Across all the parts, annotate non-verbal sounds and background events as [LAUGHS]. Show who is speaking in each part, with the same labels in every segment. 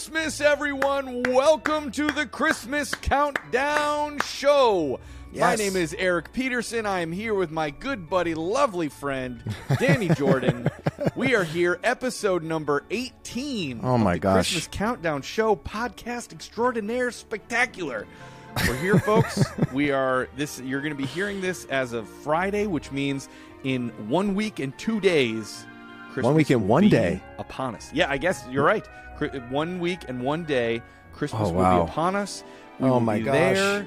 Speaker 1: Christmas, everyone. Welcome to the Christmas Countdown Show. My name is Eric Peterson. I am here with my good buddy, lovely friend, Danny [LAUGHS] Jordan. we are here, episode number 18.
Speaker 2: Oh
Speaker 1: of
Speaker 2: my
Speaker 1: the
Speaker 2: gosh.
Speaker 1: Christmas Countdown Show, podcast extraordinaire spectacular. We're here, [LAUGHS] folks. we are this. You're going to be hearing this as of Friday, which means in one week and two days. Christmas one
Speaker 2: week and one day.
Speaker 1: upon us. Yeah, I guess you're right. One week and one day, Christmas
Speaker 2: Oh,
Speaker 1: will be upon us. We
Speaker 2: Oh, my gosh.
Speaker 1: there.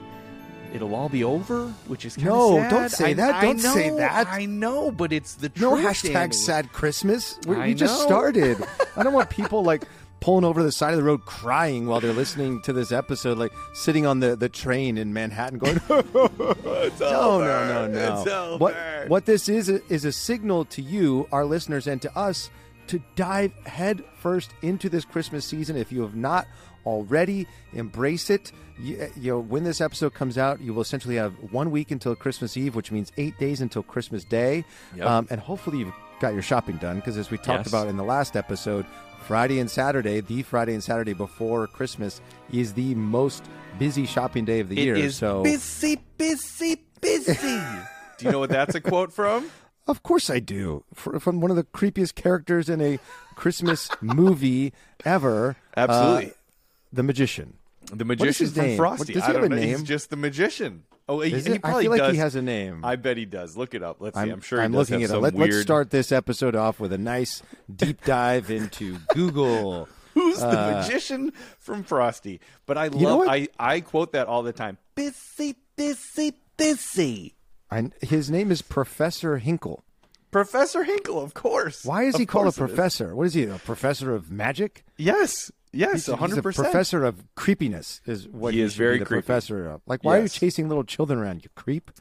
Speaker 1: It'll all be over, which is kind of
Speaker 2: No,
Speaker 1: sad.
Speaker 2: don't say
Speaker 1: I-
Speaker 2: that.
Speaker 1: I
Speaker 2: Don't say
Speaker 1: know,
Speaker 2: that.
Speaker 1: I know, but it's the
Speaker 2: No
Speaker 1: truth.
Speaker 2: hashtag
Speaker 1: Danny.
Speaker 2: sad Christmas. We, we just started. [LAUGHS] I don't want people like pulling over the side of the road crying while they're listening to this episode, like sitting on the, the train in Manhattan going, [LAUGHS]
Speaker 1: It's
Speaker 2: no,
Speaker 1: over.
Speaker 2: no, no, no. What, what this is is a signal to you, our listeners, and to us to dive head first into this Christmas season. If you have not already, embrace it. You, you know, when this episode comes out, you will essentially have one week until Christmas Eve, which means eight days until Christmas Day.
Speaker 1: Yep.
Speaker 2: Um, and hopefully you've got your shopping done because, as we talked
Speaker 1: Yes.
Speaker 2: about in the last episode, Friday and Saturday, the Friday and Saturday before Christmas, is the most busy shopping day of the
Speaker 1: It
Speaker 2: year.
Speaker 1: is
Speaker 2: so
Speaker 1: busy, busy, busy. [LAUGHS] Do you know what that's a quote from?
Speaker 2: Of course I do. Fr from one of the creepiest characters in a Christmas [LAUGHS] movie ever.
Speaker 1: Absolutely.
Speaker 2: uh, the Magician.
Speaker 1: The magician
Speaker 2: his
Speaker 1: from
Speaker 2: name?
Speaker 1: Frosty.
Speaker 2: What- does he
Speaker 1: I
Speaker 2: have a
Speaker 1: know. He's
Speaker 2: name?
Speaker 1: just the magician. Oh, he, he?
Speaker 2: I
Speaker 1: probably
Speaker 2: feel like
Speaker 1: does.
Speaker 2: he has a name.
Speaker 1: I bet he does. Look it up. Let's see.
Speaker 2: I'm,
Speaker 1: I'm sure he
Speaker 2: I'm
Speaker 1: does
Speaker 2: looking
Speaker 1: have
Speaker 2: it up. Let,
Speaker 1: weird.
Speaker 2: Let's start this episode off with a nice deep [LAUGHS] dive into Google. [LAUGHS]
Speaker 1: Who's the
Speaker 2: Uh,
Speaker 1: magician from Frosty? But I
Speaker 2: know
Speaker 1: love.
Speaker 2: what?
Speaker 1: I I quote that all the time. Busy, busy, busy.
Speaker 2: I, his name is Professor Hinkle.
Speaker 1: Professor Hinkle, of course.
Speaker 2: Why is
Speaker 1: Of
Speaker 2: he called a
Speaker 1: course it is.
Speaker 2: professor? What is he? A professor of magic?
Speaker 1: Yes, yes,
Speaker 2: He's- he's
Speaker 1: hundred percent.
Speaker 2: professor of creepiness is what
Speaker 1: He
Speaker 2: he,
Speaker 1: is very
Speaker 2: be the
Speaker 1: creepy.
Speaker 2: professor of. Like, why are you chasing little children around? You creep.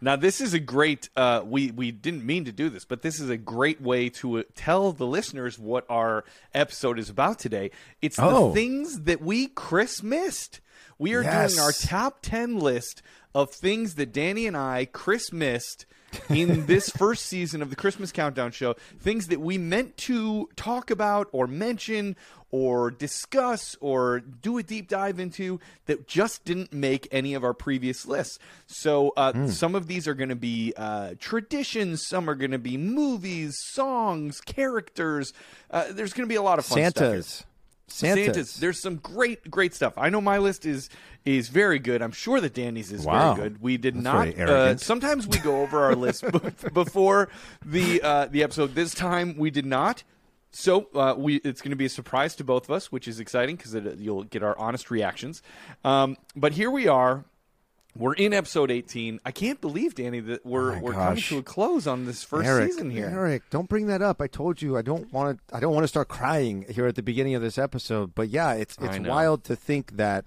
Speaker 1: Now, this is a great. Uh, we we didn't mean to do this, but this is a great way to uh, tell the listeners what our episode is about today. It's
Speaker 2: Oh.
Speaker 1: the things that we Chris missed. We are
Speaker 2: Yes.
Speaker 1: doing our top ten list of things that Danny and I Chris missed in [LAUGHS] this first season of the Christmas Countdown Show. Things that we meant to talk about or mention or discuss or do a deep dive into that just didn't make any of our previous lists. So uh,
Speaker 2: Hmm.
Speaker 1: some of these are going to be uh, traditions, some are going to be movies, songs, characters. Uh, there's going to be a lot of fun stuff. here.
Speaker 2: Santas. Santas.
Speaker 1: There's some great, great stuff. I know my list is is very good. I'm sure that Danny's is
Speaker 2: Wow.
Speaker 1: very good. We did
Speaker 2: That's
Speaker 1: not. Uh, sometimes we go over our list [LAUGHS] b- before the uh, the episode. This time we did not. So uh, we it's going to be a surprise to both of us, which is exciting because you'll get our honest reactions. Um, but here we are. We're in episode 18. I can't believe, Danny, that we're
Speaker 2: Oh
Speaker 1: we're coming to a close on this first
Speaker 2: Eric,
Speaker 1: season here.
Speaker 2: Eric, don't bring that up. I told you I don't want to. I don't want to start crying here at the beginning of this episode. But yeah, it's it's wild to think that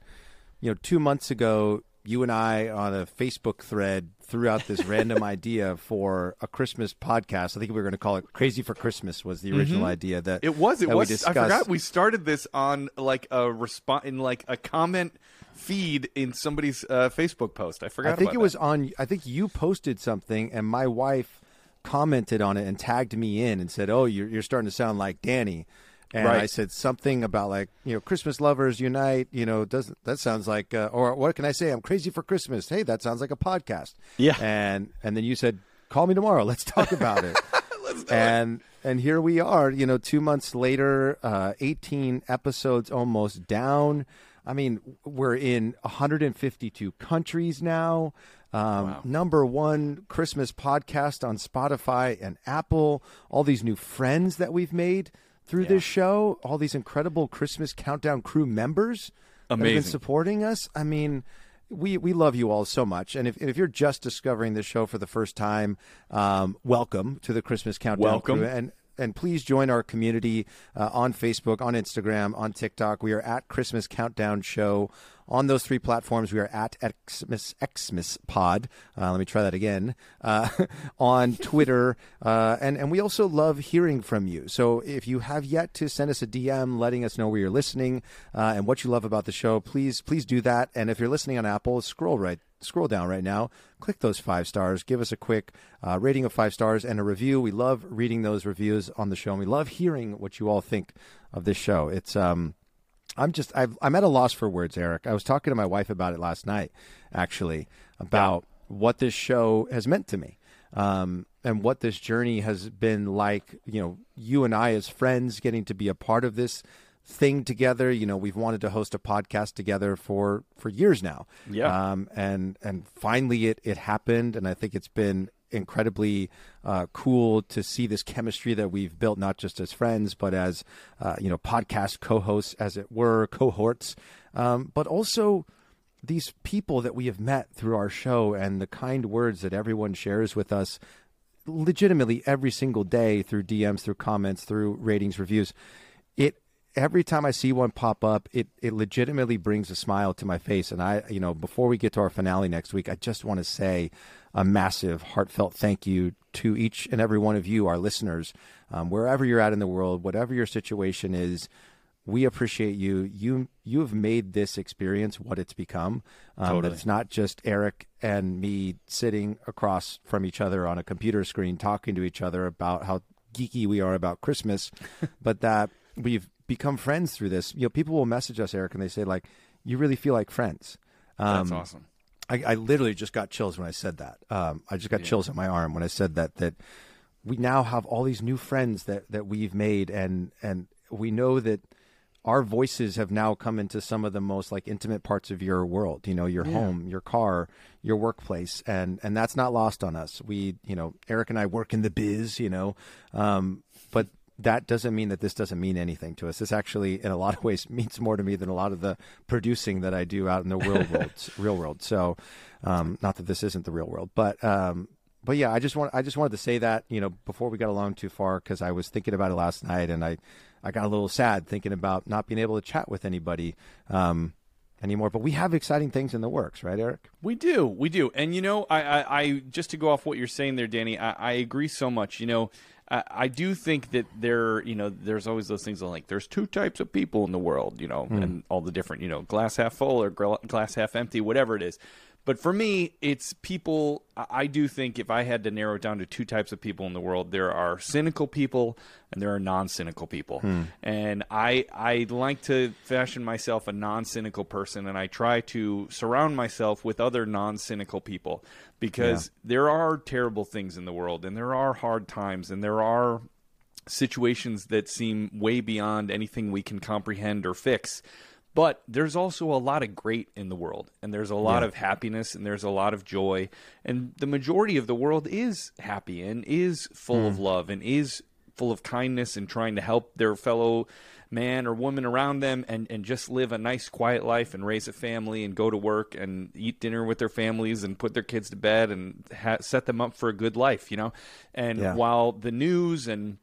Speaker 2: you know two months ago you and I on a Facebook thread threw out this [LAUGHS] random idea for a Christmas podcast. I think we were going to call it "Crazy for Christmas" was the original idea that
Speaker 1: Mm-hmm. It was. It was. I forgot we started this on like a response in like a comment feed in somebody's uh, Facebook post. I forgot.
Speaker 2: I think it was on. I think you posted something, and my wife commented on it and tagged me in and said, "Oh, you're you're starting to sound like Danny." And
Speaker 1: Right.
Speaker 2: I said something about like you know Christmas lovers unite. You know, doesn't that sounds like uh, or what can I say? I'm crazy for Christmas. Hey, that sounds like a podcast.
Speaker 1: Yeah.
Speaker 2: And and then you said, call me tomorrow. Let's talk about it. [LAUGHS]
Speaker 1: Let's do it.
Speaker 2: and and here we are. You know, two months later, uh, 18 episodes almost down. I mean, we're in 152 countries now. Um, Number one Christmas podcast on Spotify and Apple. All these new friends that we've made through this show. All these incredible Christmas countdown crew members that have been
Speaker 1: Amazing.
Speaker 2: supporting us. I mean, we we love you all so much. And if if you're just discovering this show for the first time, um, welcome to the Christmas countdown.
Speaker 1: Welcome.
Speaker 2: crew. and and please join our community uh, on Facebook, on Instagram, on TikTok. We are at Christmas Countdown Show. On those three platforms, we are at Xmas, Xmas Pod. Uh, let me try that again. Uh, [LAUGHS] on Twitter. Uh, and, and we also love hearing from you. So if you have yet to send us a DM letting us know where you're listening uh, and what you love about the show, please, please do that. And if you're listening on Apple, scroll right scroll down right now, click those five stars, give us a quick uh, rating of five stars and a review. We love reading those reviews on the show, and we love hearing what you all think of this show. It's um, I'm just I've, I'm at a loss for words, Eric. I was talking to my wife about it last night, actually, about what this show has meant to me, um, and what this journey has been like. You know, you and I as friends getting to be a part of this thing together. You know, we've wanted to host a podcast together for for years now.
Speaker 1: Yeah.
Speaker 2: Um, and and finally it it happened, and I think it's been incredibly uh, cool to see this chemistry that we've built, not just as friends, but as uh, you know, podcast co-hosts, as it were, cohorts, um, but also these people that we have met through our show and the kind words that everyone shares with us legitimately every single day through DMs, through comments, through ratings, reviews. Every time I see one pop up, it it legitimately brings a smile to my face. And I, you know, before we get to our finale next week, I just want to say a massive, heartfelt thank you to each and every one of you, our listeners, um, wherever you're at in the world, whatever your situation is. We appreciate you. You you have made this experience what it's become. Um,
Speaker 1: Totally.
Speaker 2: That it's not just Eric and me sitting across from each other on a computer screen talking to each other about how geeky we are about Christmas, [LAUGHS] but that we've become friends through this. You know, people will message us, Eric, and they say like, "You really feel like friends."
Speaker 1: That's
Speaker 2: Um,
Speaker 1: awesome.
Speaker 2: I, I literally just got chills when I said that. Um, I just got chills on my arm when I said that. That we now have all these new friends that that we've made, and and we know that our voices have now come into some of the most like intimate parts of your world. You know, your home, your car, your workplace, and and that's not lost on us. We, you know, Eric and I work in the biz. You know, um, that doesn't mean that this doesn't mean anything to us. This actually, in a lot of ways, [LAUGHS] means more to me than a lot of the producing that I do out in the real [LAUGHS] world. real world. So, um, not that this isn't the real world, but um, but yeah, I just want I just wanted to say that you know before we got along too far because I was thinking about it last night and I I got a little sad thinking about not being able to chat with anybody um, anymore. But we have exciting things in the works, right, Eric?
Speaker 1: We do, we do, and you know, I, I, I just to go off what you're saying there, Danny, I, I agree so much. You know, I, I do think that there, you know, there's always those things like there's two types of people in the world, you know, hmm. and all the different, you know, glass half full or gla- glass half empty, whatever it is. But for me, it's people. I do think if I had to narrow it down to two types of people in the world, there are cynical people and there are non-cynical people. Hmm. And I I like to fashion myself a non-cynical person, and I try to surround myself with other non-cynical people because there are terrible things in the world, and there are hard times, and there are situations that seem way beyond anything we can comprehend or fix. But there's also a lot of great in the world, and there's a lot of happiness, and there's a lot of joy, and the majority of the world is happy and is full of hmm. love and is full of kindness and trying to help their fellow man or woman around them and, and just live a nice quiet life and raise a family and go to work and eat dinner with their families and put their kids to bed and ha- set them up for a good life you know? And
Speaker 2: Yeah.
Speaker 1: while the news and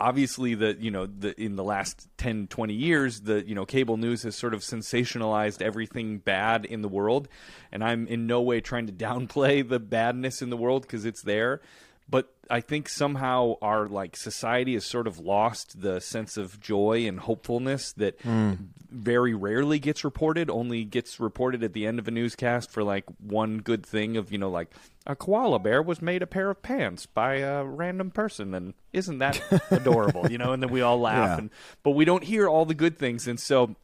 Speaker 1: obviously the you know the in the last 10 20 years the you know cable news has sort of sensationalized everything bad in the world. And i'm in no way trying to [LAUGHS] downplay the badness in the world because it's there. But i think somehow our like society has sort of lost the sense of joy and hopefulness that hmm. very rarely gets reported only gets reported at the end of a newscast for like one good thing of you know like a koala bear was made a pair of pants by a random person and isn't that [LAUGHS] adorable you know? And then we all laugh
Speaker 2: Yeah.
Speaker 1: and but we don't hear all the good things. And so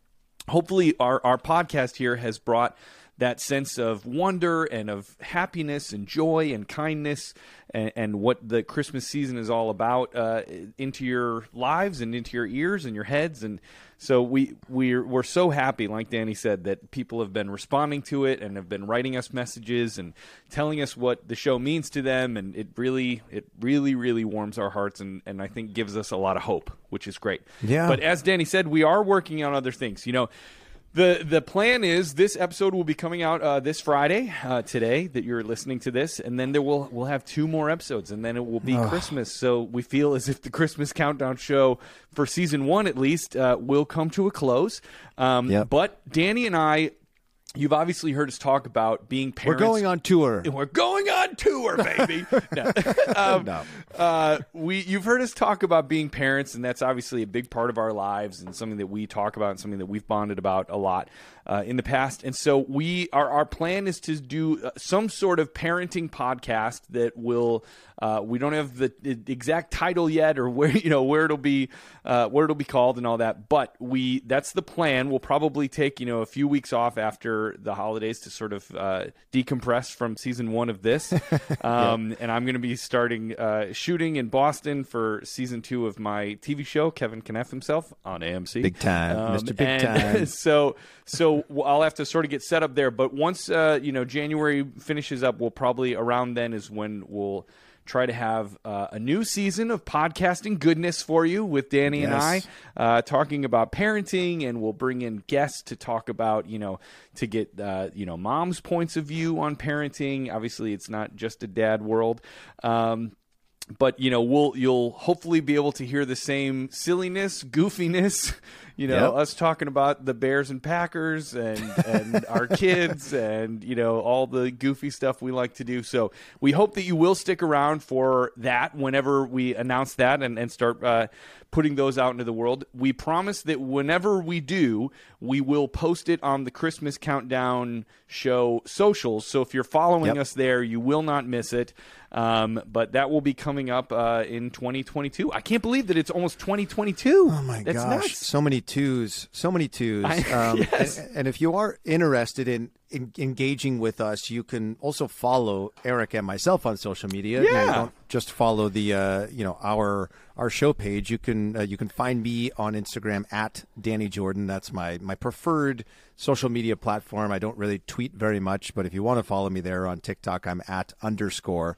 Speaker 1: hopefully our, our podcast here has brought that sense of wonder and of happiness and joy and kindness and, and what the Christmas season is all about uh, into your lives and into your ears and your heads. And so we we're we're so happy, like Danny said, that people have been responding to it and have been writing us messages and telling us what the show means to them. And it really it really really warms our hearts and and I think gives us a lot of hope, which is great.
Speaker 2: Yeah.
Speaker 1: But as Danny said, we are working on other things. You know, the the plan is this episode will be coming out uh, this Friday, uh, today that you're listening to this, and then there will we'll have two more episodes, and then it will be Christmas. So we feel as if the Christmas countdown show for season one, at least, uh, will come to a close. Um,
Speaker 2: Yep.
Speaker 1: But Danny and I, you've obviously heard us talk about being parents.
Speaker 2: We're going on tour.
Speaker 1: We're going on tour, baby. [LAUGHS] no. [LAUGHS] Um,
Speaker 2: No.
Speaker 1: Uh, we you've heard us talk about being parents, and that's obviously a big part of our lives, and something that we talk about, and something that we've bonded about a lot uh, in the past. And so we our our plan is to do uh, some sort of parenting podcast that will. Uh, we don't have the, the exact title yet, or where [LAUGHS] you know where it'll be, uh, where it'll be called, and all that. But we that's the plan. We'll probably take you know a few weeks off after the holidays to sort of uh, decompress from season one of this. [LAUGHS] Um, And I'm going to be starting uh, shooting in Boston for season two of my TV show, Kevin Can F himself on AMC.
Speaker 2: Big time, Mr. Big Time. [LAUGHS]
Speaker 1: so, so I'll have to sort of get set up there. But once uh, you know January finishes up, we'll probably around then is when we'll try to have uh, a new season of podcasting goodness for you with Danny and I uh, talking about parenting, and we'll bring in guests to talk about, you know, to get, uh, you know, mom's points of view on parenting. Obviously, it's not just a dad world. Um, but you know, we'll you'll hopefully be able to hear the same silliness, goofiness, you know,
Speaker 2: Yep.
Speaker 1: us talking about the Bears and Packers and and [LAUGHS] our kids and you know all the goofy stuff we like to do. So we hope that you will stick around for that whenever we announce that and and start uh, putting those out into the world. We promise that whenever we do, we will post it on the Christmas countdown show socials. So if you're following
Speaker 2: Yep.
Speaker 1: us there, you will not miss it. Um, but that will be coming up uh, in 2022. I can't believe that it's almost 2022.
Speaker 2: Oh my
Speaker 1: That's
Speaker 2: gosh,
Speaker 1: nuts.
Speaker 2: so many twos, so many twos.
Speaker 1: I-
Speaker 2: um, [LAUGHS]
Speaker 1: yes.
Speaker 2: and, and if you are interested in, in engaging with us, you can also follow Eric and myself on social media. You know,
Speaker 1: Yeah.
Speaker 2: don't just follow the uh, you know our our show page. You can uh, you can find me on Instagram at Danny Jordan. That's my my preferred social media platform. I don't really tweet very much, but if you want to follow me there on TikTok, I'm at underscore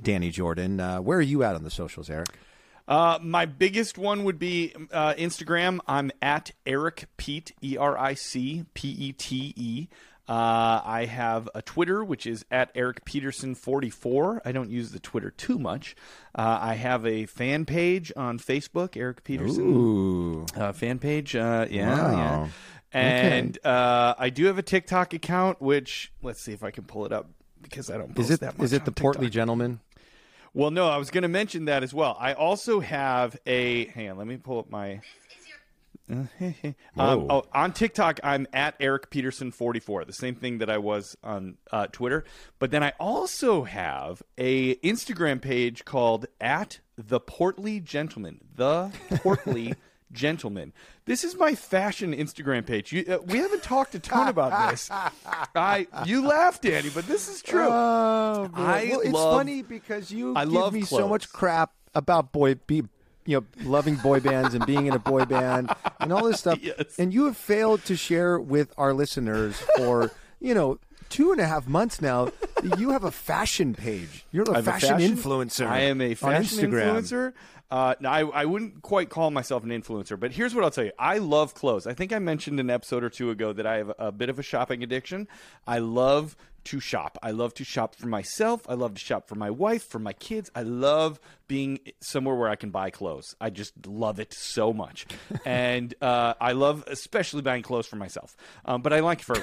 Speaker 2: Danny Jordan. Uh, where are you at on the socials, Eric?
Speaker 1: Uh, my biggest one would be uh, Instagram. I'm at Eric Pete, E R I C P E T E. Uh, I have a Twitter, which is at Eric Peterson 44. I don't use the Twitter too much. Uh, I have a fan page on Facebook, Eric Peterson
Speaker 2: Ooh.
Speaker 1: uh, fan page. Uh, yeah,
Speaker 2: Wow.
Speaker 1: yeah. And uh, I do have a TikTok account, which let's see if I can pull it up because I don't. Post
Speaker 2: Is it
Speaker 1: that much
Speaker 2: is it the portly gentleman?
Speaker 1: Well, no, I was going to mention that as well. I also have a. Hang on, let me pull up my. [LAUGHS] um, oh, on TikTok, I'm at Eric Peterson 44, the same thing that I was on uh, Twitter. But then I also have a Instagram page called at the Portly Gentleman. The Portly [LAUGHS] Gentleman. This is my fashion Instagram page. You, uh, we haven't talked a ton about this. [LAUGHS] I you laugh, Danny, but this is true.
Speaker 2: Oh.
Speaker 1: I
Speaker 2: well, it's
Speaker 1: love-
Speaker 2: funny because you
Speaker 1: I
Speaker 2: give
Speaker 1: love
Speaker 2: me so much crap about boy, be, you know, loving boy bands and being in a boy band and all this stuff, [LAUGHS]
Speaker 1: Yes.
Speaker 2: and you have failed to share with our listeners for you know two and a half months now. [LAUGHS] You have a fashion page. You're a
Speaker 1: I'm a
Speaker 2: fashion, influencer.
Speaker 1: I am a fashion influencer. Uh, no, I, I wouldn't quite call myself an influencer, but here's what I'll tell you. I love clothes. I think I mentioned an episode or two ago that I have a bit of a shopping addiction. I love to shop. I love to shop for myself. I love to shop for my wife, for my kids. I love being somewhere where I can buy clothes. I just love it so much. [LAUGHS] and uh, I love especially buying clothes for myself. Um, but I like it for.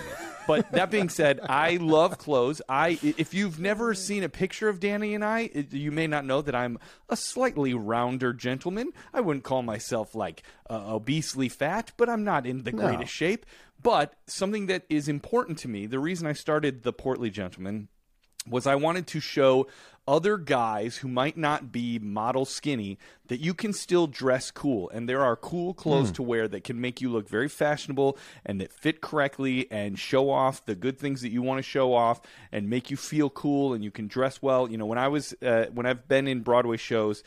Speaker 1: But that being said, I love clothes. I if you've never seen a picture of Danny and I, it- you may not know that I'm a slightly rounder gentleman. I wouldn't call myself like uh, obesely fat, but I'm not in the greatest shape. But something that is important to me, the reason I started the Portly Gentleman was I wanted to show other guys who might not be model skinny that you can still dress cool. And there are cool clothes to wear that can make you look very fashionable and that fit correctly and show off the good things that you want to show off and make you feel cool and you can dress well. You know when I was uh, when I've been in Broadway shows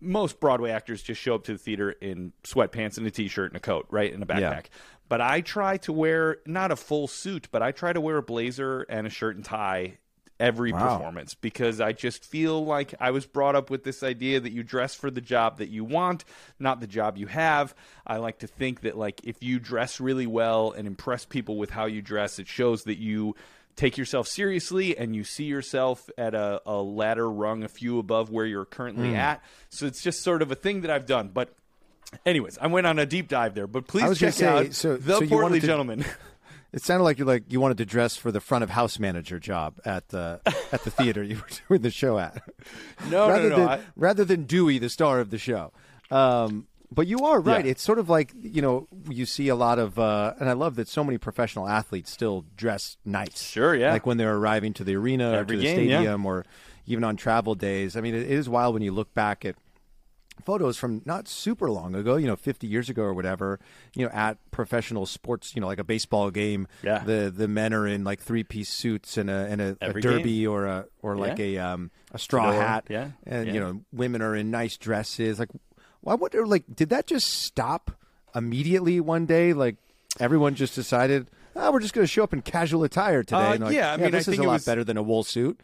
Speaker 1: most Broadway actors just show up to the theater in sweatpants and a t-shirt and a coat right and a backpack.
Speaker 2: Yeah.
Speaker 1: But I try to wear not a full suit but I try to wear a blazer and a shirt and tie every
Speaker 2: Wow.
Speaker 1: performance because I just feel like I was brought up with this idea that you dress for the job that you want, not the job you have. I like to think that like if you dress really well and impress people with how you dress, it shows that you take yourself seriously and you see yourself at a, a ladder rung a few above where you're currently
Speaker 2: Hmm.
Speaker 1: at. So it's just sort of a thing that I've done. But anyways, I went on a deep dive there. But please
Speaker 2: I was gonna
Speaker 1: check
Speaker 2: say,
Speaker 1: out
Speaker 2: so-
Speaker 1: the
Speaker 2: so
Speaker 1: Portly
Speaker 2: to-
Speaker 1: Gentleman. [LAUGHS]
Speaker 2: It sounded like you're like you wanted to dress for the front of house manager job at the at the theater you were [LAUGHS] doing the show at.
Speaker 1: No,
Speaker 2: rather
Speaker 1: no, no.
Speaker 2: than
Speaker 1: I-
Speaker 2: rather than Dewey, the star of the show. Um, but you are right.
Speaker 1: Yeah.
Speaker 2: It's sort of like you know you see a lot of, uh, and I love that so many professional athletes still dress nice.
Speaker 1: Sure, yeah.
Speaker 2: Like when they're arriving to the arena
Speaker 1: Every
Speaker 2: or to the
Speaker 1: game, yeah.
Speaker 2: stadium, or even on travel days. I mean, it is wild when you look back at photos from not super long ago, you know, 50 years ago or whatever, you know, at professional sports, you know, like a baseball game.
Speaker 1: Yeah.
Speaker 2: The the men are in like three piece suits and a and a, a derby or a or like
Speaker 1: Yeah.
Speaker 2: a um a straw
Speaker 1: Fedora,
Speaker 2: hat.
Speaker 1: yeah,
Speaker 2: And
Speaker 1: yeah.
Speaker 2: you know, women are in nice dresses. Like I wonder like did that just stop immediately one day? Like everyone just decided, oh, we're just going to show up in casual attire today.
Speaker 1: Uh,
Speaker 2: like,
Speaker 1: yeah, I mean, I
Speaker 2: this is
Speaker 1: think
Speaker 2: a lot
Speaker 1: was-
Speaker 2: better than a wool suit.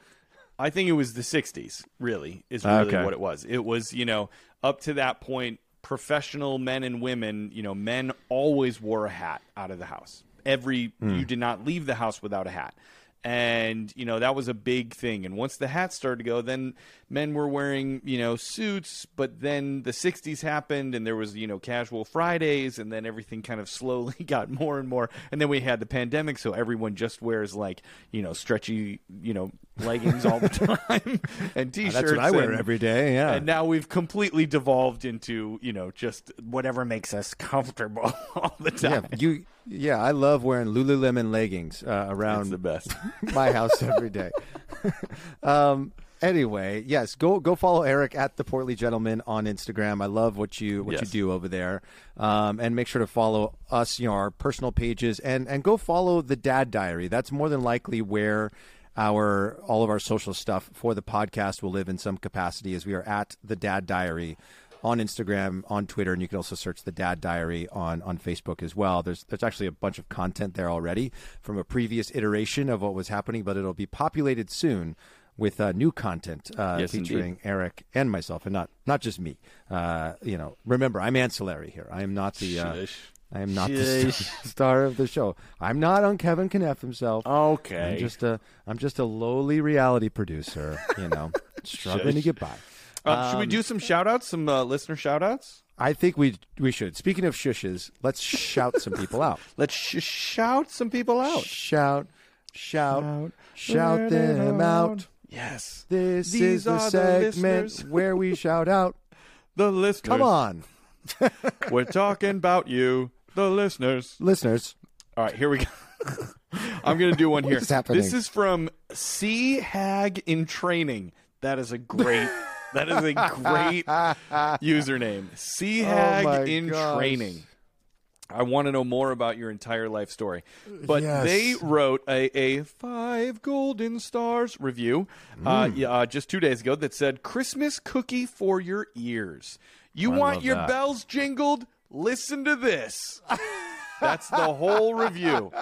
Speaker 1: I think it was the 60s, really, is ah, really
Speaker 2: Okay.
Speaker 1: what it was. It was, you know, up to that point, professional men and women, you know, men always wore a hat out of the house. Every, hmm. you did not leave the house without a hat. And, you know, that was a big thing. And once the hats started to go, then men were wearing, you know, suits. But then the 60s happened and there was, you know, casual Fridays. And then everything kind of [LAUGHS] slowly got more and more. And then we had the pandemic. So everyone just wears, like, you know, stretchy, you know, leggings all the [LAUGHS] time [LAUGHS] and t-shirts.
Speaker 2: That's what I wear
Speaker 1: and-
Speaker 2: every day. Yeah.
Speaker 1: And now we've completely devolved into, you know, just whatever makes us comfortable all the time.
Speaker 2: yeah, you. Yeah, I love wearing Lululemon leggings uh, around
Speaker 1: It's the best. [LAUGHS]
Speaker 2: my house every day. [LAUGHS] um, anyway, yes, go go follow Eric at the Portly Gentleman on Instagram. I love what you what
Speaker 1: Yes.
Speaker 2: you do over there, um, and make sure to follow us, you know, our personal pages, and and go follow the Dad Diary. That's more than likely where. Our all of our social stuff for the podcast will live in some capacity as we are at the Dad Diary on Instagram, on Twitter, and you can also search the Dad Diary on on Facebook as well. There's there's actually a bunch of content there already from a previous iteration of what was happening, but it'll be populated soon with uh, new content uh,
Speaker 1: Yes,
Speaker 2: featuring Eric and myself, and not not just me. Uh, you know, remember I'm ancillary here. I am not the. Uh, I am not the
Speaker 1: Shush. [LAUGHS]
Speaker 2: star, of the show. I'm not on Kevin Can F himself.
Speaker 1: Okay.
Speaker 2: I'm just a I'm just a lowly reality producer. You know, [LAUGHS] struggling to get by.
Speaker 1: Uh, should we
Speaker 2: Um,
Speaker 1: do some shout outs, some uh, listener shout outs?
Speaker 2: I think we we should. Speaking of shushes, let's shout some people out. [LAUGHS]
Speaker 1: Let's sh- shout some people out.
Speaker 2: Shout, shout,
Speaker 1: Shout,
Speaker 2: shout, them
Speaker 1: it
Speaker 2: out.
Speaker 1: Yes.
Speaker 2: This
Speaker 1: These
Speaker 2: is the
Speaker 1: are the
Speaker 2: segment where we [LAUGHS] shout out.
Speaker 1: The listeners.
Speaker 2: Come on, [LAUGHS]
Speaker 1: We're talking about you, the listeners.
Speaker 2: listeners.
Speaker 1: All right, here we go. I'm going to do one here.
Speaker 2: is happening?
Speaker 1: This is from C Hag in Training. That is a great. That is a great username. [LAUGHS] C Hag
Speaker 2: Oh
Speaker 1: in
Speaker 2: gosh.
Speaker 1: Training. I want to know more about your entire life story. But
Speaker 2: Yes.
Speaker 1: they wrote a, a five golden stars review uh,
Speaker 2: Hmm.
Speaker 1: yeah, uh, just two days ago that said Christmas cookie for your ears. You
Speaker 2: I
Speaker 1: want your
Speaker 2: that.
Speaker 1: bells jingled? Listen to this. That's the whole review.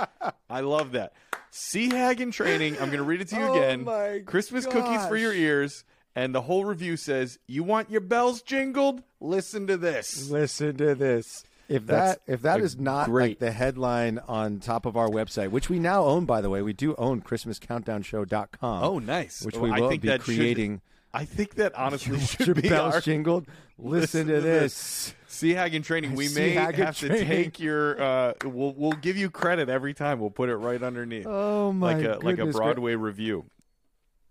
Speaker 1: I love that. Sea Hag in training. I'm going to read it to you [LAUGHS]
Speaker 2: Oh
Speaker 1: again. Christmas cookies for your ears. And the whole review says, "You want your bells jingled? Listen to this."
Speaker 2: Listen to this. If
Speaker 1: That's
Speaker 2: that if that is not
Speaker 1: great-
Speaker 2: like the headline on top of our website, which we now own, by the way, we do own ChristmasCountdownShow.com.
Speaker 1: Oh, nice.
Speaker 2: Which
Speaker 1: Well,
Speaker 2: we
Speaker 1: I
Speaker 2: will
Speaker 1: think
Speaker 2: be
Speaker 1: that should-
Speaker 2: creating.
Speaker 1: I think that honestly should
Speaker 2: your
Speaker 1: be
Speaker 2: bells
Speaker 1: our
Speaker 2: jingled. Listen, to this.
Speaker 1: Sea Hag in training. We may
Speaker 2: Sea Hag in
Speaker 1: have to take your. Uh, we'll we'll give you credit every time. We'll put it right underneath,
Speaker 2: Oh my
Speaker 1: like a like a Broadway review.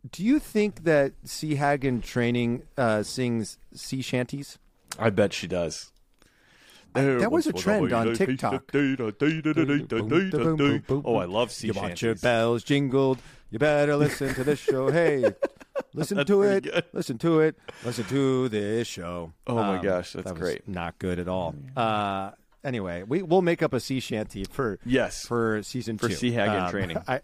Speaker 2: Do you think that Sea Hag in training uh, sings sea shanties?
Speaker 1: I bet she does.
Speaker 2: that was a trend on TikTok.
Speaker 1: Oh, I love sea
Speaker 2: You want your bells jingled? You better listen to this show. [LAUGHS] Hey, listen to it.
Speaker 1: good.
Speaker 2: Listen to it. Listen to this show. Um,
Speaker 1: Oh my gosh, that's
Speaker 2: that was
Speaker 1: great.
Speaker 2: Not good at all. Uh, anyway, we we'll make up a sea shanty for
Speaker 1: Yes.
Speaker 2: for season
Speaker 1: For
Speaker 2: two.
Speaker 1: Sea Hag in
Speaker 2: Um,
Speaker 1: training. [LAUGHS]
Speaker 2: I,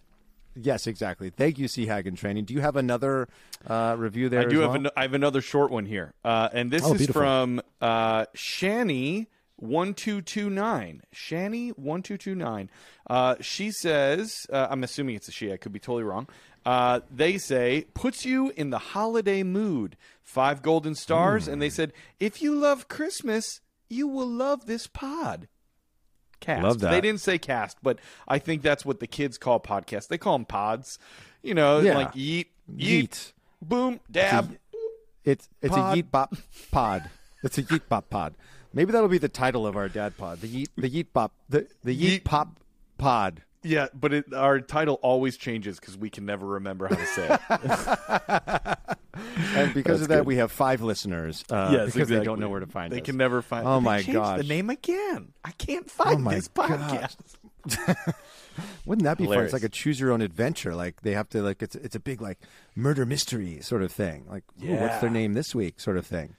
Speaker 2: yes, exactly. Thank you, Sea Hag in training. Do you have another uh, review there?
Speaker 1: I do have
Speaker 2: well?
Speaker 1: an, I have another short one here, uh, and this
Speaker 2: Oh,
Speaker 1: is
Speaker 2: beautiful.
Speaker 1: from uh, Shani one two two nine. Shani one two two nine. Uh, she says, uh, I'm assuming it's a she. I could be totally wrong. Uh, they say puts you in the holiday mood. Five golden stars, and they said if you love Christmas, you will love this pod. Cast.
Speaker 2: Love that.
Speaker 1: They didn't say cast, but I think that's what the kids call podcasts. They call them pods. You know,
Speaker 2: Yeah.
Speaker 1: like yeet, yeet,
Speaker 2: Yeet.
Speaker 1: boom, dab.
Speaker 2: It's it's
Speaker 1: Pod.
Speaker 2: a yeet bop pod. It's a yeet bop pod. Maybe that'll be the title of our dad pod. The yeet the yeet bop the the yeet,
Speaker 1: Yeet.
Speaker 2: pop pod.
Speaker 1: Yeah, but it, our title always changes because we can never remember how to say it. [LAUGHS] [LAUGHS]
Speaker 2: And because
Speaker 1: That's
Speaker 2: of that,
Speaker 1: good.
Speaker 2: we have five listeners. Uh,
Speaker 1: yes,
Speaker 2: because they don't know where to find us.
Speaker 1: They
Speaker 2: us.
Speaker 1: can never find.
Speaker 2: Oh my god!
Speaker 1: The name again. I can't find
Speaker 2: my
Speaker 1: this podcast. [LAUGHS]
Speaker 2: Wouldn't that be fun? It's like a choose your own adventure. Like they have to like it's it's a big like murder mystery sort of thing. Like ooh, what's their name this week sort of thing.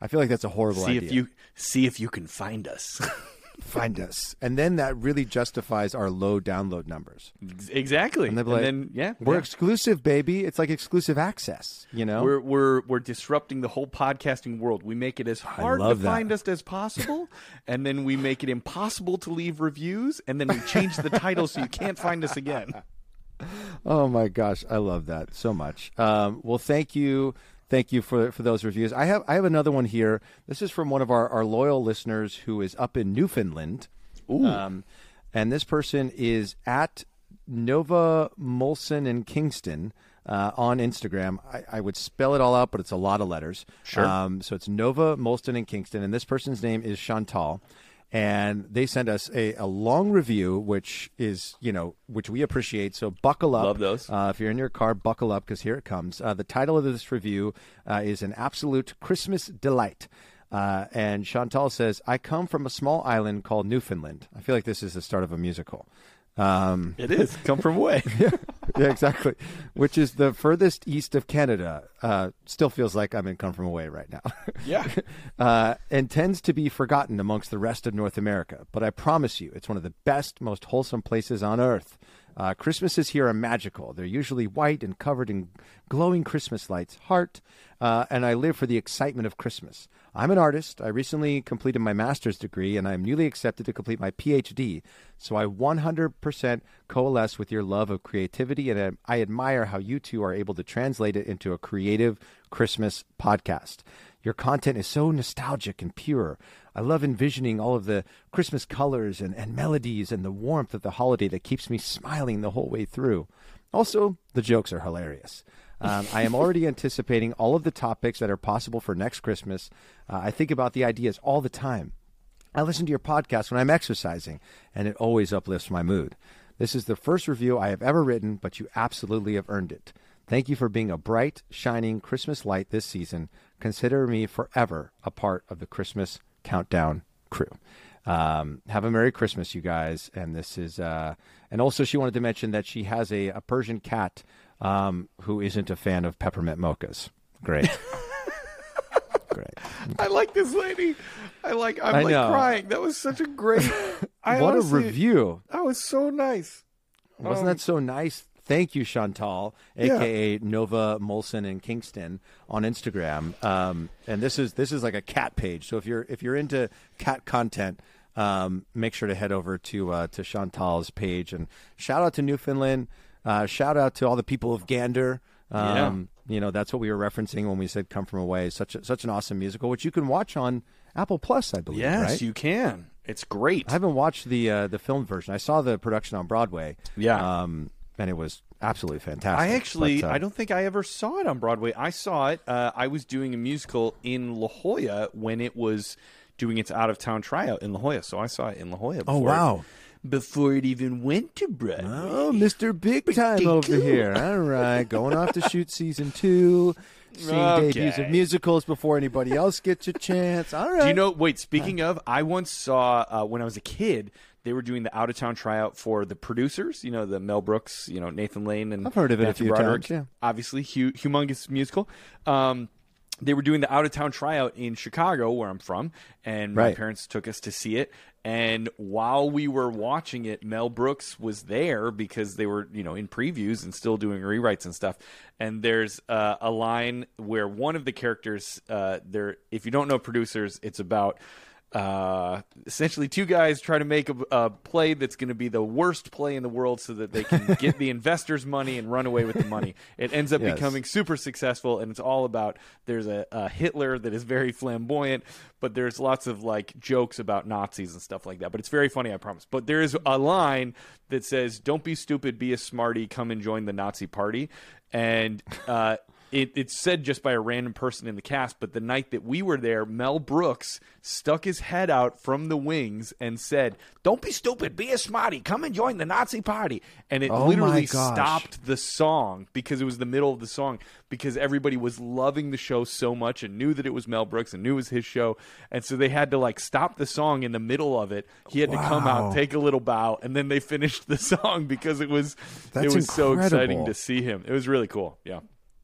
Speaker 2: I feel like that's a horrible
Speaker 1: See
Speaker 2: idea.
Speaker 1: if you see if you can find us. [LAUGHS]
Speaker 2: find us, and then that really justifies our low download numbers.
Speaker 1: exactly.
Speaker 2: And
Speaker 1: And,
Speaker 2: like,
Speaker 1: then yeah,
Speaker 2: We're
Speaker 1: yeah.
Speaker 2: exclusive, baby. It's like exclusive access. You know,
Speaker 1: We're we're we're disrupting the whole podcasting world. We make it as hard to
Speaker 2: that.
Speaker 1: find us as possible, [LAUGHS] and then we make it impossible to leave reviews, and then we change the title so you can't find us again. [LAUGHS]
Speaker 2: Oh my gosh, I love that so much. Um, well, thank you, thank you for for those reviews. I have I have another one here. This is from one of our, our loyal listeners who is up in Newfoundland. Um, and this person is at Nova Molson in Kingston uh, on Instagram. I, I would spell it all out, but it's a lot of letters.
Speaker 1: Sure.
Speaker 2: Um, so it's Nova Molson in Kingston, and this person's name is Chantal. And they sent us a, a long review, which is, you know, which we appreciate. So buckle up.
Speaker 1: Love those.
Speaker 2: Uh, if you're in your car, buckle up because here it comes. Uh, the title of this review uh, is An Absolute Christmas Delight. Uh, and Chantal says, I come from a small island called Newfoundland. I feel like this is the start of a musical. Um,
Speaker 1: It is come from away. [LAUGHS]
Speaker 2: yeah, exactly. Which is the furthest east of Canada. Uh, still feels like I'm in Come From Away right now.
Speaker 1: Yeah. [LAUGHS]
Speaker 2: uh, and tends to be forgotten amongst the rest of North America. But I promise you, it's one of the best, most wholesome places on earth. Uh, Christmases here are magical. They're usually white and covered in glowing Christmas lights, heart, uh, and I live for the excitement of Christmas. I'm an artist. I recently completed my master's degree, and I'm newly accepted to complete my PhD. So I 100% coalesce with your love of creativity, and I I admire how you two are able to translate it into a creative Christmas podcast. Your content is so nostalgic and pure. I love envisioning all of the Christmas colors and, and melodies and the warmth of the holiday that keeps me smiling the whole way through. Also, the jokes are hilarious. Um, I am already [LAUGHS] anticipating all of the topics that are possible for next Christmas. Uh, I think about the ideas all the time. I listen to your podcast when I'm exercising, and it always uplifts my mood. This is the first review I have ever written, but you absolutely have earned it. Thank you for being a bright, shining Christmas light this season. Consider me forever a part of the Christmas Countdown crew. Um, have a Merry Christmas, you guys. And this is, uh, and also she wanted to mention that she has a, a Persian cat um, who isn't a fan of peppermint mochas. Great. [LAUGHS] Great.
Speaker 1: I like this lady. I like. I'm
Speaker 2: I
Speaker 1: like
Speaker 2: know.
Speaker 1: crying. That was such a great. [LAUGHS] I
Speaker 2: what
Speaker 1: honestly-
Speaker 2: a review.
Speaker 1: That was so nice.
Speaker 2: Wasn't that so nice? Thank you, Chantal,
Speaker 1: Yeah.
Speaker 2: aka Nova Molson and Kingston on Instagram. Um, and this is this is like a cat page. So if you're if you're into cat content, um, make sure to head over to uh, to Chantal's page and shout out to Newfoundland. Uh, shout out to all the people of Gander. Um, You know that's what we were referencing when we said "Come From Away." Such a, such an awesome musical, which you can watch on Apple Plus, I believe.
Speaker 1: Yes,
Speaker 2: right?
Speaker 1: you can. It's great.
Speaker 2: I haven't watched the uh, the film version. I saw the production on Broadway.
Speaker 1: Yeah.
Speaker 2: um, and it was absolutely fantastic.
Speaker 1: I actually,
Speaker 2: But, uh,
Speaker 1: I don't think I ever saw it on Broadway. I saw it. Uh, I was doing a musical in La Jolla when it was doing its out of town tryout in La Jolla. So I saw it in La Jolla. Before
Speaker 2: Oh, wow.
Speaker 1: It, before it even went to Broadway.
Speaker 2: Oh, Mr. Big Time
Speaker 1: Pretty
Speaker 2: over
Speaker 1: cool.
Speaker 2: here. All right, going off to shoot season two. Seeing debuts of musicals before anybody else gets a chance. All right.
Speaker 1: Do you know? Wait, speaking of, I once saw uh, when I was a kid. They were doing the out of town tryout for the producers. You know, the Mel Brooks, you know Nathan Lane, and
Speaker 2: I've heard of it a
Speaker 1: Matthew
Speaker 2: few
Speaker 1: Broderick.
Speaker 2: times, yeah.
Speaker 1: Obviously, hu- humongous musical. Um, they were doing the out of town tryout in Chicago, where I'm from, and my parents took us to see it. And while we were watching it, Mel Brooks was there because they were, you know, in previews and still doing rewrites and stuff. And there's uh, a line where one of the characters, uh, there, if you don't know producers, it's about uh, essentially two guys try to make a, a play that's going to be the worst play in the world so that they can get the [LAUGHS] investors' money and run away with the money. It ends up
Speaker 2: Yes.
Speaker 1: becoming super successful, and it's all about there's a, a Hitler that is very flamboyant, but there's lots of like jokes about Nazis and stuff like that. But it's very funny, I promise. But there is a line that says, "Don't be stupid, be a smarty, come and join the Nazi party," and uh, it, it's said just by a random person in the cast, but the night that we were there, Mel Brooks stuck his head out from the wings and said, "Don't be stupid, be a smarty, come and join the Nazi party." And it
Speaker 2: Oh
Speaker 1: literally stopped the song because it was the middle of the song because everybody was loving the show so much and knew that it was Mel Brooks and knew it was his show, and so they had to like stop the song in the middle of it. He had to come out, take a little bow, and then they finished the [LAUGHS] song because it was
Speaker 2: That's
Speaker 1: it was so exciting to see him. It was really cool. Yeah.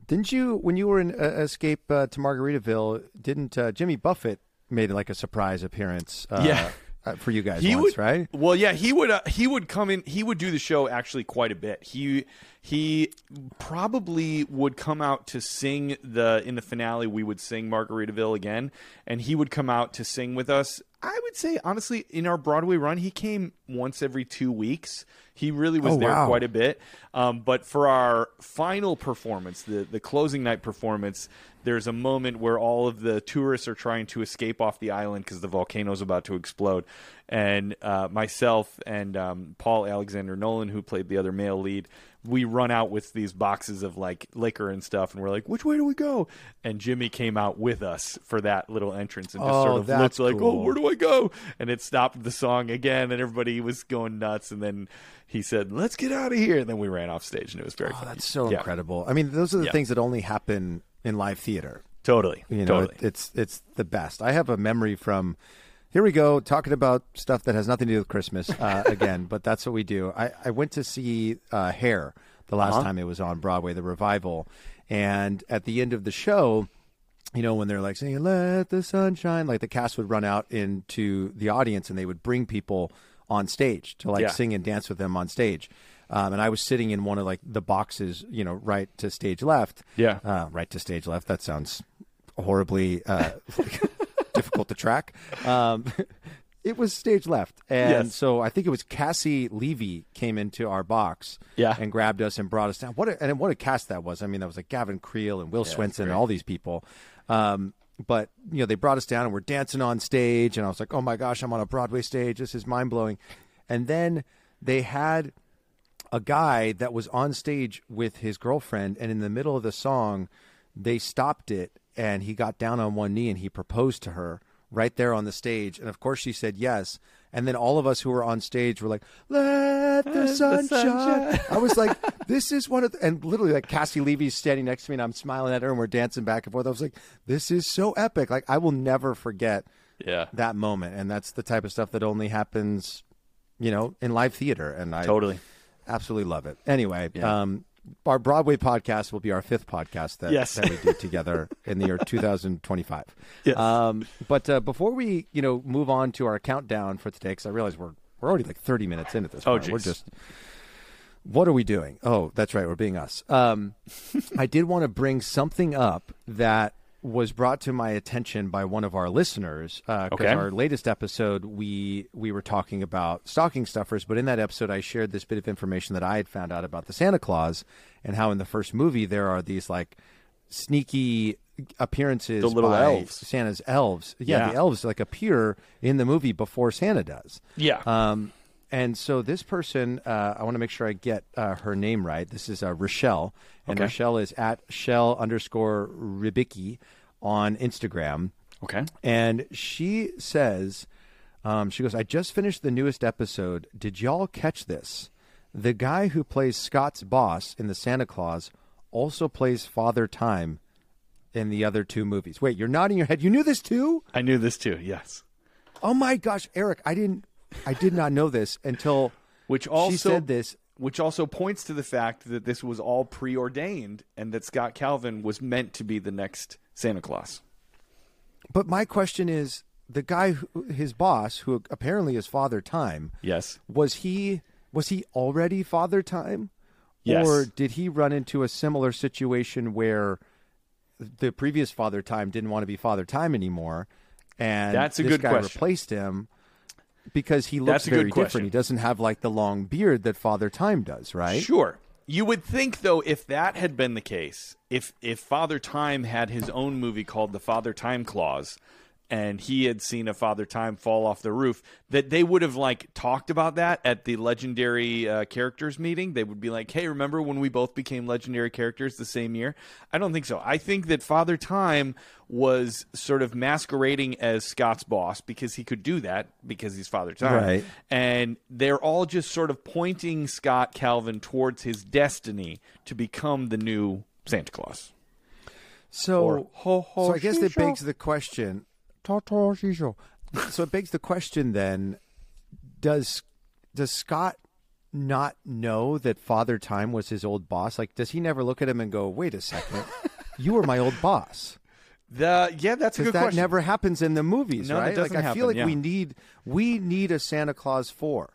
Speaker 2: Didn't you, when you were in uh, Escape uh, to Margaritaville, didn't uh, Jimmy Buffett made like a surprise appearance? Uh,
Speaker 1: Yeah.
Speaker 2: uh, for you guys
Speaker 1: he
Speaker 2: once,
Speaker 1: would,
Speaker 2: right?
Speaker 1: Well, yeah, he would. Uh, he would come in. He would do the show actually quite a bit. He he probably would come out to sing the in the finale. We would sing Margaritaville again, and he would come out to sing with us. I would say honestly, in our Broadway run, he came once every two weeks. He really was
Speaker 2: Oh,
Speaker 1: there
Speaker 2: wow.
Speaker 1: quite a bit. Um, but for our final performance, the the closing night performance, there's a moment where all of the tourists are trying to escape off the island because the volcano is about to explode, and uh, myself and um, Paul Alexander Nolan, who played the other male lead, we run out with these boxes of like liquor and stuff, and we're like, "Which way do we go?" And Jimmy came out with us for that little entrance and just
Speaker 2: Oh,
Speaker 1: sort of looked like, oh,
Speaker 2: cool.
Speaker 1: "Oh, where do I go?" And it stopped the song again, and everybody was going nuts. And then he said, "Let's get out of here." And then we ran off stage, and it was very.
Speaker 2: Oh, that's so
Speaker 1: Yeah,
Speaker 2: incredible. I mean, those are the
Speaker 1: Yeah.
Speaker 2: things that only happen in live theater.
Speaker 1: Totally,
Speaker 2: You know,
Speaker 1: totally.
Speaker 2: it, it's it's the best. I have a memory from. Here we go, talking about stuff that has nothing to do with Christmas uh, [LAUGHS] again, but that's what we do. I, I went to see uh, Hair the last
Speaker 1: Uh-huh.
Speaker 2: time it was on Broadway, the revival, and at the end of the show, you know, when they're like saying "Let the sun shine," like the cast would run out into the audience and they would bring people on stage to like
Speaker 1: Yeah.
Speaker 2: sing and dance with them on stage. Um, and I was sitting in one of like the boxes, you know, right to stage left.
Speaker 1: Yeah.
Speaker 2: uh, right to stage left. That sounds horribly uh, [LAUGHS] [LAUGHS] difficult to track. Um, [LAUGHS] it was stage left, and
Speaker 1: Yes.
Speaker 2: so I think it was Caissie Levy came into our box,
Speaker 1: Yeah.
Speaker 2: and grabbed us and brought us down. What a, and what a cast that was! I mean, that was like Gavin Creel and Will Swenson and all these people. Um, but you know, they brought us down and we're dancing on stage, and I was like, "Oh my gosh, I'm on a Broadway stage! This is mind blowing." And then they had a guy that was on stage with his girlfriend, and in the middle of the song, they stopped it, and he got down on one knee and he proposed to her right there on the stage. And of course, she said yes. And then all of us who were on stage were like, "Let the sun shine." I was like, "This is one of," the, and literally like Caissie Levy's standing next to me, and I'm smiling at her, and we're dancing back and forth. I was like, "This is so epic!" Like I will never forget
Speaker 1: yeah,
Speaker 2: that moment, and that's the type of stuff that only happens, you know, in live theater. And I
Speaker 1: totally.
Speaker 2: Absolutely love it. Anyway,
Speaker 1: Yeah.
Speaker 2: um, our Broadway podcast will be our fifth podcast that,
Speaker 1: Yes.
Speaker 2: that we do together in the year [LAUGHS] 2025.
Speaker 1: Yes.
Speaker 2: Um, but uh, before we, you know, move on to our countdown for today, because I realize we're we're already like 30 minutes in at this
Speaker 1: Oh,
Speaker 2: point. We're just. What are we doing? Oh, that's right. We're being us. Um, [LAUGHS] I did want to bring something up that was brought to my attention by one of our listeners because
Speaker 1: Okay.
Speaker 2: our latest episode we we were talking about stocking stuffers, but in that episode I shared this bit of information that I had found out about the Santa Clause and how in the first movie there are these like sneaky appearances
Speaker 1: The little
Speaker 2: by
Speaker 1: elves.
Speaker 2: Santa's elves. Yeah,
Speaker 1: Yeah.
Speaker 2: the elves like appear in the movie before Santa does.
Speaker 1: Yeah.
Speaker 2: Um, and so this person, uh, I want to make sure I get uh, her name right. This is uh, Rochelle, and
Speaker 1: Okay.
Speaker 2: Rochelle is at Shell underscore Ribicki on Instagram.
Speaker 1: okay.
Speaker 2: And she says, um, she goes, I just finished the newest episode. Did y'all catch this? The guy who plays Scott's boss in the Santa Clause also plays Father Time in the other two movies. Wait, you're nodding your head. You knew this too?
Speaker 1: I knew this too. Yes.
Speaker 2: Oh my gosh, Eric, I didn't, I did not know this until
Speaker 1: Which also
Speaker 2: she said this.
Speaker 1: which also points to the fact that this was all preordained and that Scott Calvin was meant to be the next Santa Claus.
Speaker 2: But my question is, the guy, who, his boss, who apparently is Father Time,
Speaker 1: Yes.
Speaker 2: was he was he already Father Time,
Speaker 1: Yes.
Speaker 2: or did he run into a similar situation where the previous Father Time didn't want to be Father Time anymore, and
Speaker 1: That's a
Speaker 2: this
Speaker 1: good
Speaker 2: guy
Speaker 1: question.
Speaker 2: replaced him because he looks
Speaker 1: That's a good
Speaker 2: very different. He doesn't have like the long beard that Father Time does, right?
Speaker 1: Sure. You would think though if that had been the case, if if Father Time had his own movie called The Father Time Clause, and he had seen a Father Time fall off the roof, that they would have like talked about that at the legendary uh, characters meeting. They would be like, "Hey, remember when we both became legendary characters the same year?" I don't think so. I think that Father Time was sort of masquerading as Scott's boss because he could do that because he's Father Time,
Speaker 2: Right.
Speaker 1: and they're all just sort of pointing Scott Calvin towards his destiny to become the new Santa Claus.
Speaker 2: So,
Speaker 1: Or ho, ho,
Speaker 2: so I guess that begs the question. Ta ta. So it begs the question then: Does does Scott not know that Father Time was his old boss? Like, does he never look at him and go, "Wait a second, you were my old boss"? [LAUGHS]
Speaker 1: The yeah, that's a
Speaker 2: Because
Speaker 1: good
Speaker 2: that
Speaker 1: question.
Speaker 2: never happens in the movies,
Speaker 1: No,
Speaker 2: right?
Speaker 1: doesn't
Speaker 2: like, I
Speaker 1: happen,
Speaker 2: feel like
Speaker 1: yeah.
Speaker 2: we need we need a Santa Clause four.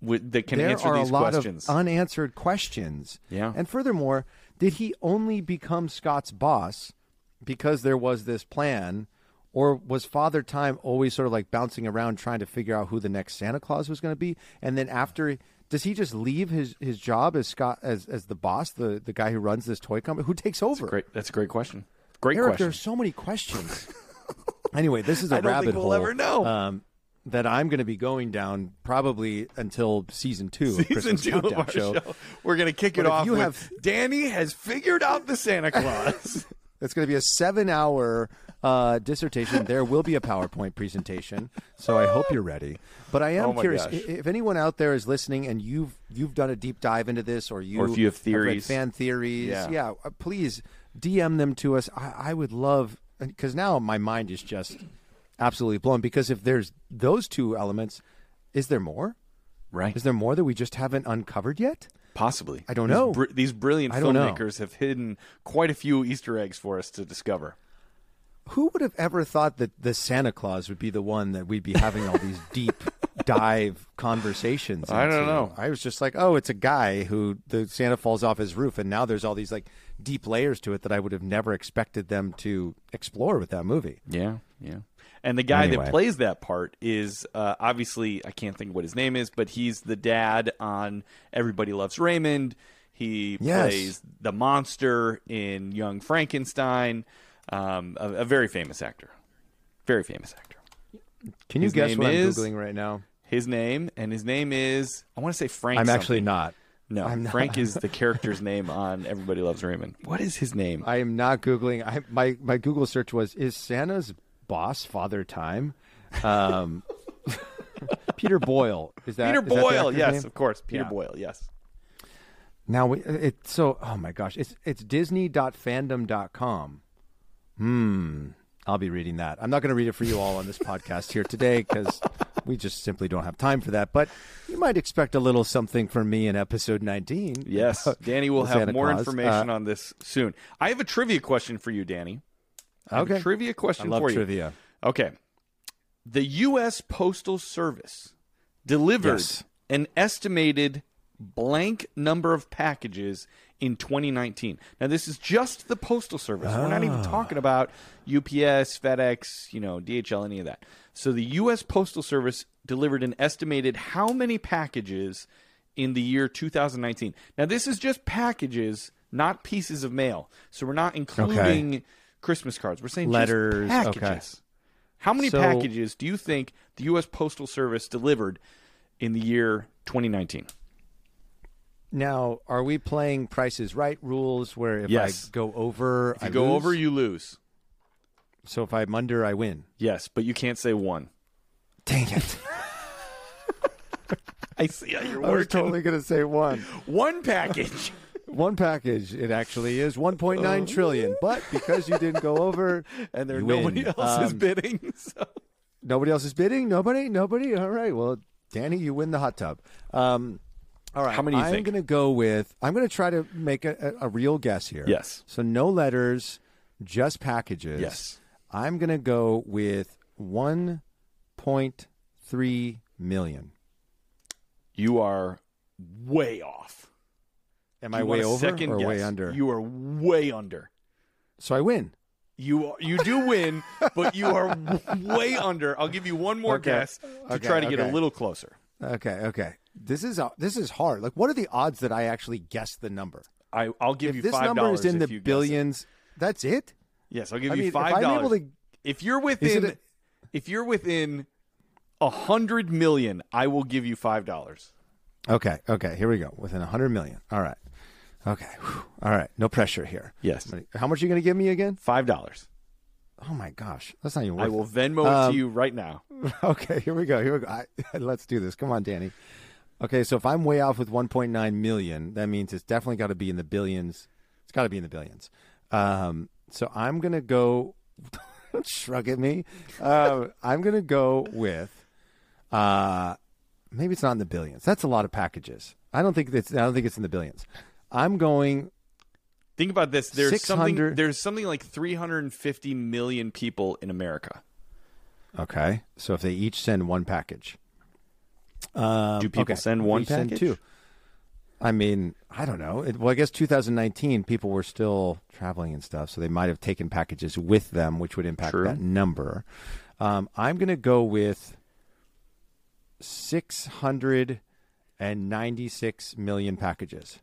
Speaker 1: With- that can
Speaker 2: there
Speaker 1: answer
Speaker 2: are
Speaker 1: these
Speaker 2: a lot
Speaker 1: questions.
Speaker 2: of unanswered questions.
Speaker 1: Yeah.
Speaker 2: And furthermore, did he only become Scott's boss because there was this plan, or was Father Time always sort of like bouncing around trying to figure out who the next Santa Claus was going to be? And then after, does he just leave his, his job as Scott as as the boss, the the guy who runs this toy company? Who takes over?
Speaker 1: Great. That's a great question. Great
Speaker 2: Eric,
Speaker 1: question.
Speaker 2: there's so many questions. [LAUGHS] anyway, this is a rabbit
Speaker 1: we'll
Speaker 2: hole.
Speaker 1: ever know.
Speaker 2: Um, that I'm going to be going down probably until season two of
Speaker 1: Season
Speaker 2: Christmas
Speaker 1: two
Speaker 2: Countdown
Speaker 1: of our show.
Speaker 2: show.
Speaker 1: We're gonna kick
Speaker 2: But
Speaker 1: it off.
Speaker 2: you have-
Speaker 1: Danny has figured out the Santa [LAUGHS] Claus.
Speaker 2: It's going to be a seven hour uh, dissertation. There will be a PowerPoint presentation, so I hope you're ready. But I am
Speaker 1: Oh
Speaker 2: curious
Speaker 1: gosh.
Speaker 2: if anyone out there is listening and you've you've done a deep dive into this, or you
Speaker 1: Or if you have theories.
Speaker 2: fan theories,
Speaker 1: Yeah.
Speaker 2: uh, please DM them to us. I, I would love because now my mind is just absolutely blown. Because if there's those two elements, is there more?
Speaker 1: right.
Speaker 2: Is there more that we just haven't uncovered yet?
Speaker 1: Possibly.
Speaker 2: I don't
Speaker 1: These
Speaker 2: know.
Speaker 1: br- these brilliant
Speaker 2: know.
Speaker 1: filmmakers have hidden quite a few Easter eggs for us to discover.
Speaker 2: Who would have ever thought that the Santa Claus would be the one that we'd be having all these [LAUGHS] deep dive conversations?
Speaker 1: I don't know.
Speaker 2: I was just like, oh, it's a guy who the Santa falls off his roof, and now there's all these like deep layers to it that I would have never expected them to explore with that movie.
Speaker 1: Yeah, yeah. And the guy
Speaker 2: Anyway.
Speaker 1: that plays that part is uh, obviously I can't think of what his name is, but he's the dad on Everybody Loves Raymond. He
Speaker 2: Yes.
Speaker 1: plays the monster in Young Frankenstein. Um, a, a very famous actor, very famous actor.
Speaker 2: Can you
Speaker 1: His
Speaker 2: guess what
Speaker 1: is-
Speaker 2: I'm googling right now?
Speaker 1: His name and his name is I want to say Frank.
Speaker 2: I'm actually not.
Speaker 1: No,
Speaker 2: not.
Speaker 1: Frank is the [LAUGHS] character's name on Everybody Loves Raymond. What is his name?
Speaker 2: I am not googling. I, my my Google search was is Santa's boss Father Time. Um, [LAUGHS] Peter Boyle is that
Speaker 1: Peter
Speaker 2: that
Speaker 1: Boyle.
Speaker 2: actor's
Speaker 1: Yes,
Speaker 2: name?
Speaker 1: of course. Peter
Speaker 2: Yeah.
Speaker 1: Boyle. Yes.
Speaker 2: Now we, it's so oh my gosh, it's it's disney.fandom.com. Hmm. I'll be reading that. I'm not going to read it for you all on this podcast here today because we just simply don't have time for that. But you might expect a little something from me in episode 19.
Speaker 1: Yes, [LAUGHS] Danny will have
Speaker 2: Santa
Speaker 1: more
Speaker 2: Claus.
Speaker 1: information
Speaker 2: Uh,
Speaker 1: on this soon. I have a trivia question for you, Danny. I
Speaker 2: Okay.
Speaker 1: trivia question for you.
Speaker 2: trivia.
Speaker 1: Okay. The U.S. Postal Service delivered
Speaker 2: Yes.
Speaker 1: an estimated blank number of packages in 2019. Now, this is just the Postal Service. We're not
Speaker 2: Ah.
Speaker 1: even talking about UPS, FedEx, you know, DHL, any of that. So the U.S. Postal Service delivered an estimated how many packages in the year 2019. Now, this is just packages, not pieces of mail. So we're not including Christmas cards. We're saying
Speaker 2: Letters,
Speaker 1: just
Speaker 2: okay.
Speaker 1: packages. How many
Speaker 2: So-
Speaker 1: packages do you think the U.S. Postal Service delivered in the year 2019?
Speaker 2: Now, are we playing prices right rules where if
Speaker 1: Yes.
Speaker 2: I go over,
Speaker 1: If you
Speaker 2: I
Speaker 1: go
Speaker 2: lose?
Speaker 1: over, you lose.
Speaker 2: So if I'm under, I win.
Speaker 1: Yes, but you can't say one.
Speaker 2: Dang it. [LAUGHS]
Speaker 1: I see how you're
Speaker 2: I was totally going to say one.
Speaker 1: One package. [LAUGHS]
Speaker 2: One package. It actually is 1.9 trillion. But because you didn't go over, [LAUGHS]
Speaker 1: and there nobody else is
Speaker 2: Um,
Speaker 1: bidding. So.
Speaker 2: Nobody else is bidding. Nobody. Nobody. All right. Well, Danny, you win the hot tub. Um, all right.
Speaker 1: How many
Speaker 2: I'm going to go with. I'm going to try to make a, a, a real guess here.
Speaker 1: Yes.
Speaker 2: So no letters, just packages.
Speaker 1: Yes.
Speaker 2: I'm going to go with 1.3 million.
Speaker 1: You are way off.
Speaker 2: Am I way over
Speaker 1: second
Speaker 2: or way under?
Speaker 1: You are way under.
Speaker 2: so I win.
Speaker 1: You you do win, [LAUGHS] but you are way under. I'll give you one more
Speaker 2: Okay.
Speaker 1: guess to
Speaker 2: Okay,
Speaker 1: try to get a little closer.
Speaker 2: Okay. Okay. This is a, this is hard. Like, what are the odds that I actually guess the number?
Speaker 1: I I'll give
Speaker 2: If
Speaker 1: you
Speaker 2: this
Speaker 1: five
Speaker 2: number
Speaker 1: dollars
Speaker 2: is in
Speaker 1: if
Speaker 2: the
Speaker 1: guess it.
Speaker 2: billions, that's it.
Speaker 1: Yes, I'll give
Speaker 2: I
Speaker 1: you
Speaker 2: mean, if
Speaker 1: five
Speaker 2: I'm able
Speaker 1: dollars.
Speaker 2: to-
Speaker 1: If you're within,
Speaker 2: it
Speaker 1: If you're within a hundred million, I will give you five dollars.
Speaker 2: Okay, okay, here we go. Within a hundred million. All right. Okay. Whew. All right. No pressure here.
Speaker 1: Yes,
Speaker 2: How much are you going to give me again?
Speaker 1: five dollars.
Speaker 2: Oh my gosh, that's not even worth.
Speaker 1: I will. Venmo it
Speaker 2: Um,
Speaker 1: to you right now. [LAUGHS]
Speaker 2: Okay, here we go. Here we go. I, [LAUGHS] let's do this. Come on, Danny. Okay, so if I'm way off with 1.9 million, that means it's definitely got to be in the billions. It's got to be in the billions. Um, so I'm gonna go. [LAUGHS] Shrug at me. Uh, I'm gonna go with. Uh, maybe it's not in the billions. That's a lot of packages. I don't think it's. I don't think it's in the billions. I'm going.
Speaker 1: Think about this. There's something. There's something like 350 million people in America.
Speaker 2: Okay, so if they each send one package, um,
Speaker 1: Do people
Speaker 2: okay,
Speaker 1: send one
Speaker 2: we send
Speaker 1: package?
Speaker 2: two. I mean, I don't know. It, well, I guess 2019 people were still traveling and stuff, so they might have taken packages with them, which would impact
Speaker 1: True.
Speaker 2: that number. Um, I'm going to go with 696 million packages.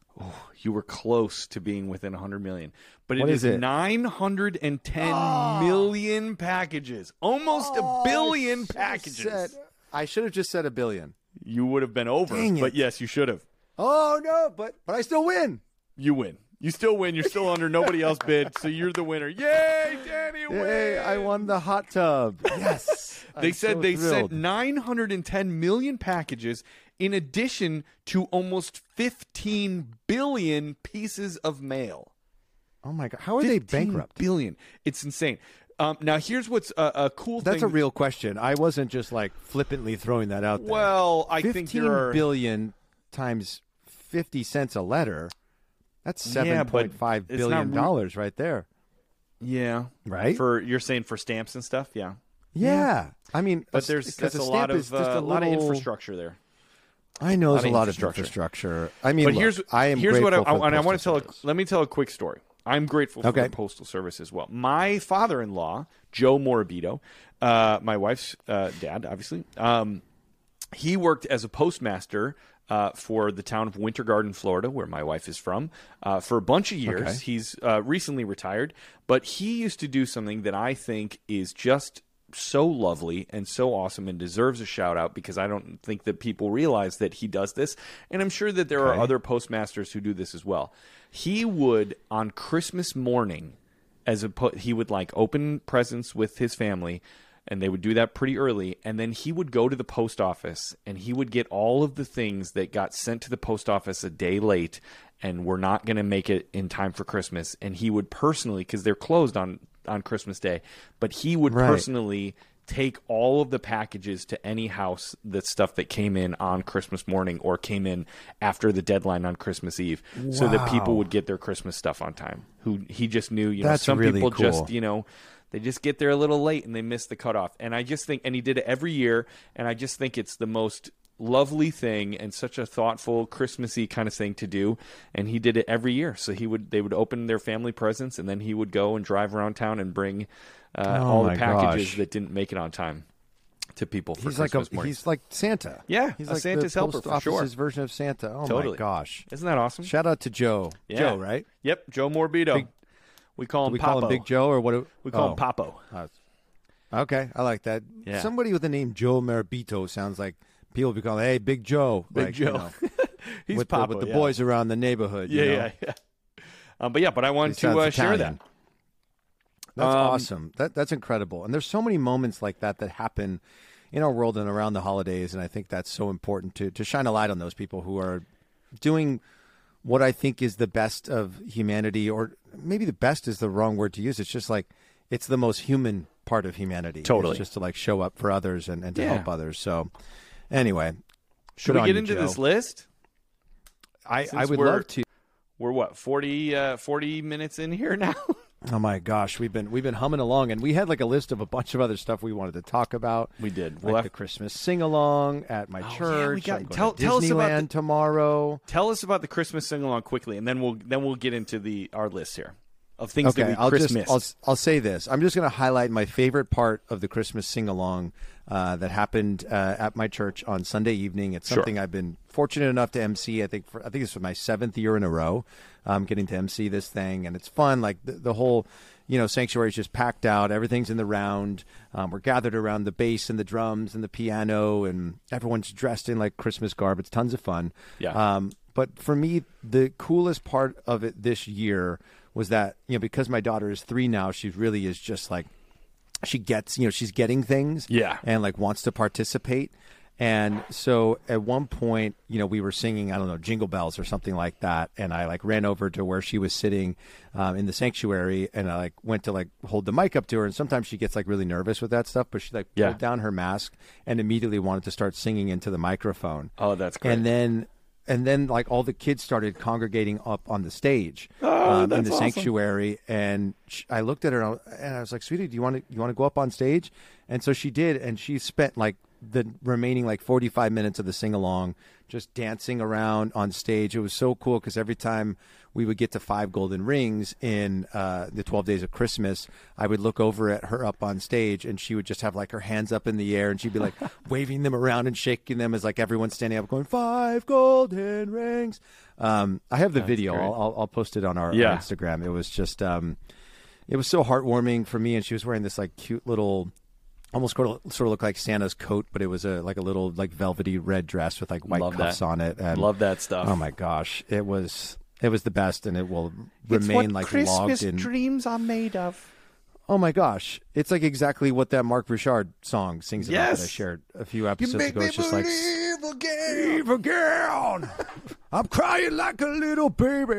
Speaker 1: You were close to being within 100 million, but it
Speaker 2: is
Speaker 1: is
Speaker 2: it?
Speaker 1: 910 million packages, almost a billion packages.
Speaker 2: Said- I should have just said a billion.
Speaker 1: You would have been over,
Speaker 2: Dang it.
Speaker 1: but yes, you should have.
Speaker 2: Oh no, but but I still win.
Speaker 1: You win. You still win. You're still under. Nobody else bid, so you're the winner. Yay, Danny!
Speaker 2: Hey, I won the hot tub. Yes. [LAUGHS]
Speaker 1: They
Speaker 2: I'm
Speaker 1: said
Speaker 2: so
Speaker 1: they
Speaker 2: thrilled.
Speaker 1: sent 910 million packages in addition to almost 15 billion pieces of mail.
Speaker 2: Oh my god, how are they bankrupt?
Speaker 1: billion. It's insane. Um, now, here's what's a, a cool thing.
Speaker 2: That's
Speaker 1: thing.
Speaker 2: a real question. I wasn't just like flippantly throwing that out there.
Speaker 1: Well, I think
Speaker 2: fifteen
Speaker 1: there are.
Speaker 2: billion times fifty cents a letter. That's
Speaker 1: Yeah,
Speaker 2: seven point five
Speaker 1: it's
Speaker 2: billion
Speaker 1: re-
Speaker 2: dollars right there.
Speaker 1: yeah,
Speaker 2: Right?
Speaker 1: For you're saying for stamps and stuff, yeah.
Speaker 2: Yeah. I mean,
Speaker 1: But
Speaker 2: a-
Speaker 1: there's that's a,
Speaker 2: stamp
Speaker 1: lot
Speaker 2: is
Speaker 1: of
Speaker 2: just
Speaker 1: uh,
Speaker 2: a
Speaker 1: a lot of
Speaker 2: little-
Speaker 1: infrastructure there.
Speaker 2: I know there's
Speaker 1: lot
Speaker 2: a lot of
Speaker 1: infrastructure.
Speaker 2: infrastructure. I mean,
Speaker 1: But
Speaker 2: look,
Speaker 1: here's
Speaker 2: I am
Speaker 1: here's what I, I, I want to tell. A, let me tell a quick story. I'm grateful for
Speaker 2: Okay.
Speaker 1: the postal service as well. My father-in-law, Joe Morabito, uh, my wife's uh, dad, obviously, um, he worked as a postmaster uh, for the town of Winter Garden, Florida, where my wife is from, uh, for a bunch of years.
Speaker 2: Okay.
Speaker 1: He's uh, recently retired, but he used to do something that I think is just so lovely and so awesome and deserves a shout out because I don't think that people realize that he does this. And I'm sure that there are other postmasters who do this as well. He would, on Christmas morning, as a po- he would like open presents with his family and they would do that pretty early and then he would go to the post office and he would get all of the things that got sent to the post office a day late and were not going to make it in time for Christmas and he would personally cuz they're closed on on Christmas day but he would
Speaker 2: Right.
Speaker 1: personally take all of the packages to any house that stuff that came in on Christmas morning or came in after the deadline on Christmas Eve so that people would get their Christmas stuff on time who he just knew you know
Speaker 2: That's
Speaker 1: some
Speaker 2: really
Speaker 1: people
Speaker 2: cool.
Speaker 1: just you know they just get there a little late and they miss the cutoff and i just think and he did it every year and i just think it's the most lovely thing and such a thoughtful christmassy kind of thing to do and he did it every year so he would they would open their family presents and then he would go and drive around town and bring uh,
Speaker 2: Oh
Speaker 1: all the packages
Speaker 2: gosh.
Speaker 1: that didn't make it on time to people for
Speaker 2: he's like a
Speaker 1: morning
Speaker 2: he's like Santa.
Speaker 1: Yeah,
Speaker 2: he's
Speaker 1: a
Speaker 2: like
Speaker 1: Santa's helper for sure.
Speaker 2: version of Santa. Oh
Speaker 1: Totally.
Speaker 2: my gosh!
Speaker 1: isn't that awesome
Speaker 2: Shout out to Joe.
Speaker 1: Yeah.
Speaker 2: Joe, right?
Speaker 1: yep joe Morabito.
Speaker 2: Big-
Speaker 1: we call him
Speaker 2: we
Speaker 1: Papo.
Speaker 2: call him Big Joe or what? do-
Speaker 1: we call
Speaker 2: oh.
Speaker 1: him papo
Speaker 2: Okay, I like that.
Speaker 1: Yeah.
Speaker 2: Somebody with the name Joe Morabito sounds like people be calling, "Hey, Big Joe."
Speaker 1: Big
Speaker 2: like, you
Speaker 1: Joe.
Speaker 2: know, [LAUGHS]
Speaker 1: he's
Speaker 2: with the, with the
Speaker 1: yeah.
Speaker 2: boys around the neighborhood. you
Speaker 1: yeah
Speaker 2: know?
Speaker 1: yeah yeah um, but yeah but i wanted to uh, share that
Speaker 2: That's
Speaker 1: Um,
Speaker 2: awesome. That that's incredible. And there's so many moments like that that happen in our world and around the holidays, and I think that's so important to to shine a light on those people who are doing what I think is the best of humanity, or maybe the best is the wrong word to use. It's just like it's the most human part of humanity. It's
Speaker 1: Totally.
Speaker 2: just to like show up for others and, and to
Speaker 1: Yeah.
Speaker 2: help others. So anyway,
Speaker 1: Should we get into
Speaker 2: Joe.
Speaker 1: this list?
Speaker 2: I, I would love to.
Speaker 1: We're what 40, uh, 40 minutes in here [LAUGHS] now.
Speaker 2: Oh my gosh, we've been we've been humming along, and we had like a list of a bunch of other stuff we wanted to talk about.
Speaker 1: We did.
Speaker 2: like
Speaker 1: We'll
Speaker 2: the Christmas sing along at my
Speaker 1: Oh, yeah, we
Speaker 2: church.
Speaker 1: got-
Speaker 2: I'm going
Speaker 1: tell- tell us about the-
Speaker 2: tomorrow.
Speaker 1: Tell us about the Christmas sing along quickly, and then we'll then we'll get into the our list here of things that we
Speaker 2: I'll
Speaker 1: Chris
Speaker 2: just I'll. I'll say this. I'm just going to highlight my favorite part of the Christmas sing along uh, that happened uh, at my church on Sunday evening. It's
Speaker 1: Sure.
Speaker 2: something I've been fortunate enough to MC. I think for, I think it's for my seventh year in a row, um, getting to MC this thing, and it's fun. Like the, the whole, you know, sanctuary is just packed out. Everything's in the round. Um, we're gathered around the bass and the drums and the piano, and everyone's dressed in like Christmas garb. It's tons of fun.
Speaker 1: Yeah.
Speaker 2: Um, but for me, the coolest part of it this year was that you know because my daughter is three now, she really is just like she gets you know she's getting things
Speaker 1: Yeah.
Speaker 2: and like wants to participate and so at one point you know we were singing i don't know jingle bells or something like that and i like ran over to where she was sitting um, in the sanctuary and i like went to like hold the mic up to her and sometimes she gets like really nervous with that stuff but she like
Speaker 1: Yeah.
Speaker 2: pulled down her mask and immediately wanted to start singing into the microphone
Speaker 1: Oh, that's great.
Speaker 2: and then and then like all the kids started congregating up on the stage
Speaker 1: Oh,
Speaker 2: um, in the
Speaker 1: awesome.
Speaker 2: sanctuary and sh I looked at her and I- and I was like sweetie do you want to you want to go up on stage and so she did and she spent like the remaining like 45 minutes of the sing along just dancing around on stage. It was so cool because every time we would get to five golden rings in uh, the 12 days of christmas i would look over at her up on stage and she would just have like her hands up in the air and she'd be like [LAUGHS] waving them around and shaking them as like everyone's standing up going five golden rings. Um, i have the video. I'll, I'll, I'll post it on our, our instagram. It was just um, it was so heartwarming for me and she was wearing this like cute little almost sort of, sort of looked like santa's coat but it was a like a little like velvety red dress with like white
Speaker 1: Love
Speaker 2: cuffs
Speaker 1: that.
Speaker 2: on it and
Speaker 1: Love that stuff.
Speaker 2: oh my gosh it was it was the best and it will
Speaker 1: It's
Speaker 2: remain
Speaker 1: what
Speaker 2: like
Speaker 1: Christmas
Speaker 2: logged in
Speaker 1: dreams are made of.
Speaker 2: oh my gosh it's like exactly what that mark Bouchard song sings about that i shared a few episodes ago it's just like
Speaker 1: again.
Speaker 2: Believe again. [LAUGHS] I'm crying like a little baby.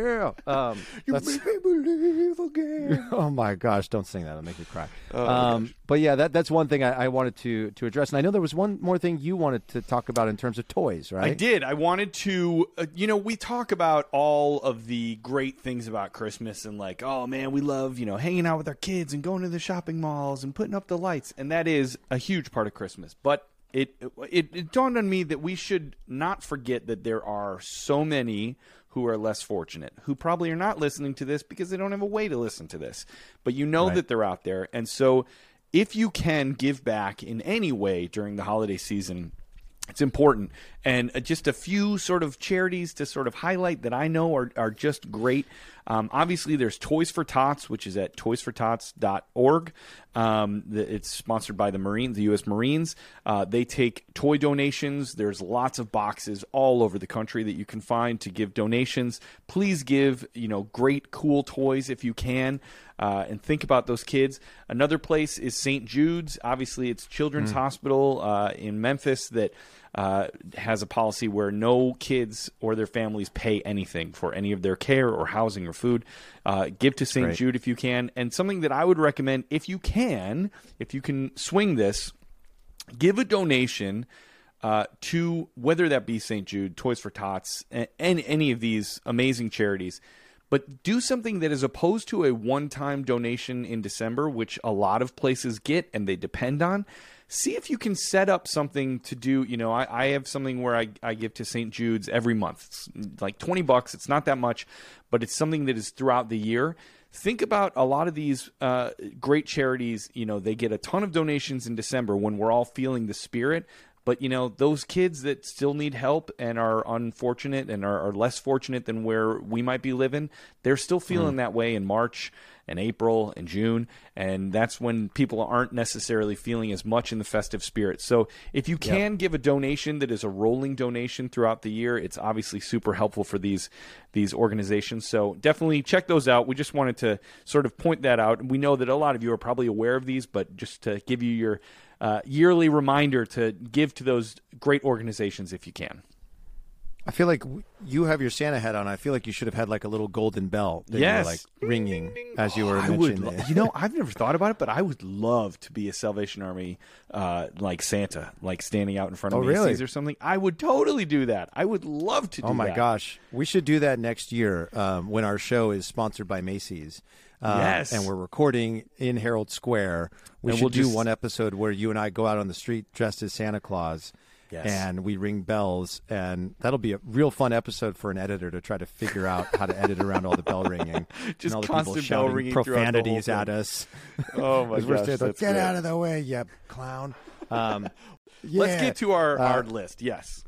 Speaker 2: Um, [LAUGHS] that's-
Speaker 1: me believe again. [LAUGHS]
Speaker 2: oh my gosh! Don't sing that; it'll make you cry.
Speaker 1: Oh,
Speaker 2: um, but yeah, that that's one thing I, I wanted to to address, and I know there was one more thing you wanted to talk about in terms of toys, right?
Speaker 1: I did. I wanted to, uh, you know, we talk about all of the great things about Christmas and like, oh man, we love, you know, hanging out with our kids and going to the shopping malls and putting up the lights, and that is a huge part of Christmas. But it it, it dawned on me that we should not forget that there are so many who are less fortunate, who probably are not listening to this because they don't have a way to listen to this. But you know
Speaker 2: Right.
Speaker 1: that they're out there, and so if you can give back in any way during the holiday season it's important and uh, just a few sort of charities to sort of highlight that i know are, are just great um, obviously there's toys for tots which is at toysfortots.org um, it's sponsored by the marines the u.s marines uh, they take toy donations there's lots of boxes all over the country that you can find to give donations please give you know great cool toys if you can uh, and think about those kids. Another place is St. Jude's. Obviously, it's Children's Hospital uh, in Memphis that uh, has a policy where no kids or their families pay anything for any of their care or housing or food. Uh, give to St.
Speaker 2: Great.
Speaker 1: Jude if you can. And something that I would recommend, if you can, if you can swing this, give a donation uh, to whether that be St. Jude, Toys for Tots, and, and any of these amazing charities. But do something that is opposed to a one time donation in December, which a lot of places get and they depend on. See if you can set up something to do. You know, I, I have something where I, I give to St. Jude's every month. It's like 20 bucks. It's not that much, but it's something that is throughout the year think about a lot of these uh, great charities you know they get a ton of donations in december when we're all feeling the spirit but you know those kids that still need help and are unfortunate and are, are less fortunate than where we might be living they're still feeling that way in march and april and june and that's when people aren't necessarily feeling as much in the festive spirit. So if you can give a donation that is a rolling donation throughout the year it's obviously super helpful for these these organizations. So definitely check those out. We just wanted to sort of point that out. We know that a lot of you are probably aware of these but just to give you your uh, yearly reminder to give to those great organizations if you can
Speaker 2: I feel like you have your Santa hat on. I feel like you should have had like a little golden bell that
Speaker 1: Yes.
Speaker 2: you were like ringing as you were
Speaker 1: would,
Speaker 2: mentioning.
Speaker 1: lo- you know, I've [LAUGHS] never thought about it, but I would love to be a Salvation Army, uh, like Santa, like standing out in front of
Speaker 2: Oh,
Speaker 1: Macy's
Speaker 2: really?
Speaker 1: or something. I would totally do that. I would love to. do
Speaker 2: Oh my
Speaker 1: that.
Speaker 2: gosh, we should do that next year um, when our show is sponsored by Macy's. Uh,
Speaker 1: Yes.
Speaker 2: and we're recording in Herald Square. We
Speaker 1: And
Speaker 2: should
Speaker 1: we'll
Speaker 2: do
Speaker 1: just-
Speaker 2: one episode where you and I go out on the street dressed as Santa Claus.
Speaker 1: Yes.
Speaker 2: And we ring bells, and that'll be a real fun episode for an editor to try to figure out how to edit around all the bell [LAUGHS] ringing,
Speaker 1: Just
Speaker 2: and all the
Speaker 1: constant
Speaker 2: people
Speaker 1: bell
Speaker 2: shouting
Speaker 1: ringing throughout the whole
Speaker 2: profanities at us. [LAUGHS]
Speaker 1: Oh my [LAUGHS]
Speaker 2: As we're
Speaker 1: gosh,
Speaker 2: standing get out of the way, you clown. Um,
Speaker 1: Let's get to our,
Speaker 2: Uh,
Speaker 1: our list. Yes.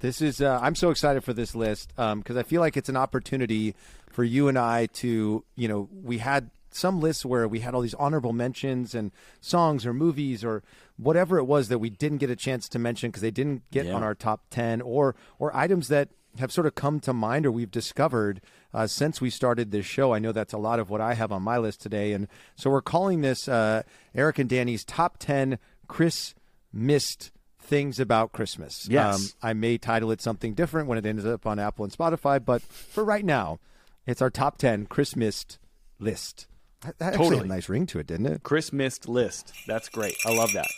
Speaker 2: This is uh, I'm so excited for this list because I feel like it's an opportunity for you and I to you know we had some lists where we had all these honorable mentions and songs or movies or whatever it was that we didn't get a chance to mention because they didn't get
Speaker 1: Yeah.
Speaker 2: on our top 10 or or items that have sort of come to mind or we've discovered uh, since we started this show. I know that's a lot of what I have on my list today. And so we're calling this uh, Eric and Danny's top 10 Chris missed things about Christmas. Um,
Speaker 1: Yes.
Speaker 2: I may title it something different when it ends up on Apple and Spotify, but for right now, it's our top 10 Chris missed list. That, that actually had
Speaker 1: Totally.
Speaker 2: a nice ring to it, didn't it?
Speaker 1: Chris missed list. That's great. I love that.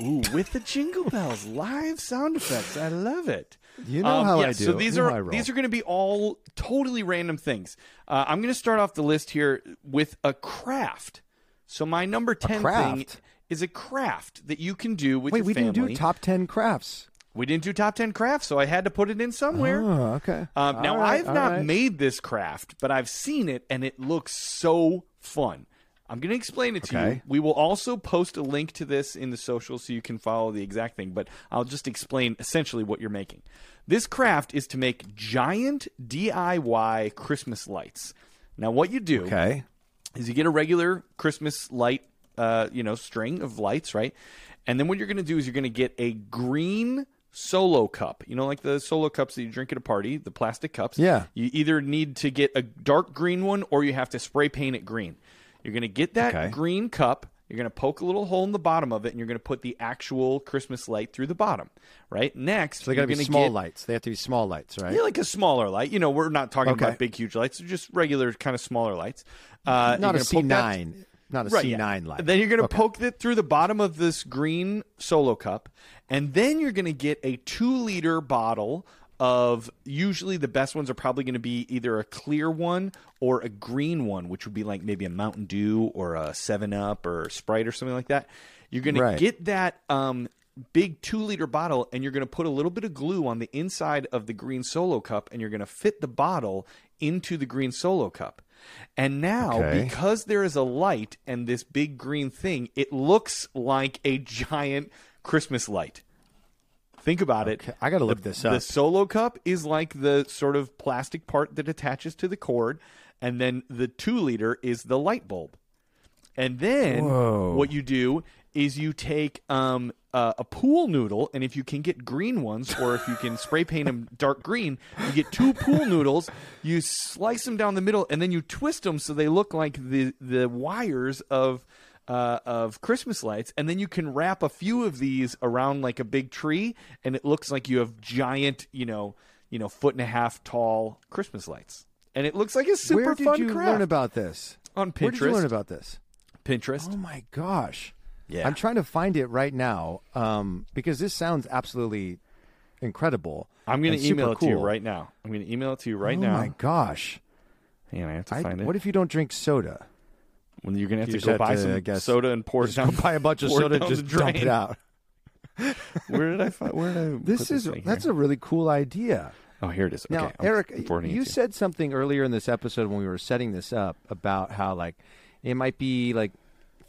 Speaker 1: Ooh, with the jingle bells, live sound effects. I love it.
Speaker 2: You know how
Speaker 1: yeah,
Speaker 2: I do.
Speaker 1: So these
Speaker 2: You know how I
Speaker 1: are these are going to be all totally random things. Uh, I'm going to start off the list here with a craft. So my number ten thing is a craft that you can do with
Speaker 2: Wait,
Speaker 1: your
Speaker 2: we
Speaker 1: family.
Speaker 2: didn't do top 10 crafts.
Speaker 1: We didn't do top ten crafts, so I had to put it in somewhere.
Speaker 2: Oh, okay.
Speaker 1: Um, now
Speaker 2: right,
Speaker 1: I've not
Speaker 2: right.
Speaker 1: made this craft, but I've seen it and it looks so fun. I'm going to explain it to you. We will also post a link to this in the social so you can follow the exact thing, but I'll just explain essentially what you're making. This craft is to make giant DIY Christmas lights. Now what you do
Speaker 2: Okay.
Speaker 1: is you get a regular Christmas light, uh, you know, string of lights, right? And then what you're going to do is you're going to get a green solo cup. You know, like the solo cups that you drink at a party, the plastic cups.
Speaker 2: Yeah.
Speaker 1: You either need to get a dark green one or you have to spray paint it green. You're going to get that
Speaker 2: Okay.
Speaker 1: green cup. You're going to poke a little hole in the bottom of it, and you're going to put the actual Christmas light through the bottom. Right next,
Speaker 2: So they got to be small
Speaker 1: get,
Speaker 2: lights. They have to be small lights, right?
Speaker 1: yeah, like a smaller light. You know, we're not talking
Speaker 2: Okay.
Speaker 1: about big, huge lights. They're just regular, kind of smaller lights. Uh,
Speaker 2: Not a
Speaker 1: that-
Speaker 2: C9. Not a
Speaker 1: Right,
Speaker 2: C9
Speaker 1: yeah.
Speaker 2: light.
Speaker 1: Then you're going to
Speaker 2: Okay.
Speaker 1: poke it through the bottom of this green solo cup, and then you're going to get a two liter bottle of. Usually, the best ones are probably going to be either a clear one or a green one, which would be like maybe a Mountain Dew or a Seven Up or Sprite or something like that. You're going
Speaker 2: Right.
Speaker 1: to get that um, big two liter bottle, and you're going to put a little bit of glue on the inside of the green solo cup, and you're going to fit the bottle into the green solo cup. And now,
Speaker 2: Okay.
Speaker 1: because there is a light and this big green thing, it looks like a giant Christmas light. Think about it.
Speaker 2: I gotta look
Speaker 1: The-
Speaker 2: this up.
Speaker 1: The solo cup is like the sort of plastic part that attaches to the cord, and then the two liter is the light bulb. And then
Speaker 2: Whoa.
Speaker 1: what you do is you take um, uh, a pool noodle, and if you can get green ones, or if you can spray paint them dark green, you get two pool noodles. You slice them down the middle, and then you twist them so they look like the the wires of uh, of Christmas lights, and then you can wrap a few of these around like a big tree, and it looks like you have giant, you know, you know, foot and a half tall Christmas lights, and it looks like a super
Speaker 2: Where did
Speaker 1: fun
Speaker 2: you
Speaker 1: craft
Speaker 2: learn about this?
Speaker 1: on Pinterest.
Speaker 2: Where did you
Speaker 1: Pinterest.
Speaker 2: learn about this?
Speaker 1: Pinterest.
Speaker 2: Oh my gosh.
Speaker 1: Yeah.
Speaker 2: I'm trying to find it right now um, because this sounds absolutely incredible.
Speaker 1: I'm going to email
Speaker 2: super
Speaker 1: it to you right now. I'm going to email it to you right
Speaker 2: oh
Speaker 1: now.
Speaker 2: my gosh.
Speaker 1: Hang on, I have to
Speaker 2: I,
Speaker 1: find it.
Speaker 2: what if you don't drink soda?
Speaker 1: When you're going to have
Speaker 2: You
Speaker 1: to go buy
Speaker 2: to,
Speaker 1: some
Speaker 2: guess,
Speaker 1: soda and pour it down.
Speaker 2: go buy a bunch of soda, just dump it out. [LAUGHS] [LAUGHS]
Speaker 1: Where did I find? Where did I?
Speaker 2: This is
Speaker 1: thing
Speaker 2: that's a really cool idea.
Speaker 1: Oh, here it is.
Speaker 2: Now,
Speaker 1: okay,
Speaker 2: Eric, you said something earlier in this episode when we were setting this up about how like it might be like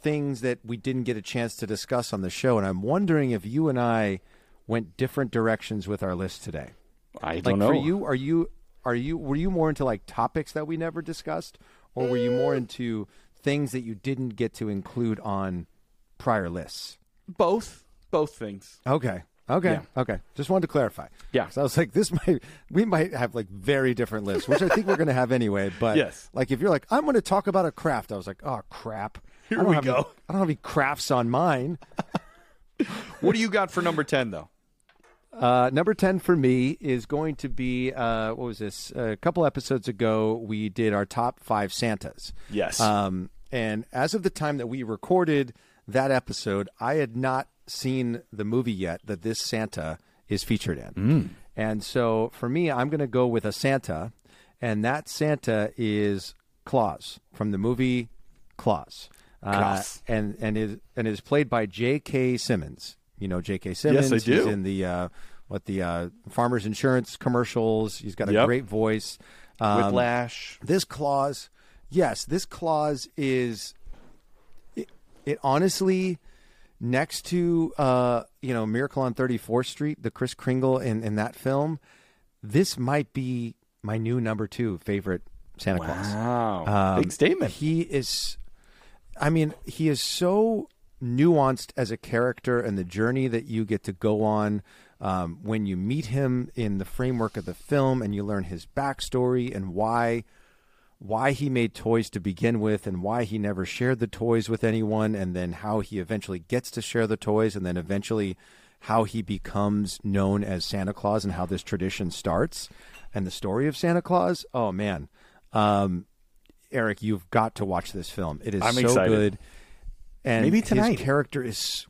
Speaker 2: things that we didn't get a chance to discuss on the show, and I'm wondering if you and I went different directions with our list today.
Speaker 1: I
Speaker 2: Like
Speaker 1: don't know.
Speaker 2: for you, are you are you were you more into like topics that we never discussed, or were you more into things that you didn't get to include on prior lists?
Speaker 1: both, both things.
Speaker 2: Okay. Okay.
Speaker 1: Yeah.
Speaker 2: Okay. Just wanted to clarify.
Speaker 1: Yeah.
Speaker 2: So I was like, this might we might have like very different lists, which I think we're going to have anyway. But
Speaker 1: Yes.
Speaker 2: like if you're like, I'm going to talk about a craft, I was like, oh crap.
Speaker 1: Here we go.
Speaker 2: Any, I don't have any crafts on mine. [LAUGHS]
Speaker 1: What do you got for number ten though?
Speaker 2: Uh, number 10 for me is going to be uh, what was this? a couple episodes ago, we did our top five Santas.
Speaker 1: Yes.
Speaker 2: Um, and as of the time that we recorded that episode, I had not seen the movie yet that this Santa is featured in. And so for me, I'm going to go with a Santa, and that Santa is Klaus from the movie Klaus. Uh, and and is and is played by J.K. Simmons. You know J.K. Simmons.
Speaker 1: Yes,
Speaker 2: I
Speaker 1: do.
Speaker 2: He's in the uh, what the uh, Farmers Insurance commercials. He's got a
Speaker 1: Yep.
Speaker 2: great voice. Um,
Speaker 1: Whiplash.
Speaker 2: this Klaus, yes, this Klaus is. It, it honestly, next to uh, you know Miracle on Thirty Fourth Street, the Kris Kringle in in that film, this might be my new number two favorite Santa Claus.
Speaker 1: Wow.
Speaker 2: Um,
Speaker 1: Big statement.
Speaker 2: He is, I mean, he is so nuanced as a character and the journey that you get to go on um, when you meet him in the framework of the film and you learn his backstory and why why he made toys to begin with and why he never shared the toys with anyone and then how he eventually gets to share the toys and then eventually how he becomes known as Santa Claus and how this tradition starts and the story of Santa Claus. Oh man. Um, Eric, you've got to watch this film. It is
Speaker 1: I'm
Speaker 2: so
Speaker 1: excited.
Speaker 2: good. And
Speaker 1: Maybe tonight.
Speaker 2: his character is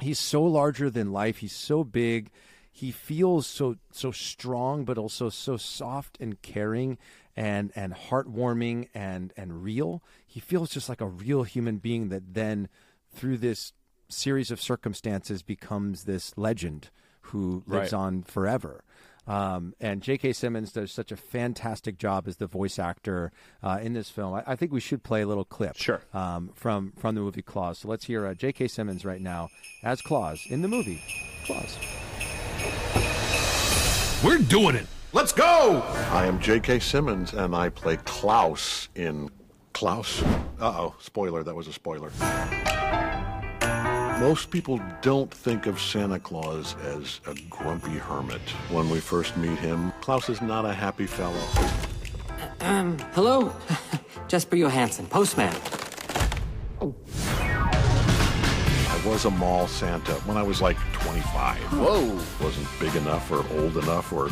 Speaker 2: he's so larger than life. He's so big. He feels so so strong, but also so soft and caring and and heartwarming and and real. He feels just like a real human being that then through this series of circumstances becomes this legend who lives
Speaker 1: Right.
Speaker 2: on forever. Um, and J.K. Simmons does such a fantastic job as the voice actor uh, in this film. I, I think we should play a little clip
Speaker 1: Sure.
Speaker 2: um, from from the movie Klaus. So let's hear uh, J.K. Simmons right now as Klaus in the movie Klaus.
Speaker 3: We're doing it.
Speaker 4: Let's go! I am J.K. Simmons, and I play Klaus in Klaus. Uh oh, spoiler, that was a spoiler. Most people don't think of Santa Claus as a grumpy hermit. When we first meet him, Klaus is not a happy fellow.
Speaker 5: Um, hello? [LAUGHS] Jesper Johansen, postman.
Speaker 4: I was a mall Santa when I was like 25. Whoa! Wasn't big enough or old enough or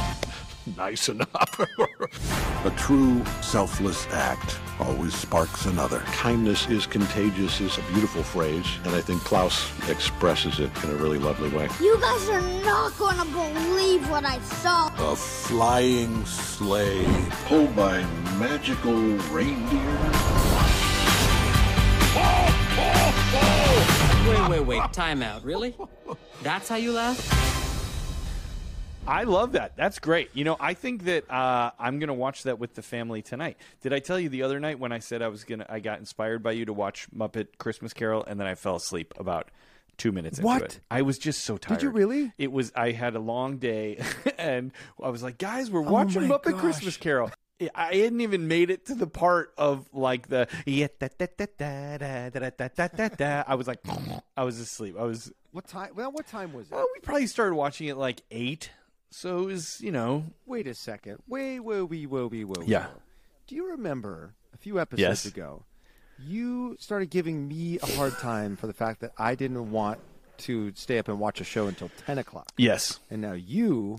Speaker 4: [LAUGHS] nice enough. [LAUGHS]
Speaker 6: A true selfless act always sparks another.
Speaker 4: Kindness is contagious is a beautiful phrase, and I think Klaus expresses it in a really lovely way.
Speaker 7: You guys are not gonna believe what I saw.
Speaker 6: A flying sleigh.
Speaker 4: Pulled by magical reindeer.
Speaker 5: Wait, wait, wait. Time out. Really? That's how you laugh?
Speaker 1: I love that. That's great. You know, I think that uh, I'm going to watch that with the family tonight. Did I tell you the other night when I said I was going to, I got inspired by you to watch Muppet Christmas Carol and then I fell asleep about two minutes into
Speaker 2: What?
Speaker 1: it. I was just so tired.
Speaker 2: Did you really?
Speaker 1: It was, I had a long day and I was like, guys, we're watching
Speaker 2: Oh
Speaker 1: Muppet
Speaker 2: gosh.
Speaker 1: Christmas Carol. I hadn't even made it to the part of like the yeah, da, da, da, da, da, da, da, da, da, da. I was like, I was asleep. I was.
Speaker 2: What time? Well, what time was it?
Speaker 1: Well, we probably started watching it like eight, so it was you know
Speaker 2: Wait a second. Wait, whoa, wee, whoa, wee, whoa.
Speaker 1: Yeah.
Speaker 2: whoa. Do you remember a few episodes
Speaker 1: Yes.
Speaker 2: ago? You started giving me a hard time for the fact that I didn't want to stay up and watch a show until ten o'clock,
Speaker 1: yes
Speaker 2: and now you,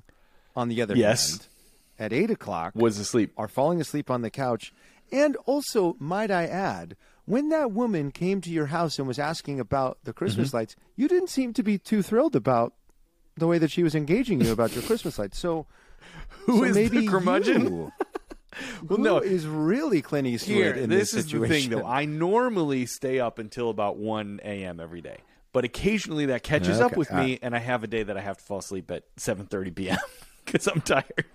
Speaker 2: on the other
Speaker 1: Yes.
Speaker 2: hand, at eight o'clock,
Speaker 1: was asleep.
Speaker 2: are falling asleep on the couch. And also, might I add, when that woman came to your house and was asking about the Christmas
Speaker 1: Mm-hmm.
Speaker 2: lights, you didn't seem to be too thrilled about the way that she was engaging you about your Christmas lights. So, [LAUGHS]
Speaker 1: Who
Speaker 2: so
Speaker 1: is the
Speaker 2: maybe
Speaker 1: curmudgeon?
Speaker 2: You,
Speaker 1: Well, [LAUGHS]
Speaker 2: who
Speaker 1: no.
Speaker 2: is really Clint Eastwood
Speaker 1: Here,
Speaker 2: in
Speaker 1: this,
Speaker 2: this,
Speaker 1: is
Speaker 2: situation?
Speaker 1: the thing, though. I normally stay up until about one a.m. every day, but occasionally that catches up
Speaker 2: Okay.
Speaker 1: with me,
Speaker 2: Uh,
Speaker 1: and I have a day that I have to fall asleep at seven thirty p.m. because [LAUGHS] I'm tired.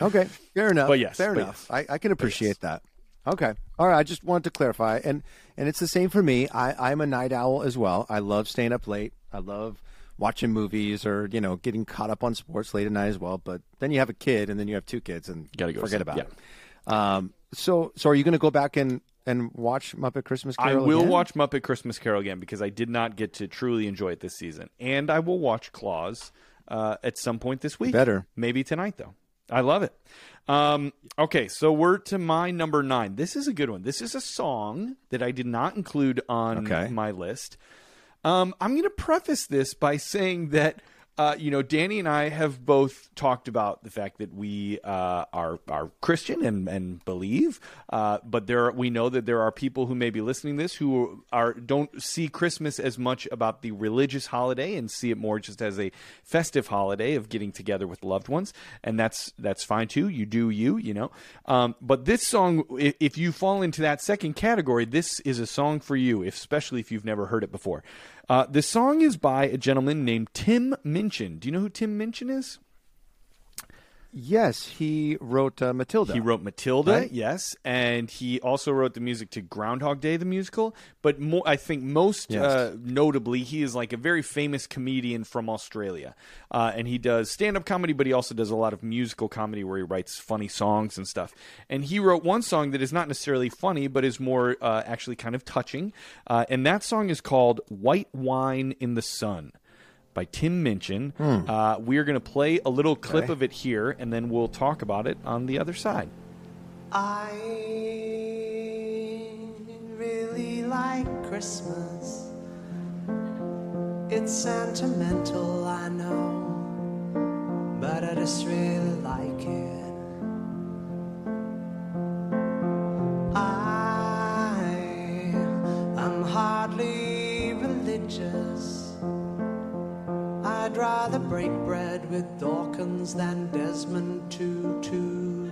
Speaker 2: Okay, fair enough.
Speaker 1: But yes,
Speaker 2: fair
Speaker 1: but
Speaker 2: enough.
Speaker 1: yes.
Speaker 2: I, I can appreciate that. Okay, all right. I just wanted to clarify, and and it's the same for me. I, I'm a night owl as well. I love staying up late. I love watching movies or you know getting caught up on sports late at night as well. But then you have a kid, and then you have two kids, and
Speaker 1: Gotta go
Speaker 2: forget about
Speaker 1: yeah.
Speaker 2: it. Um, so so are you going to go back and and watch Muppet Christmas Carol?
Speaker 1: I will
Speaker 2: again?
Speaker 1: watch Muppet Christmas Carol again because I did not get to truly enjoy it this season, and I will watch Klaus uh, at some point this week.
Speaker 2: Better.
Speaker 1: maybe tonight though. I love it. Um, okay, so we're to my number nine. This is a good one. This is a song that I did not include on
Speaker 2: Okay.
Speaker 1: my list. Um, I'm going to preface this by saying that uh, you know Danny and I have both talked about the fact that we uh, are are Christian and and believe, uh, but there are, we know that there are people who may be listening to this who are don't see Christmas as much about the religious holiday and see it more just as a festive holiday of getting together with loved ones, and that's that's fine too. You do you, you know. Um, but this song, if, if you fall into that second category, this is a song for you, especially if you've never heard it before. Uh, the song is by a gentleman named Tim Minchin. Do you know who Tim Minchin is?
Speaker 2: Yes, he wrote uh, Matilda.
Speaker 1: He wrote Matilda,
Speaker 2: Right?
Speaker 1: yes, and he also wrote the music to Groundhog Day, the musical. But more, I think most
Speaker 2: Yes.
Speaker 1: uh, notably, he is like a very famous comedian from Australia, uh, and he does stand-up comedy, but he also does a lot of musical comedy where he writes funny songs and stuff. And he wrote one song that is not necessarily funny, but is more uh, actually kind of touching, uh, and that song is called "White Wine in the Sun." By Tim Minchin. Uh, we are going to play a little clip
Speaker 2: Okay.
Speaker 1: of it here, and then we'll talk about it on the other side.
Speaker 3: I really like Christmas. It's sentimental, I know, but I just really like it. I am hardly religious. I'd rather break bread with Dawkins than Desmond Tutu,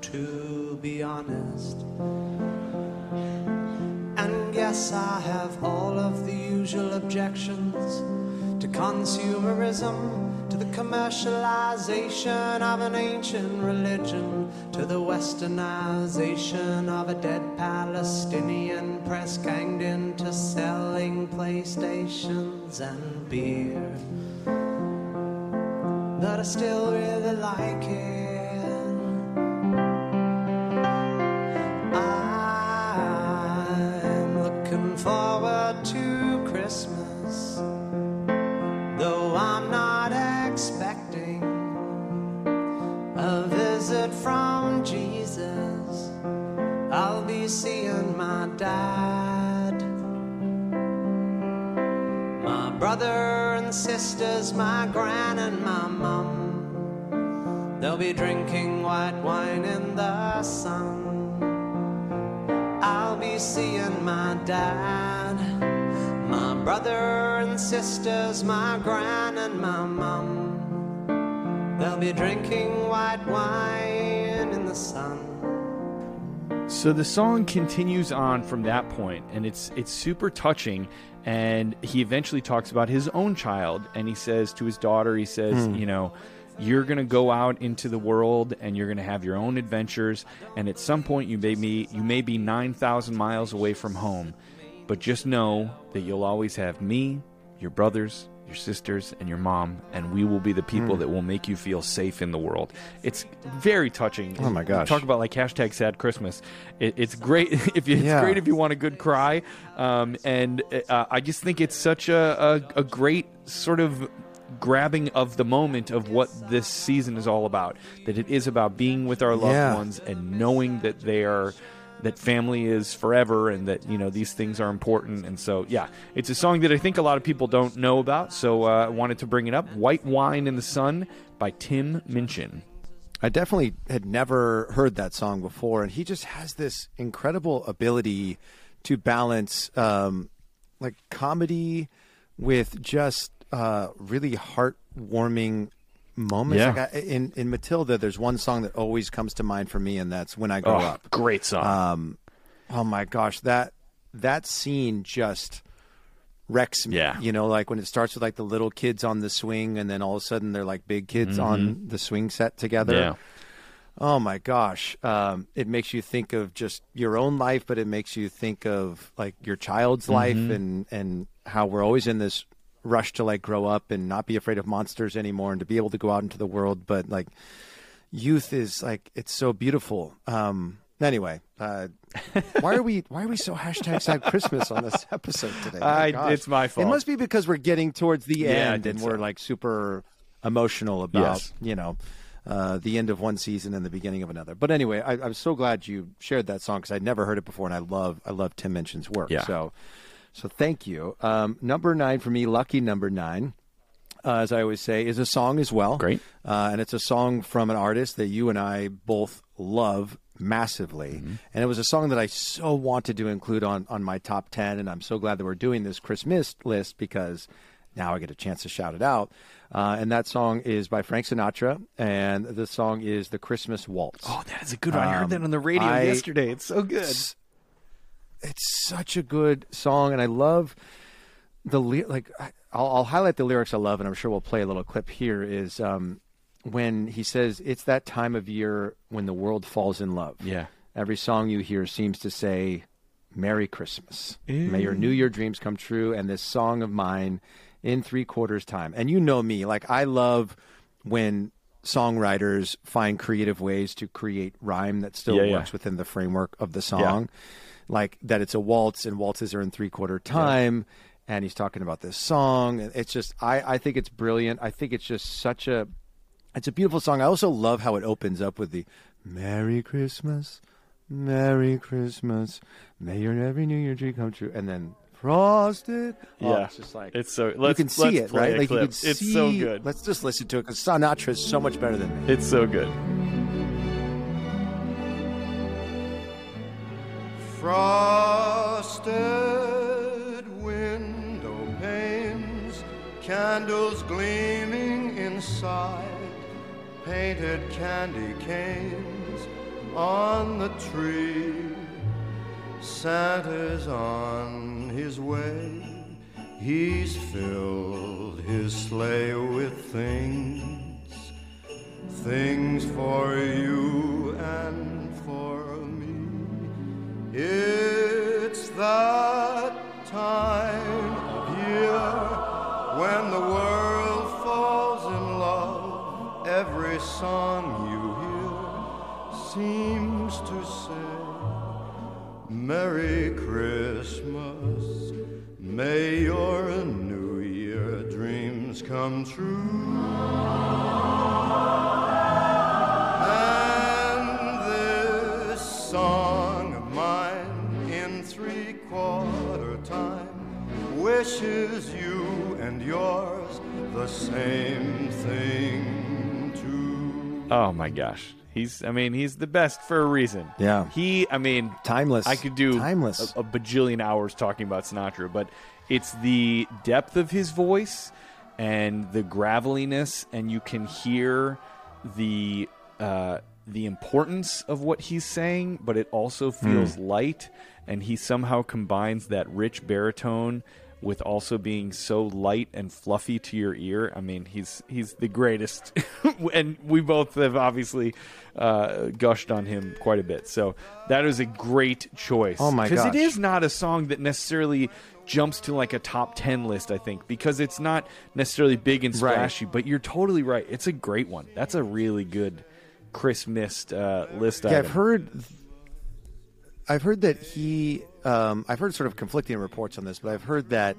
Speaker 3: to be honest. And yes, I have all of the usual objections to consumerism, to the commercialization of an ancient religion, to the westernization of a dead Palestinian press ganged into selling PlayStations and beer. But I still really like it. I'm looking forward to Christmas, though I'm not expecting a visit from Jesus. I'll be seeing my dad, sisters, my gran and my mum. They'll be drinking white wine in the sun. I'll be seeing my dad, my brother and sisters, my gran and my mum. They'll be drinking white wine in the sun.
Speaker 1: So the song continues on from that point, and it's it's super touching. And he eventually talks about his own child, and he says to his daughter, he says, hmm. you know, you're going to go out into the world and you're going to have your own adventures, and at some point you may be you may be nine thousand miles away from home, but just know that you'll always have me, your brothers, your sisters, and your mom, and we will be the people that will make you feel safe in the world. It's very touching.
Speaker 2: Oh my gosh.
Speaker 1: Talk about like hashtag sad Christmas. It, it's great [LAUGHS] if you, it's
Speaker 2: Yeah.
Speaker 1: great if you want a good cry, um, and uh, I just think it's such a, a, a great sort of grabbing of the moment of what this season is all about. That it is about being with our loved
Speaker 2: Yeah.
Speaker 1: ones and knowing that they are that family is forever and that you know these things are important. And so yeah it's a song that i think a lot of people don't know about. So uh, i wanted to bring it up. White wine in the sun by tim minchin.
Speaker 2: I definitely had never heard that song before, and he just has this incredible ability to balance um, like comedy with just uh, really heartwarming moments.
Speaker 1: Yeah.
Speaker 2: Like I, in in Matilda, there's one song that always comes to mind for me, and that's "When I Grow
Speaker 1: oh,
Speaker 2: Up."
Speaker 1: great song
Speaker 2: Um, oh my gosh, that that scene just wrecks me.
Speaker 1: Yeah.
Speaker 2: You know, like when it starts with like the little kids on the swing, and then all of a sudden they're like big kids on the swing set together.
Speaker 1: Mm-hmm. yeah
Speaker 2: Oh my gosh. Um, it makes you think of just your own life, but it makes you think of like your child's life and, and how we're always in this rush to like grow up and not be afraid of monsters anymore and to be able to go out into the world. But like youth is like, it's so beautiful. Um, anyway, uh, [LAUGHS] why are we, why are we so hashtag sad Christmas on this episode today? My
Speaker 1: I- it's my fault.
Speaker 2: It must be because we're getting towards the
Speaker 1: Yeah,
Speaker 2: end and we're like super emotional about,
Speaker 1: Yes.
Speaker 2: you know, uh, the end of one season and the beginning of another. But anyway, I, I'm so glad you shared that song because I'd never heard it before, and I love I love Tim Minchin's work.
Speaker 1: Yeah.
Speaker 2: So, so thank you. Um, number nine for me, lucky number nine. Uh, as I always say, is a song as well.
Speaker 1: Great.
Speaker 2: uh, and it's a song from an artist that you and I both love massively.
Speaker 1: Mm-hmm.
Speaker 2: And it was a song that I so wanted to include on on my top ten, and I'm so glad that we're doing this Christmas list because now I get a chance to shout it out. Uh, and that song is by Frank Sinatra, and the song is "The Christmas Waltz."
Speaker 1: oh that is a good one i heard that on the radio
Speaker 2: I-
Speaker 1: yesterday it's so good
Speaker 2: It's, it's such a good song, and I love the ly- like. I'll, I'll highlight the lyrics I love, and I'm sure we'll play a little clip here. Is um, when he says it's that time of year when the world falls in love.
Speaker 1: Yeah.
Speaker 2: Every song you hear seems to say, Merry Christmas. May your New Year dreams come true. And this song of mine in three quarters time. And you know me, like I love when songwriters find creative ways to create rhyme that still
Speaker 1: Yeah, yeah.
Speaker 2: works within the framework of the song. Like that it's a waltz and waltzes are in three quarter time. And he's talking about this song. It's just, I, I think it's brilliant. I think it's just such a, it's a beautiful song. I also love how it opens up with the Merry Christmas, Merry Christmas, may your every New Year dream come true, and then frosted. Oh,
Speaker 1: Yeah.
Speaker 2: it's just like
Speaker 1: It's so-
Speaker 2: you
Speaker 1: let's-
Speaker 2: can see
Speaker 1: let's
Speaker 2: it, right? Like
Speaker 1: clip.
Speaker 2: you can see.
Speaker 1: It's so good.
Speaker 2: Let's just listen to it because Sinatra is so much better than me.
Speaker 1: It's so good.
Speaker 8: Frosted window panes, candles gleaming inside, painted candy canes on the tree. Santa's on his way, he's filled his sleigh with things, things for you and for me. It's that time of year when the world falls in love. Every song you hear seems to say, Merry Christmas. May your New Year dreams come true. And this song of mine in three quarter time wishes you and yours the same thing too.
Speaker 1: Oh my gosh. He's I mean, he's the best for a reason.
Speaker 2: Yeah.
Speaker 1: He I mean
Speaker 2: Timeless.
Speaker 1: I could do
Speaker 2: Timeless.
Speaker 1: A, a bajillion hours talking about Sinatra, but it's the depth of his voice and the graveliness and you can hear the uh the importance of what he's saying, but it also feels light and he somehow combines that rich baritone with also being so light and fluffy to your ear. I mean, he's he's the greatest, [LAUGHS] and we both have obviously uh, gushed on him quite a bit. So that is a great choice.
Speaker 2: Oh my
Speaker 1: Because it is not a song that necessarily jumps to like a top ten list. I think because it's not necessarily big and
Speaker 2: Right.
Speaker 1: But you're totally right. It's a great one. That's a really good Chris missed uh, list.
Speaker 2: Yeah,
Speaker 1: item.
Speaker 2: I've heard. I've heard that he. Um, I've heard sort of conflicting reports on this, but I've heard that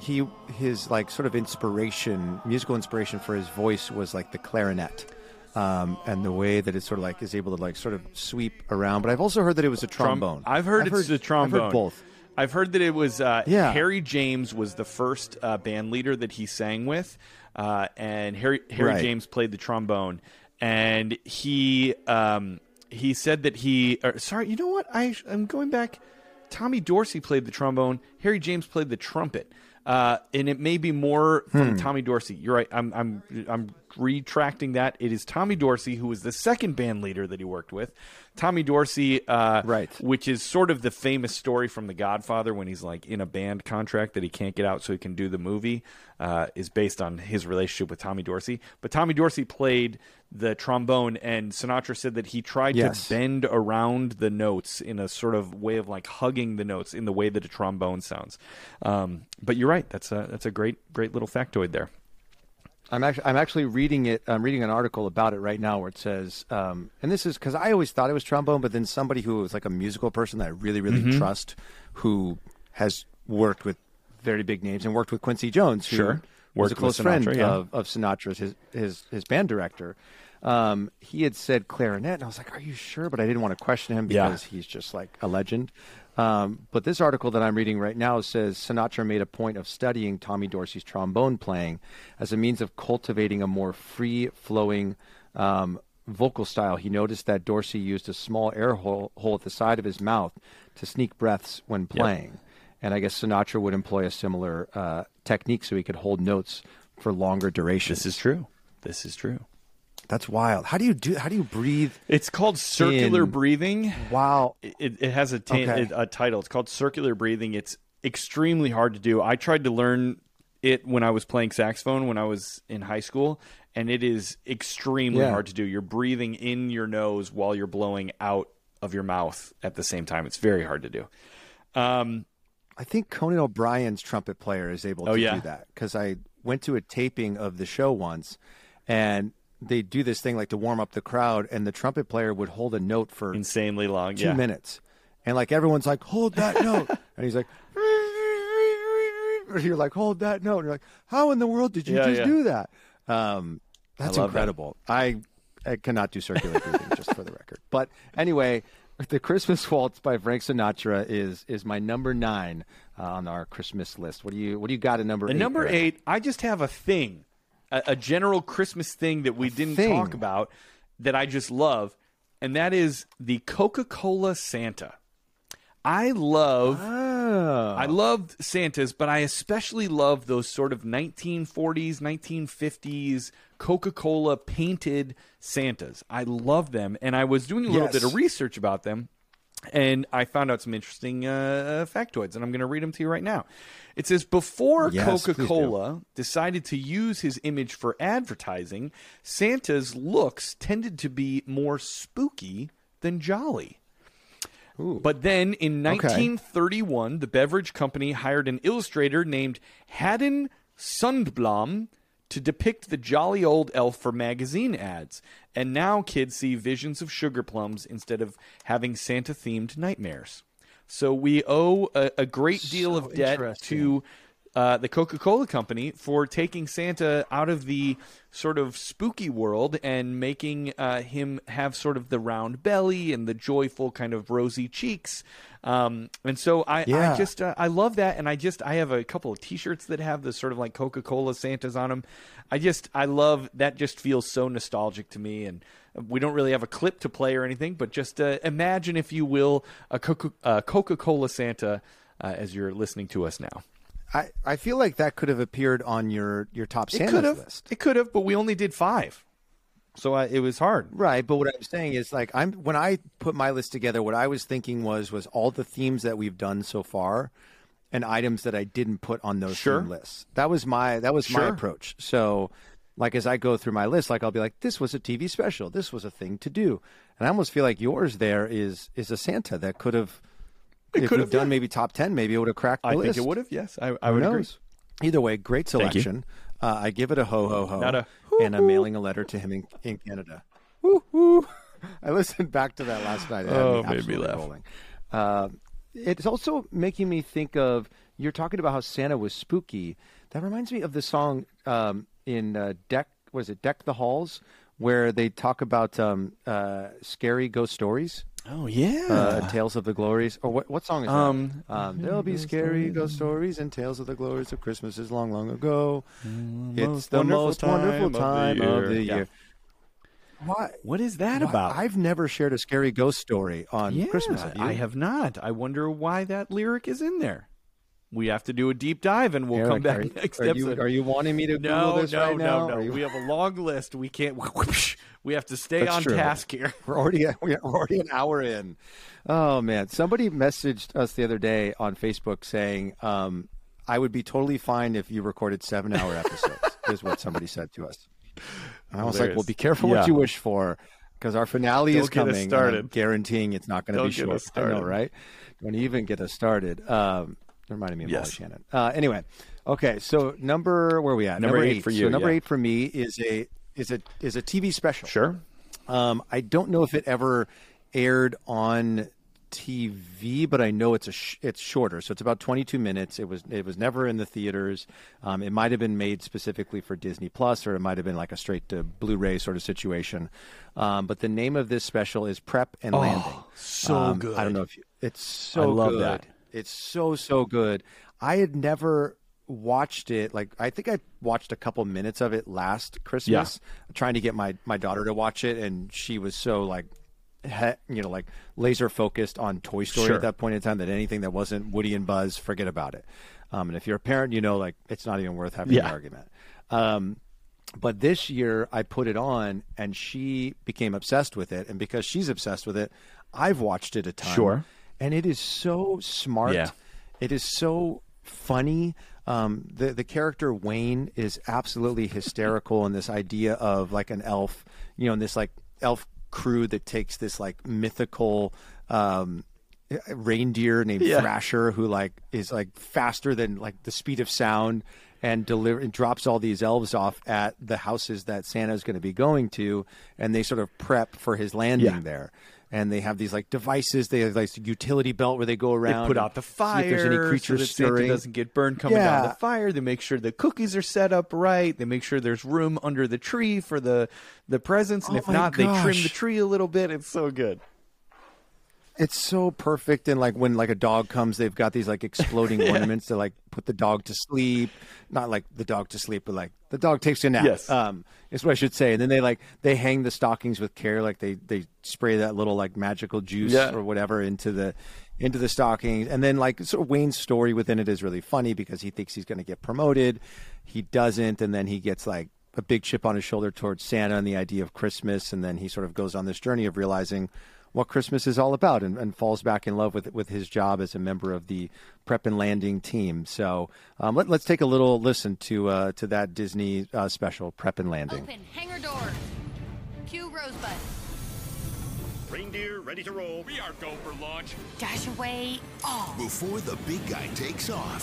Speaker 2: he his like sort of inspiration, musical inspiration for his voice was like the clarinet. Um, and the way that it sort of like is able to like sort of sweep around, but I've also heard that it was a
Speaker 1: Trom-
Speaker 2: trombone.
Speaker 1: I've heard it's the
Speaker 2: I've
Speaker 1: trombone.
Speaker 2: heard both.
Speaker 1: I've heard that it was uh,
Speaker 2: Yeah.
Speaker 1: Harry James was the first uh, band leader that he sang with, uh, and Harry Harry
Speaker 2: Right.
Speaker 1: James played the trombone, and he um, he said that he or, sorry, you know what? I I'm going back. Tommy Dorsey played the trombone. Harry James played the trumpet. Uh, and it may be more from
Speaker 2: Hmm.
Speaker 1: Tommy Dorsey. You're right. I'm I'm I'm retracting that. It is Tommy Dorsey who was the second band leader that he worked with. Tommy Dorsey, uh,
Speaker 2: Right.
Speaker 1: which is sort of the famous story from The Godfather when he's like in a band contract that he can't get out so he can do the movie, uh, is based on his relationship with Tommy Dorsey. But Tommy Dorsey played the trombone, and Sinatra said that he tried
Speaker 2: Yes.
Speaker 1: to bend around the notes in a sort of way of like hugging the notes in the way that a trombone sounds. Um, but you're right. That's a that's a great great little factoid there.
Speaker 2: I'm actually I'm actually reading it. I'm reading an article about it right now where it says, um, and this is because I always thought it was trombone, but then somebody who was like a musical person that I really really
Speaker 1: Mm-hmm.
Speaker 2: trust, who has worked with very big names and worked with Quincy Jones, who
Speaker 1: Sure.
Speaker 2: was a close
Speaker 1: with
Speaker 2: friend
Speaker 1: yeah.
Speaker 2: of, of Sinatra's, his his his band director. Um, he had said clarinet, and I was like, "Are you sure?" But I didn't want to question him
Speaker 1: Yeah.
Speaker 2: because he's just like a legend. Um, but this article that I'm reading right now says Sinatra made a point of studying Tommy Dorsey's trombone playing as a means of cultivating a more free flowing um, vocal style. He noticed that Dorsey used a small air hole, hole at the side of his mouth to sneak breaths when playing. And I guess Sinatra would employ a similar uh, technique so he could hold notes for longer durations.
Speaker 1: This is true. This is true.
Speaker 2: That's wild. How do you do? How do you breathe?
Speaker 1: It's called circular
Speaker 2: In-
Speaker 1: breathing.
Speaker 2: Wow.
Speaker 1: It, it has a, ta-
Speaker 2: Okay.
Speaker 1: a title. It's called circular breathing. It's extremely hard to do. I tried to learn it when I was playing saxophone when I was in high school, and it is extremely
Speaker 2: Yeah.
Speaker 1: hard to do. You're breathing in your nose while you're blowing out of your mouth at the same time. It's very hard to do. Um,
Speaker 2: I think Conan O'Brien's trumpet player is able
Speaker 1: Oh,
Speaker 2: to
Speaker 1: yeah.
Speaker 2: do that because I went to a taping of the show once, and they do this thing like to warm up the crowd, and the trumpet player would hold a note for
Speaker 1: insanely long.
Speaker 2: two
Speaker 1: yeah.
Speaker 2: minutes, and like everyone's like, "Hold that [LAUGHS] note," and he's like, [LAUGHS] "You're like, hold that note," and you're like, "How in the world did you
Speaker 1: Yeah,
Speaker 2: just
Speaker 1: yeah.
Speaker 2: do that?" Um, that's
Speaker 1: that.
Speaker 2: incredible. I I cannot do circular breathing, [LAUGHS] just for the record. But anyway, the Christmas Waltz by Frank Sinatra is is my number nine uh, on our Christmas list. What do you What do you got at number
Speaker 1: At
Speaker 2: eight?
Speaker 1: number
Speaker 2: Greg?
Speaker 1: eight, I just have a thing, a, a general Christmas thing that we didn't
Speaker 2: thing.
Speaker 1: talk about that I just love, and that is the Coca Cola Santa. I love.
Speaker 2: Oh.
Speaker 1: I loved Santas, but I especially love those sort of 1940s, 1950s Coca Cola painted Santas. I love them, and I was doing a little
Speaker 2: Yes.
Speaker 1: bit of research about them, and I found out some interesting uh, factoids, and I'm going to read them to you right now. It says before
Speaker 2: Yes.
Speaker 1: Coca Cola decided to use his image for advertising, Santa's looks tended to be more spooky than jolly. But then in 1931, the beverage company hired an illustrator named Haddon Sundblom to depict the jolly old elf for magazine ads. And now kids see visions of sugar plums instead of having Santa themed nightmares. So we owe a, a great deal of debt to uh, the Coca Cola Company for taking Santa out of the sort of spooky world and making uh, him have sort of the round belly and the joyful kind of rosy cheeks. Um, and so I, I just uh, I love that, and I just I have a couple of T-shirts that have the sort of like Coca Cola Santas on them. I just I love that. Just feels so nostalgic to me, and we don't really have a clip to play or anything, but just uh, imagine, if you will, a Coca uh, Coca Cola Santa uh, as you're listening to us now.
Speaker 2: I, I feel like that could have appeared on your your top
Speaker 1: It could have.
Speaker 2: list.
Speaker 1: It could have, but we only did five, so I, it was hard.
Speaker 2: Right, but what I'm saying is like I'm when I put my list together, what I was thinking was was all the themes that we've done so far and items that I didn't put on those
Speaker 1: Sure.
Speaker 2: theme lists. That was my that was my approach. So like as I go through my list, like I'll be like, this was a TV special, this was a thing to do. And I almost feel like yours there is is a Santa that could have if
Speaker 1: could have,
Speaker 2: done
Speaker 1: yeah.
Speaker 2: maybe top ten, maybe it would have cracked the
Speaker 1: I
Speaker 2: list.
Speaker 1: think it would have. Yes, I, I would agree.
Speaker 2: knows? Either way, great selection. Uh, I give it a ho ho ho.
Speaker 1: Not a
Speaker 2: and I'm mailing a letter to him in, in Canada. Woo woo. I listened back to that last night. It
Speaker 1: Oh,
Speaker 2: me
Speaker 1: made me laugh.
Speaker 2: Uh, it's also making me think of you're talking about how Santa was spooky. That reminds me of the song um, in uh, Deck. Was it Deck the Halls? Where they talk about um, uh, scary ghost stories,
Speaker 1: Oh yeah.
Speaker 2: uh, tales of the glories, or what? What song is that?
Speaker 1: Um,
Speaker 2: Um, there'll be scary ghost stories and tales of the glories of Christmases long, long ago. It's
Speaker 1: most
Speaker 2: the
Speaker 1: wonderful
Speaker 2: most wonderful
Speaker 1: time of the
Speaker 2: of the
Speaker 1: year.
Speaker 2: year. Why?
Speaker 1: what is that
Speaker 2: why-
Speaker 1: about?
Speaker 2: I've never shared a scary ghost story on
Speaker 1: yeah,
Speaker 2: Christmas.
Speaker 1: I have not. I wonder why that lyric is in there. We have to do a deep dive, and we'll
Speaker 2: Eric,
Speaker 1: come back
Speaker 2: are, [LAUGHS]
Speaker 1: next
Speaker 2: are
Speaker 1: episode.
Speaker 2: you, are you wanting me to
Speaker 1: no,
Speaker 2: Google this
Speaker 1: no,
Speaker 2: right now?
Speaker 1: no, no.
Speaker 2: You-
Speaker 1: We have a long list. We can't. [LAUGHS] We have to stay
Speaker 2: That's
Speaker 1: on
Speaker 2: true.
Speaker 1: task here. [LAUGHS]
Speaker 2: We're already we're already an hour in. Oh man! Somebody messaged us the other day on Facebook saying, um, "I would be totally fine if you recorded seven-hour episodes." is what somebody said to us. And I was like, "Well, be careful
Speaker 1: Yeah.
Speaker 2: what you wish for, because our finale
Speaker 1: Don't
Speaker 2: is coming. and
Speaker 1: started.
Speaker 2: I'm guaranteeing it's not going to be short. I know, right? Don't even get us started." Um, reminding me of
Speaker 1: Yes.
Speaker 2: Molly Shannon. Uh, anyway, okay, so number where are we at?
Speaker 1: Number eight for
Speaker 2: So
Speaker 1: you,
Speaker 2: number
Speaker 1: yeah.
Speaker 2: eight for me is a is a is a TV special.
Speaker 1: Sure.
Speaker 2: Um, I don't know if it ever aired on TV, but I know it's a sh- it's shorter, so it's about 22 minutes. It was it was never in the theaters. Um, it might have been made specifically for Disney Plus, or it might have been like a straight to Blu-ray sort of situation. Um, but the name of this special is Prep and Landing.
Speaker 1: so
Speaker 2: Um,
Speaker 1: good.
Speaker 2: I don't know if you, it's so
Speaker 1: I love
Speaker 2: good.
Speaker 1: that.
Speaker 2: It's so so good. I had never watched it. Like I think I watched a couple minutes of it last Christmas, trying to get my my daughter to watch it, and she was so like. He, you know, like laser focused on Toy Story
Speaker 1: Sure.
Speaker 2: at that point in time that anything that wasn't Woody and Buzz, forget about it. Um, and if you're a parent, you know, like it's not even worth having
Speaker 1: Yeah.
Speaker 2: an argument. Um, but this year I put it on and she became obsessed with it. And because she's obsessed with it, I've watched it a ton.
Speaker 1: Sure.
Speaker 2: And it is so smart.
Speaker 1: Yeah.
Speaker 2: It is so funny. Um, the the character Wayne is absolutely hysterical in this idea of like an elf, you know, in this like elf crew that takes this like mythical um, reindeer named
Speaker 1: Yeah.
Speaker 2: Thrasher who like is like faster than like the speed of sound and deliver and drops all these elves off at the houses that Santa's going to be going to, and they sort of prep for his landing
Speaker 1: Yeah.
Speaker 2: there. And they have these like devices. They have like a utility belt where they go
Speaker 1: They
Speaker 2: around.
Speaker 1: put out the fire
Speaker 2: if there's any
Speaker 1: so
Speaker 2: creatures
Speaker 1: that Santa
Speaker 2: stirring.
Speaker 1: doesn't get burned coming down
Speaker 2: Yeah.
Speaker 1: the fire. They make sure the cookies are set up right. They make sure there's room under the tree for the the presents, and
Speaker 2: Oh
Speaker 1: if not, they trim the tree a little bit. It's so good.
Speaker 2: It's so perfect, and like when like a dog comes, they've got these like exploding [LAUGHS] ornaments to like put the dog to sleep. Not like the dog to sleep, but like the dog takes a nap.
Speaker 1: Yes.
Speaker 2: um, is what I should say. And then they like they hang the stockings with care, like they they spray that little like magical juice
Speaker 1: Yeah.
Speaker 2: or whatever into the into the stockings. And then like sort of Wayne's story within it is really funny because he thinks he's going to get promoted, he doesn't, and then he gets like a big chip on his shoulder towards Santa and the idea of Christmas, and then he sort of goes on this journey of realizing what Christmas is all about and, and falls back in love with with his job as a member of the prep and landing team. So um, let, let's take a little listen to uh, to that Disney uh, special, Prep and Landing.
Speaker 9: Open hangar door. Cue Rosebud.
Speaker 10: Reindeer ready to roll. We are go for launch.
Speaker 9: Dash away all.
Speaker 11: Before the big guy takes off,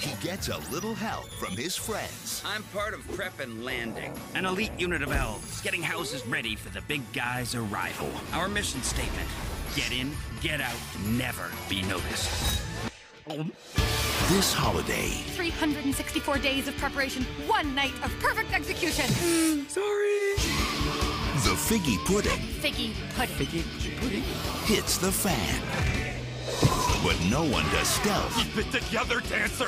Speaker 11: he gets a little help from his friends.
Speaker 12: I'm part of Prep and Landing, an elite unit of elves getting houses ready for the big guy's arrival. Our mission statement get in, get out, never be noticed.
Speaker 11: This holiday,
Speaker 9: 364 days of preparation, one night of perfect execution.
Speaker 1: Sorry.
Speaker 11: The figgy pudding
Speaker 9: Figgy pudding. Figgy
Speaker 12: pudding?
Speaker 11: hits the fan. But no one does stealth
Speaker 10: Keep it together, dancer.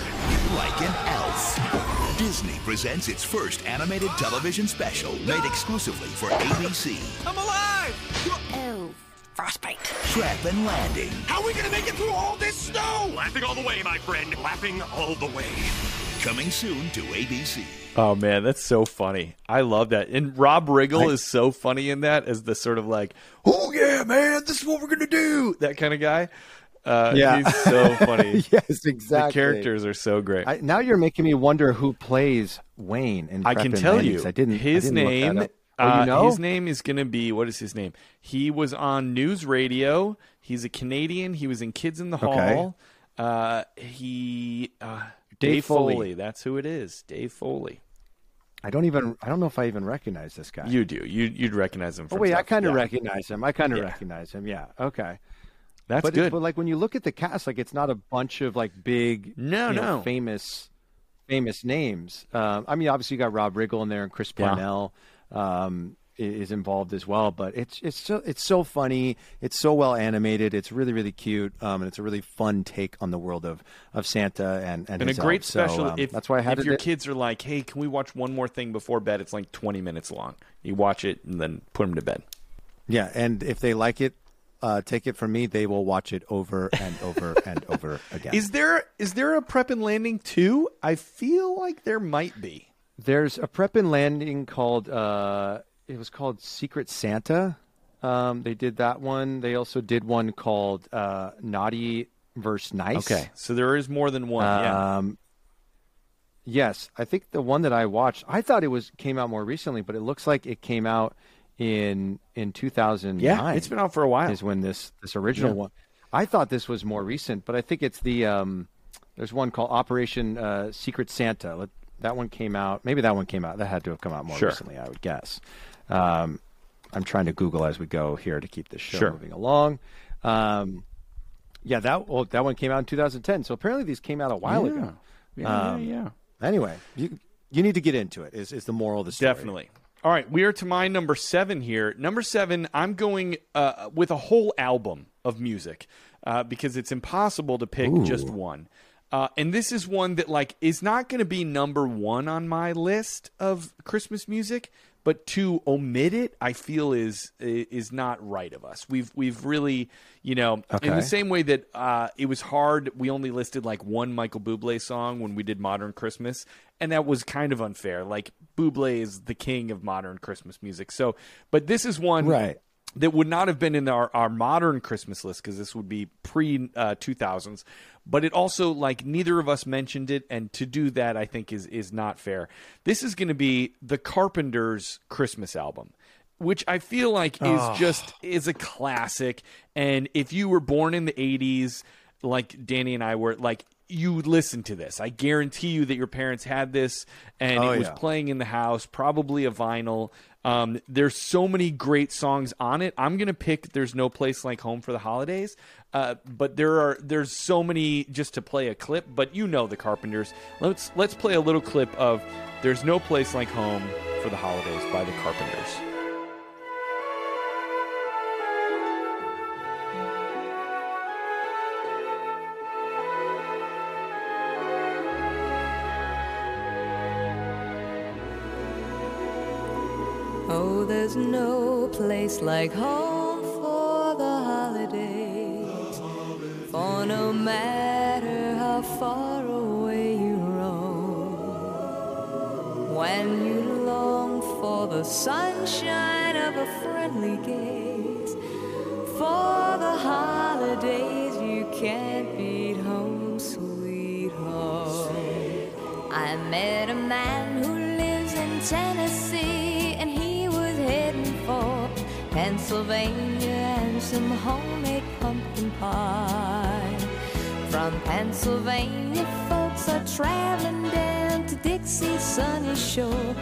Speaker 11: like an elf. Disney presents its first animated television special made exclusively for ABC.
Speaker 10: I'm alive.
Speaker 9: Oh, frostbite.
Speaker 11: Prep and Landing.
Speaker 10: How are we gonna make it through all this snow? Laughing all the way, my friend. Laughing all the way.
Speaker 11: Coming soon to ABC.
Speaker 1: Oh man, that's so funny. I love that. And Rob Riggle
Speaker 2: I-
Speaker 1: is so funny in that as the sort of like, oh yeah, man, this is what we're gonna do. That kind of guy. Uh,
Speaker 2: Yeah.
Speaker 1: he's so funny. [LAUGHS]
Speaker 2: yes, exactly.
Speaker 1: The characters are so great.
Speaker 2: I, now you're making me wonder who plays Wayne And
Speaker 1: I can tell
Speaker 2: Landing,
Speaker 1: you
Speaker 2: 'cause I didn't. I
Speaker 1: his
Speaker 2: didn't
Speaker 1: name.
Speaker 2: Oh,
Speaker 1: uh,
Speaker 2: you know?
Speaker 1: His name is going to be what is his name? He was on News Radio. He's a Canadian. He was in Kids in the
Speaker 2: Okay.
Speaker 1: Hall. Uh, he uh,
Speaker 2: Dave
Speaker 1: Dave,
Speaker 2: Foley.
Speaker 1: Foley. That's who it is. Dave Foley.
Speaker 2: I don't even. I don't know if I even recognize this guy.
Speaker 1: You do. You you'd recognize him.
Speaker 2: Oh
Speaker 1: From
Speaker 2: wait, I kind of
Speaker 1: Yeah.
Speaker 2: recognize him. I kind of
Speaker 1: Yeah.
Speaker 2: recognize him. Yeah. Okay.
Speaker 1: That's
Speaker 2: but,
Speaker 1: good.
Speaker 2: But like when you look at the cast, like it's not a bunch of like big,
Speaker 1: No,
Speaker 2: you know,
Speaker 1: no.
Speaker 2: famous, famous names. Um, I mean, obviously you got Rob Riggle in there, and Chris
Speaker 1: Yeah.
Speaker 2: Um, is involved as well. But it's it's so it's so funny. It's so well animated. It's really really cute, um, and it's a really fun take on the world of, of Santa and and,
Speaker 1: and a great.
Speaker 2: So,
Speaker 1: special.
Speaker 2: um,
Speaker 1: if
Speaker 2: that's why I had it
Speaker 1: if
Speaker 2: it.
Speaker 1: your kids are like, "Hey, can we watch one more thing before bed?" It's like twenty minutes long. You watch it and then put them to bed.
Speaker 2: Yeah, and if they like it, uh, take it from me, they will watch it over and over [LAUGHS] and over again.
Speaker 1: Is there is there a prep and landing too? I feel like there might be.
Speaker 2: There's a prep and landing called uh, it was called Secret Santa. Um, they did that one. They also did one called uh, Naughty versus Nice.
Speaker 1: Okay, so there is more than one. yeah.
Speaker 2: Um, yes, I think the one that I watched, I thought it was came out more recently, but it looks like it came out in in 2009.
Speaker 1: Yeah, it's been out for a while.
Speaker 2: Is when this this original
Speaker 1: Yeah.
Speaker 2: one. I thought this was more recent, but I think it's the um, there's one called Operation uh, Secret Santa. That one came out. Maybe that one came out. That had to have come out more
Speaker 1: Sure.
Speaker 2: recently, I would guess. Um, I'm trying to Google as we go here to keep the show
Speaker 1: Sure.
Speaker 2: moving along. Um, yeah, that well, that one came out in 2010. So apparently these came out a while
Speaker 1: Yeah.
Speaker 2: ago.
Speaker 1: Yeah,
Speaker 2: Um,
Speaker 1: yeah,
Speaker 2: Anyway, you you need to get into it. Is is the moral of the story?
Speaker 1: Definitely. All right, we are to my number seven here. Number seven, I'm going uh, with a whole album of music uh, because it's impossible to pick just one. Uh, and this is one that like is not going to be number one on my list of Christmas music, but to omit it, I feel is is not right of us. We've we've really, you know, in the same way that uh, it was hard. We only listed like one Michael Bublé song when we did Modern Christmas, and that was kind of unfair. Like Bublé is the king of modern Christmas music. So, but this is one
Speaker 2: Right.
Speaker 1: That would not have been in our, our modern Christmas list because this would be pre uh, 2000s. But it also like neither of us mentioned it, and to do that I think is is not fair. This is going to be the Carpenters' Christmas album which I feel like is
Speaker 2: Oh.
Speaker 1: just is a classic. And if you were born in the '80s, like Danny and I were, like you listen to this. I guarantee you that your parents had this, and
Speaker 2: Oh,
Speaker 1: it was
Speaker 2: yeah.
Speaker 1: playing in the house, probably a vinyl. Um, there's so many great songs on it. I'm gonna pick "There's No Place Like Home" for the holidays, uh, but there are there's so many just to play a clip. But you know the Carpenters. Let's let's play a little clip of "There's No Place Like Home" for the holidays by the Carpenters.
Speaker 13: There's no place like home for the holidays. For no matter how far away you roam, when you long for the sunshine of a friendly gaze, for the holidays you can't beat home, sweet home. I met a man who lives in Tennessee, Pennsylvania and some homemade pumpkin pie. From Pennsylvania, folks are traveling down to Dixie's sunny shore.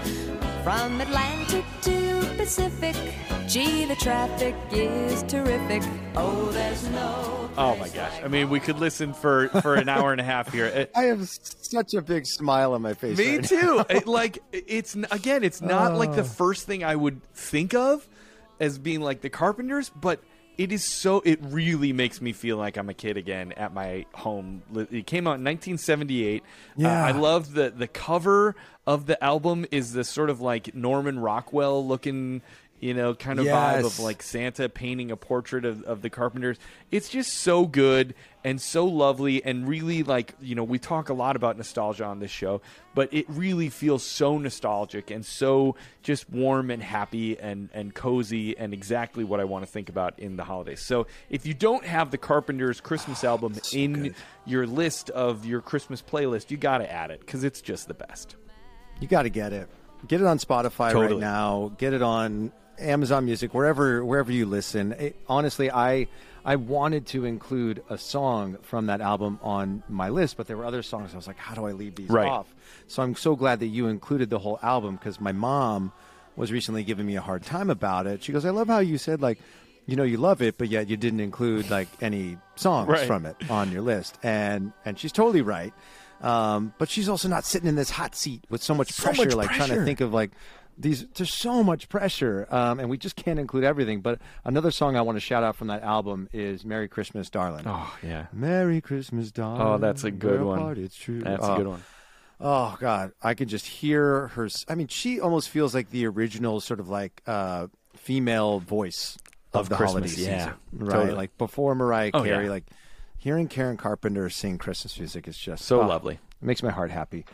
Speaker 13: From Atlantic to Pacific, gee, the traffic is terrific. Oh, there's no
Speaker 1: Oh my gosh! I mean, we could listen for for an hour and a half here. It-
Speaker 2: I have such a big smile on my face.
Speaker 1: Me
Speaker 2: right
Speaker 1: too.
Speaker 2: now.
Speaker 1: It, like it's again, it's not like the [LAUGHS]
Speaker 2: Oh.
Speaker 1: first thing I would think of as being like the Carpenters, but it is so. It really makes me feel like I'm a kid again at my home. It came out in 1978.
Speaker 2: Yeah.
Speaker 1: Uh, I love the the cover of the album is this sort of like Norman Rockwell looking. You know, kind of vibe of like Santa painting a portrait of, of the Carpenters. It's just so good and so lovely and really like, you know, we talk a lot about nostalgia on this show, but it really feels so nostalgic and so just warm and happy and, and cozy and exactly what I want to think about in the holidays. So if you don't have the Carpenters Christmas ah, album in your list of your Christmas playlist, you got to add it because it's just the best.
Speaker 2: You got to get it. Get it on Spotify right now. Get it on Amazon Music, wherever wherever you listen. It- honestly, I I wanted to include a song from that album on my list, but there were other songs. I was like, how do I leave these
Speaker 1: Right.
Speaker 2: off? So I'm so glad that you included the whole album because my mom was recently giving me a hard time about it. She goes, I love how you said like. You know you love it, but yet you didn't include like any songs
Speaker 1: Right.
Speaker 2: from it on your list, and and she's totally right. Um, but she's also not sitting in this hot seat with so much
Speaker 1: So
Speaker 2: pressure,
Speaker 1: much
Speaker 2: like trying to think of like these. There's so much pressure, um, and we just can't include everything. But another song I want to shout out from that album is "Merry Christmas, Darling."
Speaker 1: Oh yeah,
Speaker 2: Merry Christmas, darling.
Speaker 1: Oh, that's a good one.
Speaker 2: it's true.
Speaker 1: That's a
Speaker 2: Oh.
Speaker 1: good one.
Speaker 2: Oh God, I can just hear her. I mean, she almost feels like the original sort of like uh, female voice of,
Speaker 1: Of
Speaker 2: the
Speaker 1: Christmas,
Speaker 2: holiday
Speaker 1: yeah,
Speaker 2: season, right?
Speaker 1: totally.
Speaker 2: Like before Mariah
Speaker 1: Oh,
Speaker 2: Carey,
Speaker 1: yeah.
Speaker 2: like hearing Karen Carpenter sing Christmas music is just
Speaker 1: So
Speaker 2: oh,
Speaker 1: lovely.
Speaker 2: It makes my heart happy.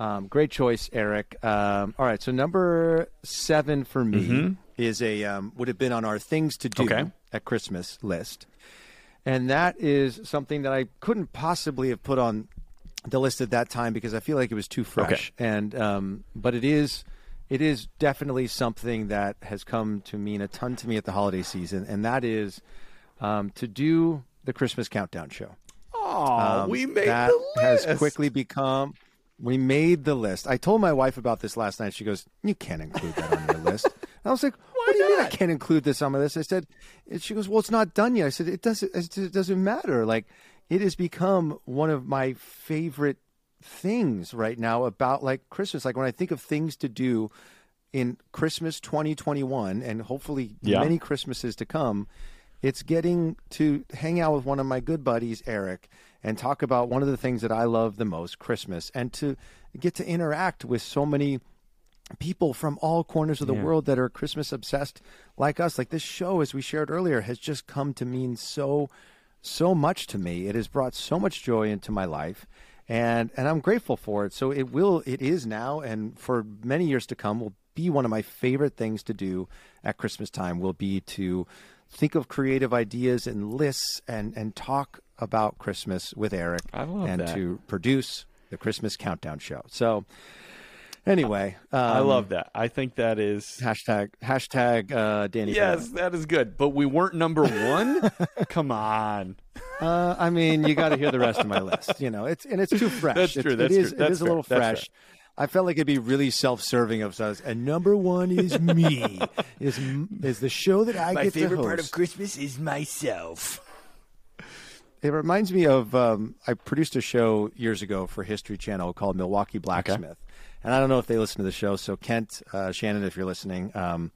Speaker 2: Um, great choice, Eric. Um, all right, so number seven for me
Speaker 1: Mhm.
Speaker 2: is a um, would have been on our things to do
Speaker 1: Okay.
Speaker 2: at Christmas list, and that is something that I couldn't possibly have put on the list at that time because I feel like it was too fresh. And um, but it is it is definitely something that has come to mean a ton to me at the holiday season, and that is um, to do the Christmas countdown show.
Speaker 1: Oh, we made
Speaker 2: that
Speaker 1: the list.
Speaker 2: has quickly become. We made the list. I told my wife about this last night. She goes, "You can't include that on your list." And I was like, "What do you mean I can't include this on my list?" I said, and "She goes, well, it's not done yet." I said, "It doesn't. It doesn't matter. Like, it has become one of my favorite things right now about like Christmas. Like when I think of things to do in Christmas 2021, and hopefully
Speaker 1: Yeah.
Speaker 2: many Christmases to come." It's getting to hang out with one of my good buddies, Eric, and talk about one of the things that I love the most, Christmas, and to get to interact with so many people from all corners of the
Speaker 1: Yeah.
Speaker 2: world that are Christmas obsessed like us. Like this show, as we shared earlier, has just come to mean so, so much to me. It has brought so much joy into my life. And, and I'm grateful for it. So it will, it is now, and for many years to come, will be one of my favorite things to do at Christmas time. Will be to think of creative ideas and lists and and talk about Christmas with Eric
Speaker 1: I love
Speaker 2: and
Speaker 1: that.
Speaker 2: to produce the Christmas countdown show. So anyway, um,
Speaker 1: I love that. I think that is
Speaker 2: hashtag hashtag uh, Danny.
Speaker 1: Yes, that is good. But we weren't number one. [LAUGHS] Come on.
Speaker 2: Uh, I mean, you got to hear the rest of my list. You know, it's and it's too [LAUGHS] fresh.
Speaker 1: That's
Speaker 2: It's-
Speaker 1: true,
Speaker 2: it
Speaker 1: that's
Speaker 2: is-
Speaker 1: true,
Speaker 2: It
Speaker 1: that's
Speaker 2: is a little fresh. I felt like it'd be really self-serving of us. And number one is me. is is the show that I
Speaker 1: My
Speaker 2: get
Speaker 1: favorite
Speaker 2: to host.
Speaker 1: part of Christmas is myself.
Speaker 2: It reminds me of um, I produced a show years ago for History Channel called Milwaukee Blacksmith, and I don't know if they listen to the show. So Kent, uh, Shannon, if you're listening, um,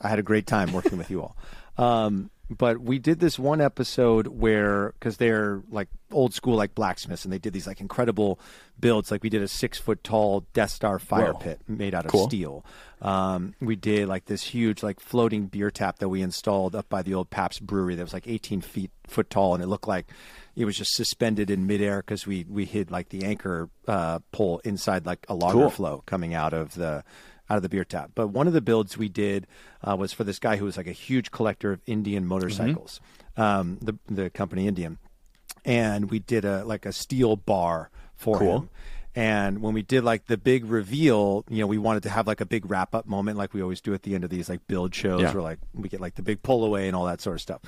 Speaker 2: I had a great time working with you all. Um, but we did this one episode where because they're like old school like blacksmiths, and they did these like incredible builds. Like we did a six foot tall Death Star fire
Speaker 1: Whoa.
Speaker 2: pit made out of
Speaker 1: Cool.
Speaker 2: steel. Um, we did like this huge like floating beer tap that we installed up by the old Pabst Brewery that was like 18 feet foot tall, and it looked like it was just suspended in midair because we we hid like the anchor uh, pole inside like a lager
Speaker 1: Cool.
Speaker 2: flow coming out of the out of the beer tap. But one of the builds we did uh, was for this guy who was like a huge collector of Indian motorcycles, um, the the company Indian, and we did a like a steel bar for
Speaker 1: Cool.
Speaker 2: him. And when we did like the big reveal, you know, we wanted to have like a big wrap up moment, like we always do at the end of these like build shows,
Speaker 1: Yeah.
Speaker 2: where like we get like the big pull away and all that sort of stuff.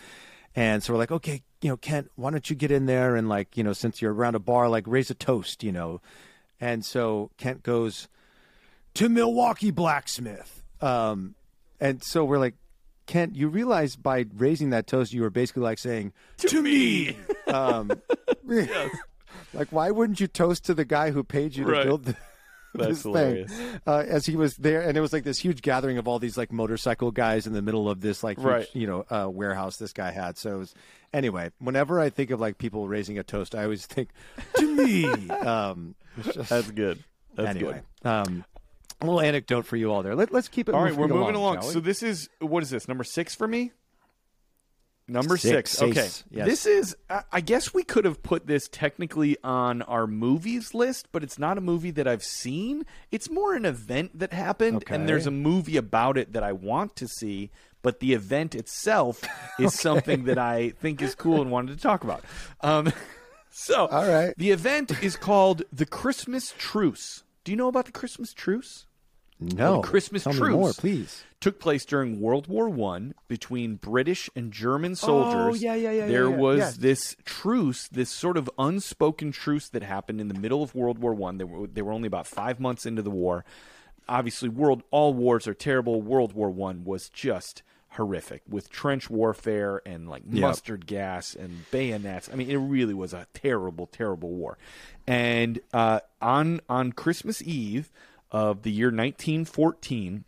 Speaker 2: And so we're like, okay, you know, Kent, why don't you get in there and like, you know, since you're around a bar, like raise a toast, you know. And so Kent goes to Milwaukee Blacksmith. Um, and so we're like, Kent, you realize by raising that toast, you were basically like saying, to, me. um, [LAUGHS] [LAUGHS] like, why wouldn't you toast to the guy who paid you to build the, [LAUGHS]
Speaker 1: That's
Speaker 2: this
Speaker 1: hilarious.
Speaker 2: thing? Uh, as he was there, and it was like this huge gathering of all these like motorcycle guys in the middle of this like huge,
Speaker 1: Right.
Speaker 2: you know uh, warehouse this guy had. So it was anyway. Whenever I think of like people raising a toast, I always think to me. Um, just-
Speaker 1: That's good. That's
Speaker 2: anyway,
Speaker 1: good.
Speaker 2: um, a little anecdote for you all there. Let, let's keep it.
Speaker 1: All right, we're moving along.
Speaker 2: we?
Speaker 1: So this is what is this number six for me? Number
Speaker 2: Six,
Speaker 1: six. Okay,
Speaker 2: yes.
Speaker 1: this is. I- guess we could have put this technically on our movies list, but it's not a movie that I've seen. It's more an event that happened, and there's a movie about it that I want to see. But the event itself [LAUGHS] is something that I think is cool and wanted to talk about. Um, [LAUGHS] so,
Speaker 2: All right.
Speaker 1: the event is called the Christmas Truce. Do you know about the Christmas Truce?
Speaker 2: No
Speaker 1: the Christmas
Speaker 2: Tell
Speaker 1: truce
Speaker 2: more, please.
Speaker 1: took place during World War One between British and German soldiers.
Speaker 2: Oh, yeah, yeah, yeah,
Speaker 1: There
Speaker 2: yeah, yeah.
Speaker 1: was
Speaker 2: Yes.
Speaker 1: this truce, this sort of unspoken truce that happened in the middle of World War One. They were they were only about five months into the war. Obviously, world all wars are terrible. World War One was just horrific with trench warfare and like mustard gas and bayonets. I mean, it really was a terrible, terrible war. And uh, on on Christmas Eve of the year 1914,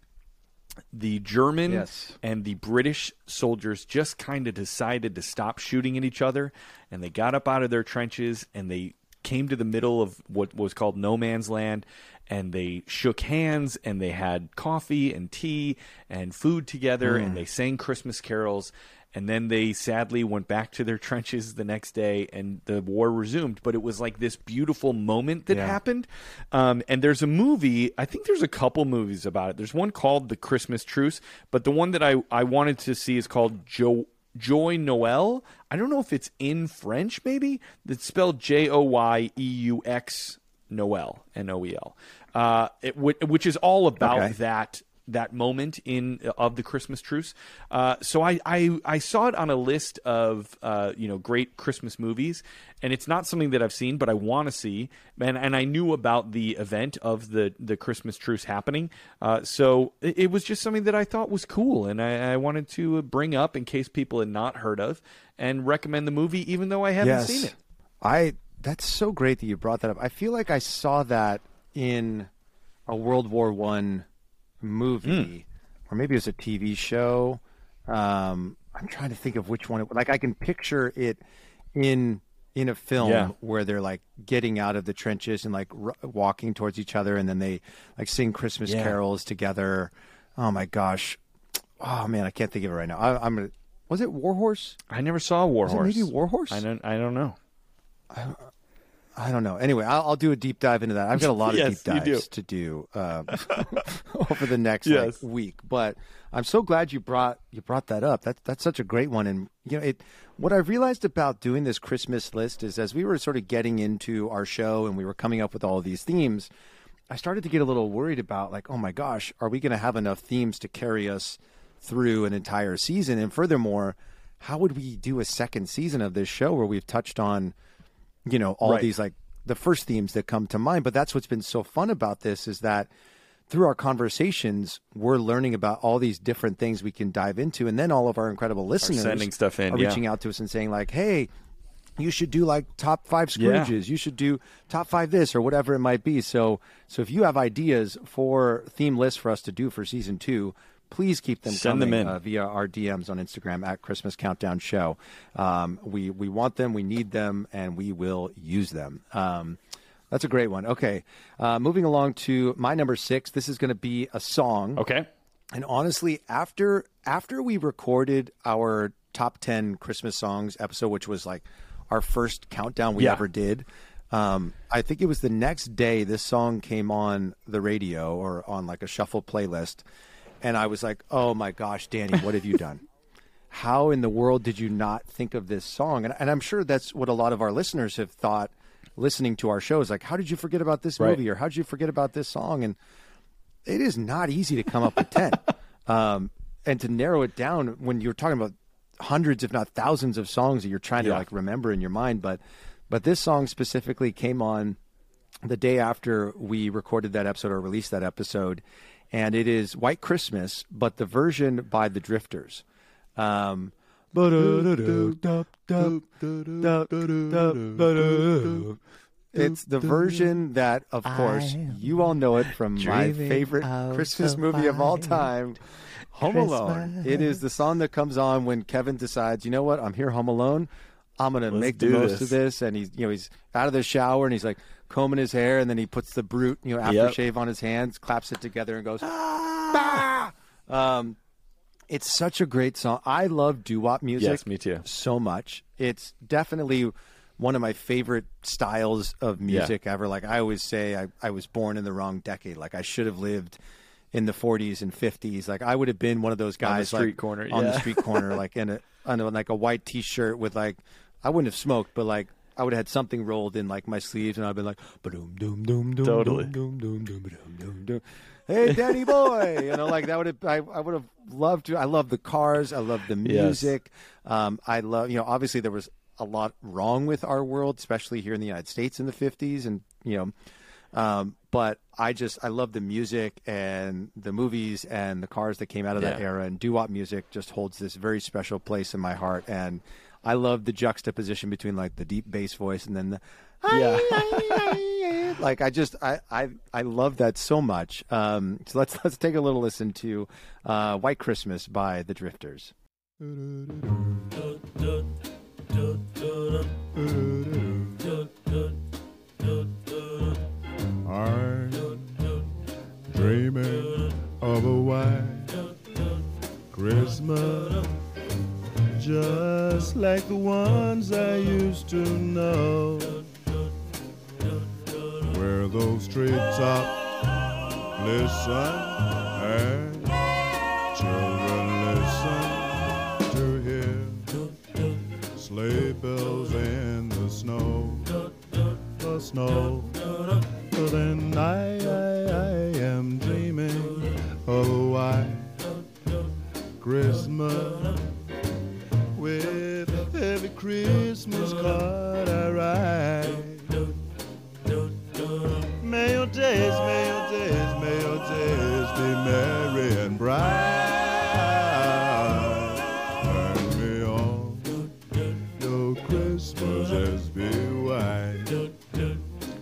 Speaker 1: the German
Speaker 2: Yes.
Speaker 1: and the British soldiers just kind of decided to stop shooting at each other, and they got up out of their trenches and they came to the middle of what was called no man's land and they shook hands and they had coffee and tea and food together and hmm. they sang christmas carols and then they sadly went back to their [LAUGHS] trenches the next day and the war resumed but it was like this beautiful moment that
Speaker 2: Yeah.
Speaker 1: happened um, and there's a movie i think there's a couple movies about it there's one called the christmas truce but the one that i, I wanted to see is called joe Joy Noel. I don't know if it's in French, maybe. It's spelled J O Y E U X Noel, N O E L, uh, it, which is all about
Speaker 2: Okay.
Speaker 1: that that moment in of the Christmas truce. Uh, so I, I I saw it on a list of uh, you know great Christmas movies, and it's not something that I've seen, but I want to see. And and I knew about the event of the the Christmas truce happening, uh, so it, it was just something that I thought was cool, and I, I wanted to bring up in case people had not heard of, and recommend the movie, even though I haven't
Speaker 2: yes.
Speaker 1: seen it.
Speaker 2: I. That's so great that you brought that up. I feel like I saw that in a World War One movie,
Speaker 1: Hmm.
Speaker 2: or maybe it was a TV show. Um, I'm trying to think of which one. It, like I can picture it in in a film
Speaker 1: Yeah.
Speaker 2: where they're like getting out of the trenches and like r- walking towards each other, and then they like sing Christmas
Speaker 1: Yeah.
Speaker 2: carols together. Oh my gosh! Oh man, I can't think of it right now. I, I'm gonna. Was it Warhorse?
Speaker 1: I never saw War
Speaker 2: Was it
Speaker 1: Horse.
Speaker 2: maybe War Horse?
Speaker 1: I don't. I don't know.
Speaker 2: I don't know. Anyway, I'll, I'll do a deep dive into that. I've got a lot of [LAUGHS]
Speaker 1: Yes,
Speaker 2: deep
Speaker 1: you do.
Speaker 2: dives to do uh, [LAUGHS] over the next
Speaker 1: Yes.
Speaker 2: like, week. But I'm so glad you brought you brought that up. That's that's such a great one. And you know, it what I've realized about doing this Christmas list is as we were sort of getting into our show and we were coming up with all these themes, I started to get a little worried about like, oh my gosh, are we going to have enough themes to carry us through an entire season? And furthermore, how would we do a second season of this show where we've touched on, you know, all
Speaker 1: Right.
Speaker 2: these like the first themes that come to mind? But that's what's been so fun about this is that through our conversations, we're learning about all these different things we can dive into, and then all of our incredible listeners are
Speaker 1: sending stuff in,
Speaker 2: are
Speaker 1: yeah.
Speaker 2: reaching out to us and saying like, "Hey, you should do like top five
Speaker 1: Yeah.
Speaker 2: Scrooges. You should do top five this or whatever it might be." So, so if you have ideas for theme lists for us to do for season two, please keep them
Speaker 1: Send them in.
Speaker 2: Uh, via our DMs on Instagram at Christmas Countdown Show. Um, we we want them, we need them, and we will use them. Um, that's a great one. Okay, uh, moving along to my number six. This is going to be a song.
Speaker 1: Okay.
Speaker 2: And honestly, after after we recorded our top ten Christmas songs episode, which was like our first countdown we
Speaker 1: Yeah.
Speaker 2: ever did, um, I think it was the next day this song came on the radio or on like a shuffle playlist, and I was like, "Oh my gosh, Danny, what have you done? [LAUGHS] How in the world did you not think of this song?" And, and I'm sure that's what a lot of our listeners have thought listening to our shows. Like, how did you forget about this
Speaker 1: Right.
Speaker 2: movie, or how did you forget about this song? And it is not easy to come up with 10 [LAUGHS] um, and to narrow it down when you're talking about hundreds if not thousands of songs that you're trying to
Speaker 1: Yeah.
Speaker 2: like remember in your mind but but this song specifically came on the day after we recorded that episode or released that episode and it is white christmas but the version by the drifters um it's the version that, of course, you all know it from my favorite Christmas movie of all time, Home Alone.
Speaker 14: Christmas.
Speaker 2: It is the song that comes on when Kevin decides, you know what, I'm here home alone. I'm gonna
Speaker 1: Let's
Speaker 2: make the most
Speaker 1: this."
Speaker 2: of this, and he's you know he's out of the shower and he's like combing his hair, and then he puts the Brut you know
Speaker 1: Yep.
Speaker 2: aftershave on his hands, claps it together, and goes. "Ah!" Um, it's such a great song. I love doo wop music.
Speaker 1: Yes, me too.
Speaker 2: So much. It's definitely one of my favorite styles of music ever. Like I always say, I, I was born in the wrong decade. Like I should have lived in the 40s and 50s. Like I would have been one of those
Speaker 1: On the
Speaker 2: guys
Speaker 1: street
Speaker 2: like,
Speaker 1: corner,
Speaker 2: on the street corner, like in a [LAUGHS] on a, like a white T-shirt with like I wouldn't have smoked, but like. I would have had something rolled in like my sleeves, and I'd been like, "Ba-doom, doom, doom, doom,
Speaker 1: Totally.
Speaker 2: doom, doom, doom, ba-doom, doom, doom." Hey, Danny boy, [LAUGHS] you know, like that would have. I, I would have loved to. I love the cars. I love the
Speaker 1: Yes.
Speaker 2: music. Um, I love. You know, obviously there was a lot wrong with our world, especially here in the United States in the '50s, and you know, um, but I just I love the music and the movies and the cars that came out of that
Speaker 1: Yeah.
Speaker 2: era. And doo wop music just holds this very special place in my heart. And I love the juxtaposition between like the deep bass voice and then the
Speaker 1: Yeah. [LAUGHS]
Speaker 2: like I just I, I I love that so much. Um, so let's let's take a little listen to uh, White Christmas by the Drifters.
Speaker 8: I'm dreaming of a white Christmas, just like the ones I used to know, where those treetops listen and children listen to hear sleigh bells in the snow, the snow. But then I, I, I am dreaming. Oh, of a white Christmas with every Christmas card I write. May your days, may your days, may your days be merry and bright. And may all your Christmases be white.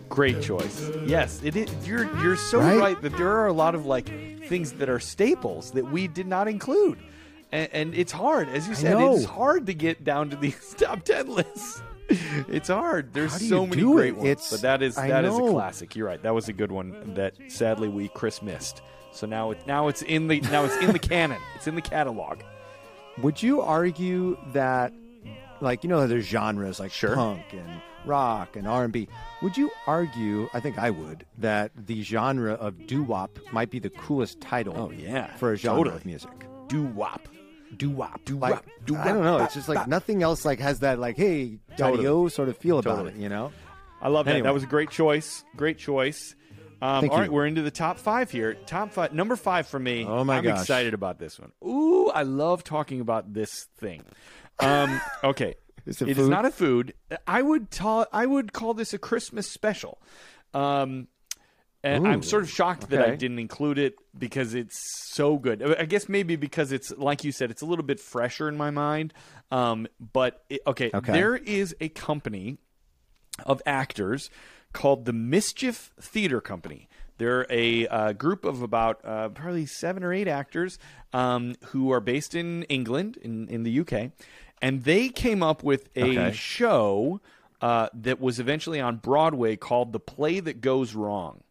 Speaker 1: Great choice. Yes, it is. You're you're so
Speaker 2: Right?
Speaker 1: right? that there are a lot of like things that are staples that we did not include, and, and it's hard, as you said, it's hard to get down to these [LAUGHS] top ten lists. It's hard. There's so many
Speaker 2: do
Speaker 1: great
Speaker 2: it?
Speaker 1: ones,
Speaker 2: It's-
Speaker 1: but that is
Speaker 2: I
Speaker 1: that is a
Speaker 2: know.
Speaker 1: classic. You're right. That was a good one that sadly we Chris missed. So now it now it's in the now it's in the canon. It's in the catalog.
Speaker 2: Would you argue that, like you know, there's genres like
Speaker 1: Sure.
Speaker 2: punk and rock and R&B. Would you argue, I think I would, that the genre of doo-wop might be the coolest title
Speaker 1: Oh, yeah.
Speaker 2: for a genre
Speaker 1: Totally.
Speaker 2: of music?
Speaker 1: Doo-wop.
Speaker 2: Doo-wop.
Speaker 1: Doo-wop.
Speaker 2: Like,
Speaker 1: Doo-wop.
Speaker 2: I don't know. It's just like
Speaker 1: bop.
Speaker 2: nothing else like has that like, hey,
Speaker 1: Totally.
Speaker 2: daddy-o sort of feel about
Speaker 1: Totally.
Speaker 2: it, you know?
Speaker 1: I love that.
Speaker 2: Anyway.
Speaker 1: That was a great choice. Great choice. Um,
Speaker 2: Thank
Speaker 1: all
Speaker 2: you.
Speaker 1: right, we're into the top five here. Top five, number five for me.
Speaker 2: Oh my
Speaker 1: I'm
Speaker 2: gosh.
Speaker 1: excited about this one. Ooh, I love talking about this thing. Um, [LAUGHS] okay,
Speaker 2: Is it
Speaker 1: It is
Speaker 2: food?
Speaker 1: not a food. I would ta- I would call this a Christmas special. Um, and I'm sort of shocked that I didn't include it because it's so good. I guess maybe because it's like you said, it's a little bit fresher in my mind. Um, but it, okay,
Speaker 2: Okay.
Speaker 1: there is a company of actors called the Mischief Theater Company. They're a uh, group of about uh, probably seven or eight actors um, who are based in England, in, in the UK. And they came up with a
Speaker 2: Okay.
Speaker 1: show uh, that was eventually on Broadway called The Play That Goes Wrong.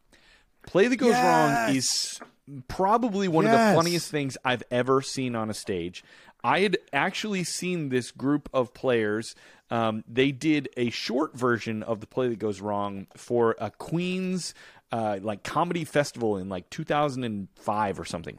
Speaker 1: Play That Goes Wrong is probably one of the funniest things I've ever seen on a stage. I had actually seen this group of players. Um, they did a short version of the play that goes wrong for a Queen's uh, like comedy festival in like 2005 or something.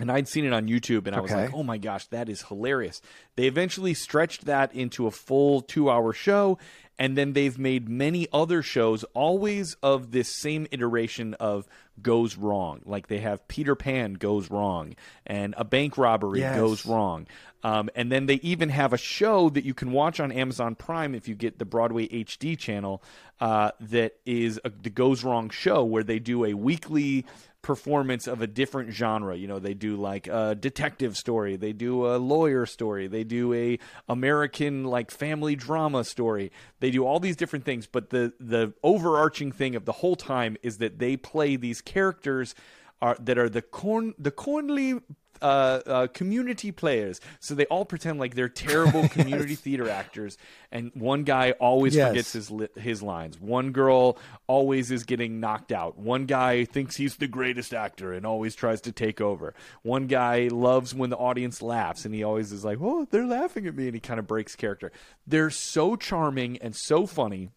Speaker 1: And I'd seen it on YouTube, and I was like, "Oh my gosh, that is hilarious!" They eventually stretched that into a full two-hour show, and then they've made many other shows, always of this same iteration of goes wrong. Like they have Peter Pan goes wrong, and a bank robbery
Speaker 2: Yes.
Speaker 1: goes wrong, um, and then they even have a show that you can watch on Amazon Prime if you get the Broadway HD channel. Uh, that is a, the goes wrong show where they do a weekly performance of a different genre. You know, they do like a detective story, they do a lawyer story, they do a American like family drama story. They do all these different things, but the the overarching thing of the whole time is that they play these characters are that are the corn the Cornley uh, uh, community players. So they all pretend like they're terrible [LAUGHS] community theater actors, and one guy always
Speaker 2: Yes.
Speaker 1: forgets his li- his lines. One girl always is getting knocked out. One guy thinks he's the greatest actor and always tries to take over. One guy loves when the audience laughs, and he always is like, "Oh, they're laughing at me," and he kind of breaks character. They're so charming and so funny.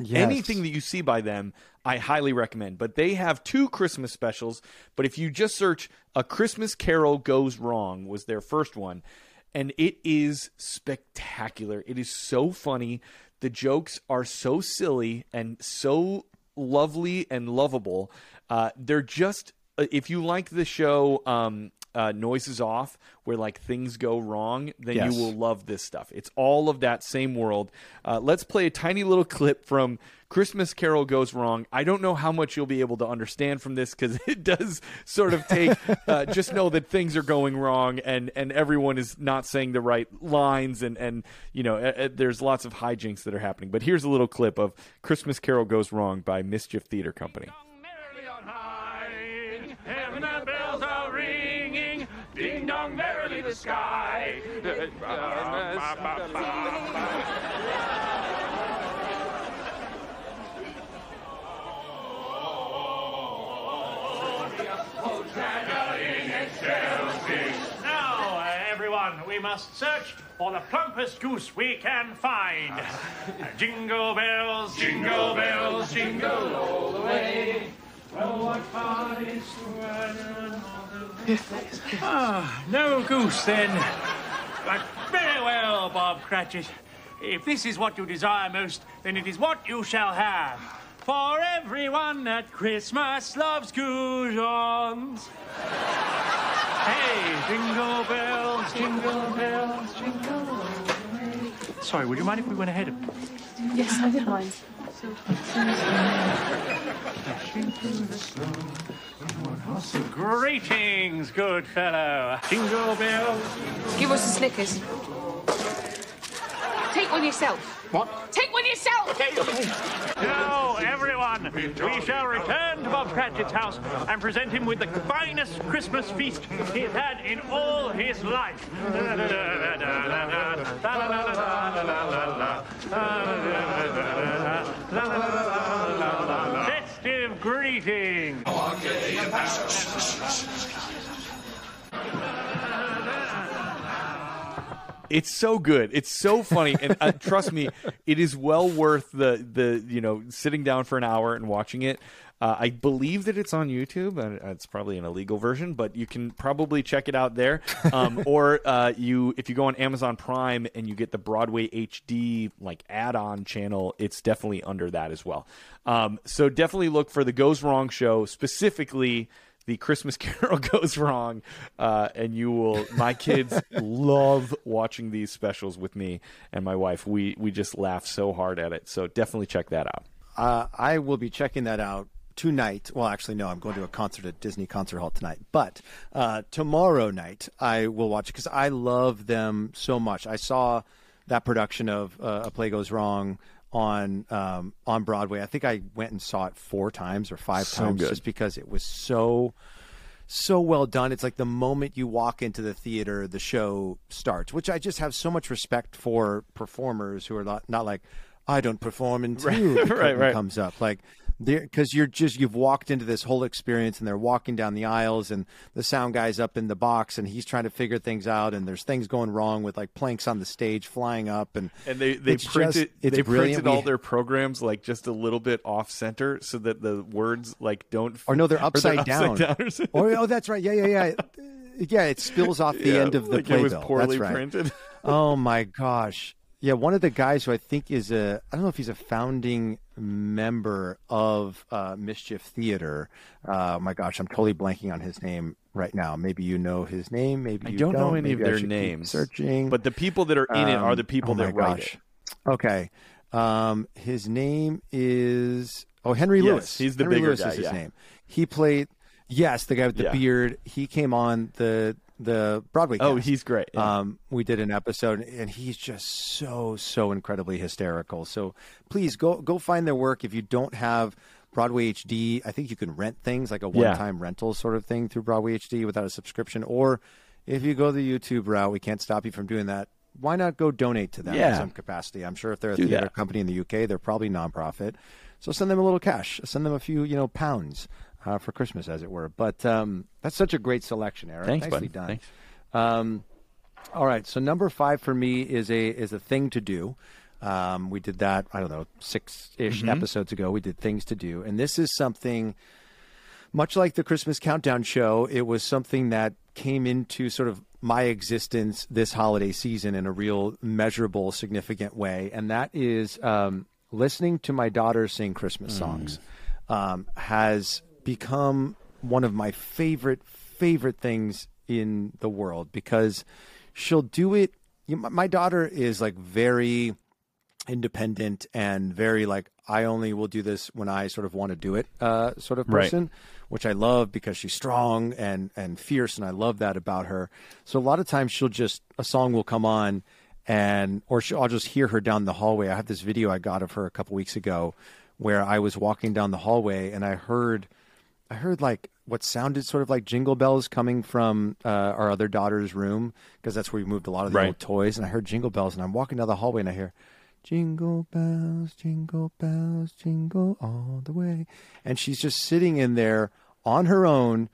Speaker 2: Yes.
Speaker 1: Anything that you see by them, I highly recommend. But they have two Christmas specials. But if you just search "A Christmas Carol Goes Wrong" was their first one, and it is spectacular. It is so funny. The jokes are so silly and so lovely and lovable. Uh, they're just uh, if you like the show. Um, uh, noises off where like things go wrong then
Speaker 2: Yes.
Speaker 1: you will love this stuff. It's all of that same world. Uh, let's play a tiny little clip from christmas carol goes wrong. I don't know how much you'll be able to understand from this because [LAUGHS] it does sort of take uh, just know that things are going wrong and and everyone is not saying the right lines and and you know uh, uh, there's lots of hijinks that are happening. But here's a little clip of christmas carol goes wrong by mischief theater company
Speaker 10: ding dong merrily the sky.
Speaker 14: Now, uh, everyone, we must search for the plumpest goose we can find. Uh, [LAUGHS] jingle bells, jingle bells, jingle all the way. Ah, no goose then. But very well, Bob Cratchit. If this is what you desire most, then it is what you shall have. For everyone at Christmas loves goujons. Hey, jingle bells, jingle bells, jingle way. Sorry, would you mind if we went ahead of
Speaker 15: Yes, I didn't mind.
Speaker 14: Greetings, good fellow. Jingle bells.
Speaker 15: Give us the Snickers. Take one yourself.
Speaker 14: What?
Speaker 15: Take one yourself! Okay, okay.
Speaker 14: Now, everyone, we shall return to Bob Cratchit's house and present him with the finest Christmas feast he has had in all his life. Festive greetings.
Speaker 1: Oh, It's so good. It's so funny, and uh, trust me, it is well worth the the you know sitting down for an hour and watching it. Uh, I believe that it's on YouTube. and It's probably an illegal version, but you can probably check it out there. Um, [LAUGHS] or uh, you, if you go on Amazon Prime and you get the Broadway HD like add-on channel, it's definitely under that as well. Um, so definitely look for the Goes Wrong show, specifically the Christmas [LAUGHS] Carol goes wrong, uh, and you will. My kids love watching these specials with me and my wife. We we just laugh so hard at it. So definitely check that out.
Speaker 2: Uh, I will be checking that out tonight. Well, actually, no, I'm going to a concert at Disney Concert Hall tonight. But uh, tomorrow night, I will watch it because I love them so much. I saw that production of uh, A Play Goes Wrong on um, on Broadway. I think I went and saw it four times or five
Speaker 1: So
Speaker 2: times
Speaker 1: good.
Speaker 2: just because it was so so well done. It's like the moment you walk into the theater, the show starts, which I just have so much respect for performers who are not, not like, I don't perform until
Speaker 1: Right, [LAUGHS]
Speaker 2: the
Speaker 1: right, right.
Speaker 2: comes up. Like, because you're just you've walked into this whole experience and they're walking down the aisles and the sound guy's up in the box and he's trying to figure things out and there's things going wrong with like planks on the stage flying up and
Speaker 1: And they they printed
Speaker 2: just- it's
Speaker 1: they
Speaker 2: brilliant.
Speaker 1: printed all their programs like just a little bit off center so that the words like don't
Speaker 2: or no, they're [LAUGHS]
Speaker 1: or
Speaker 2: upside, down.
Speaker 1: or
Speaker 2: oh, oh, that's right. Yeah, yeah, yeah. Yeah, it spills off the [LAUGHS]
Speaker 1: Yeah,
Speaker 2: end of the
Speaker 1: like it was
Speaker 2: playbill.
Speaker 1: poorly
Speaker 2: That's right.
Speaker 1: printed.
Speaker 2: oh my gosh. Yeah, one of the guys who I think is a I don't know if he's a founding member of uh, Mischief Theater. Uh, my gosh, I'm totally blanking on his name right now. Maybe you know his name. Maybe
Speaker 1: I
Speaker 2: you
Speaker 1: don't know any
Speaker 2: Maybe
Speaker 1: of their names.
Speaker 2: Searching,
Speaker 1: But the people that are in it are
Speaker 2: Um,
Speaker 1: the people
Speaker 2: oh
Speaker 1: that write
Speaker 2: gosh.
Speaker 1: it.
Speaker 2: Okay. Um, his name is oh Henry
Speaker 1: Yes,
Speaker 2: Lewis.
Speaker 1: he's the
Speaker 2: Henry
Speaker 1: bigger
Speaker 2: Lewis
Speaker 1: guy,
Speaker 2: is his
Speaker 1: yeah.
Speaker 2: name. He played yes, the guy with the
Speaker 1: Yeah.
Speaker 2: beard. He came on the the Broadway.
Speaker 1: Oh, he's great. Yeah.
Speaker 2: Um, we did an episode, and he's just so so incredibly hysterical. So please go go find their work if you don't have. Broadway HD, I think you can rent things like a one-time rental sort of thing through Broadway HD without a subscription. Or if you go the YouTube route, we can't stop you from doing that. Why not go donate to them in some capacity? I'm sure if they're a
Speaker 1: Do
Speaker 2: theater
Speaker 1: that.
Speaker 2: company in the UK, they're probably nonprofit. So send them a little cash. Send them a few, you know, pounds uh, for Christmas, as it were. But um, that's such a great selection, Eric.
Speaker 1: Thanks,
Speaker 2: Nicely
Speaker 1: buddy.
Speaker 2: done.
Speaker 1: Thanks.
Speaker 2: Um, all right, so number five for me is a is a thing to do. Um, we did that I don't know six ish
Speaker 1: Mhm.
Speaker 2: episodes ago. We did things to do, and this is something much like the Christmas countdown show. It was something that came into sort of my existence this holiday season in a real measurable, significant way, and that is um, listening to my daughter sing Christmas songs. Um, has become one of my favorite favorite things in the world because she'll do it. You know, my- daughter is like very independent and very like I only will do this when I sort of want to do it uh, sort of
Speaker 1: Right.
Speaker 2: person, which I love because she's strong and and fierce, and I love that about her. So a lot of times she'll just a song will come on, and or I'll just hear her down the hallway. I have this video I got of her a couple weeks ago, where I was walking down the hallway and I heard. I heard like what sounded sort of like jingle bells coming from uh, our other daughter's room because that's where we moved a lot of the
Speaker 1: Right.
Speaker 2: old toys. And I heard jingle bells, and I'm walking down the hallway and I hear jingle bells, jingle bells, jingle all the way. And she's just sitting in there on her own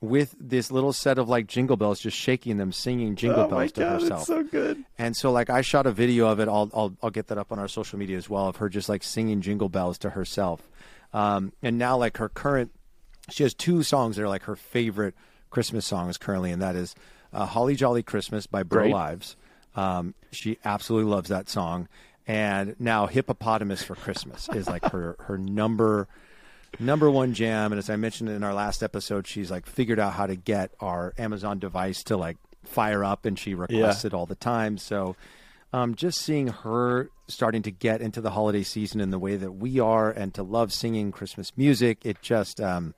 Speaker 2: with this little set of like jingle bells, just shaking them, singing jingle
Speaker 1: Oh my
Speaker 2: bells to
Speaker 1: God, it's
Speaker 2: herself.
Speaker 1: so good.
Speaker 2: And so like I shot a video of it. I'll I'll I'll get that up on our social media as well of her just like singing jingle bells to herself. Um, and now like her current, she has two songs that are like her favorite Christmas songs currently, and that is uh, "Holly Jolly Christmas" by Burl
Speaker 1: Great.
Speaker 2: Ives. Um, she absolutely loves that song. And now "Hippopotamus for Christmas" is like her [LAUGHS] her number number one jam. And as I mentioned in our last episode, she's like figured out how to get our Amazon device to like fire up, and she requests
Speaker 1: Yeah.
Speaker 2: it all the time. So um, just seeing her starting to get into the holiday season in the way that we are, and to love singing Christmas music, it just um,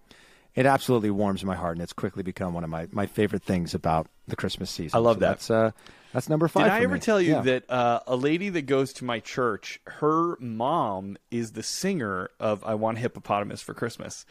Speaker 2: it absolutely warms my heart, and it's quickly become one of my, my favorite things about the Christmas season.
Speaker 1: I love
Speaker 2: So
Speaker 1: that.
Speaker 2: That's uh, that's number five.
Speaker 1: Did I ever
Speaker 2: me.
Speaker 1: tell you
Speaker 2: Yeah.
Speaker 1: that uh, a lady that goes to my church, her mom is the singer of "I Want a Hippopotamus for Christmas,"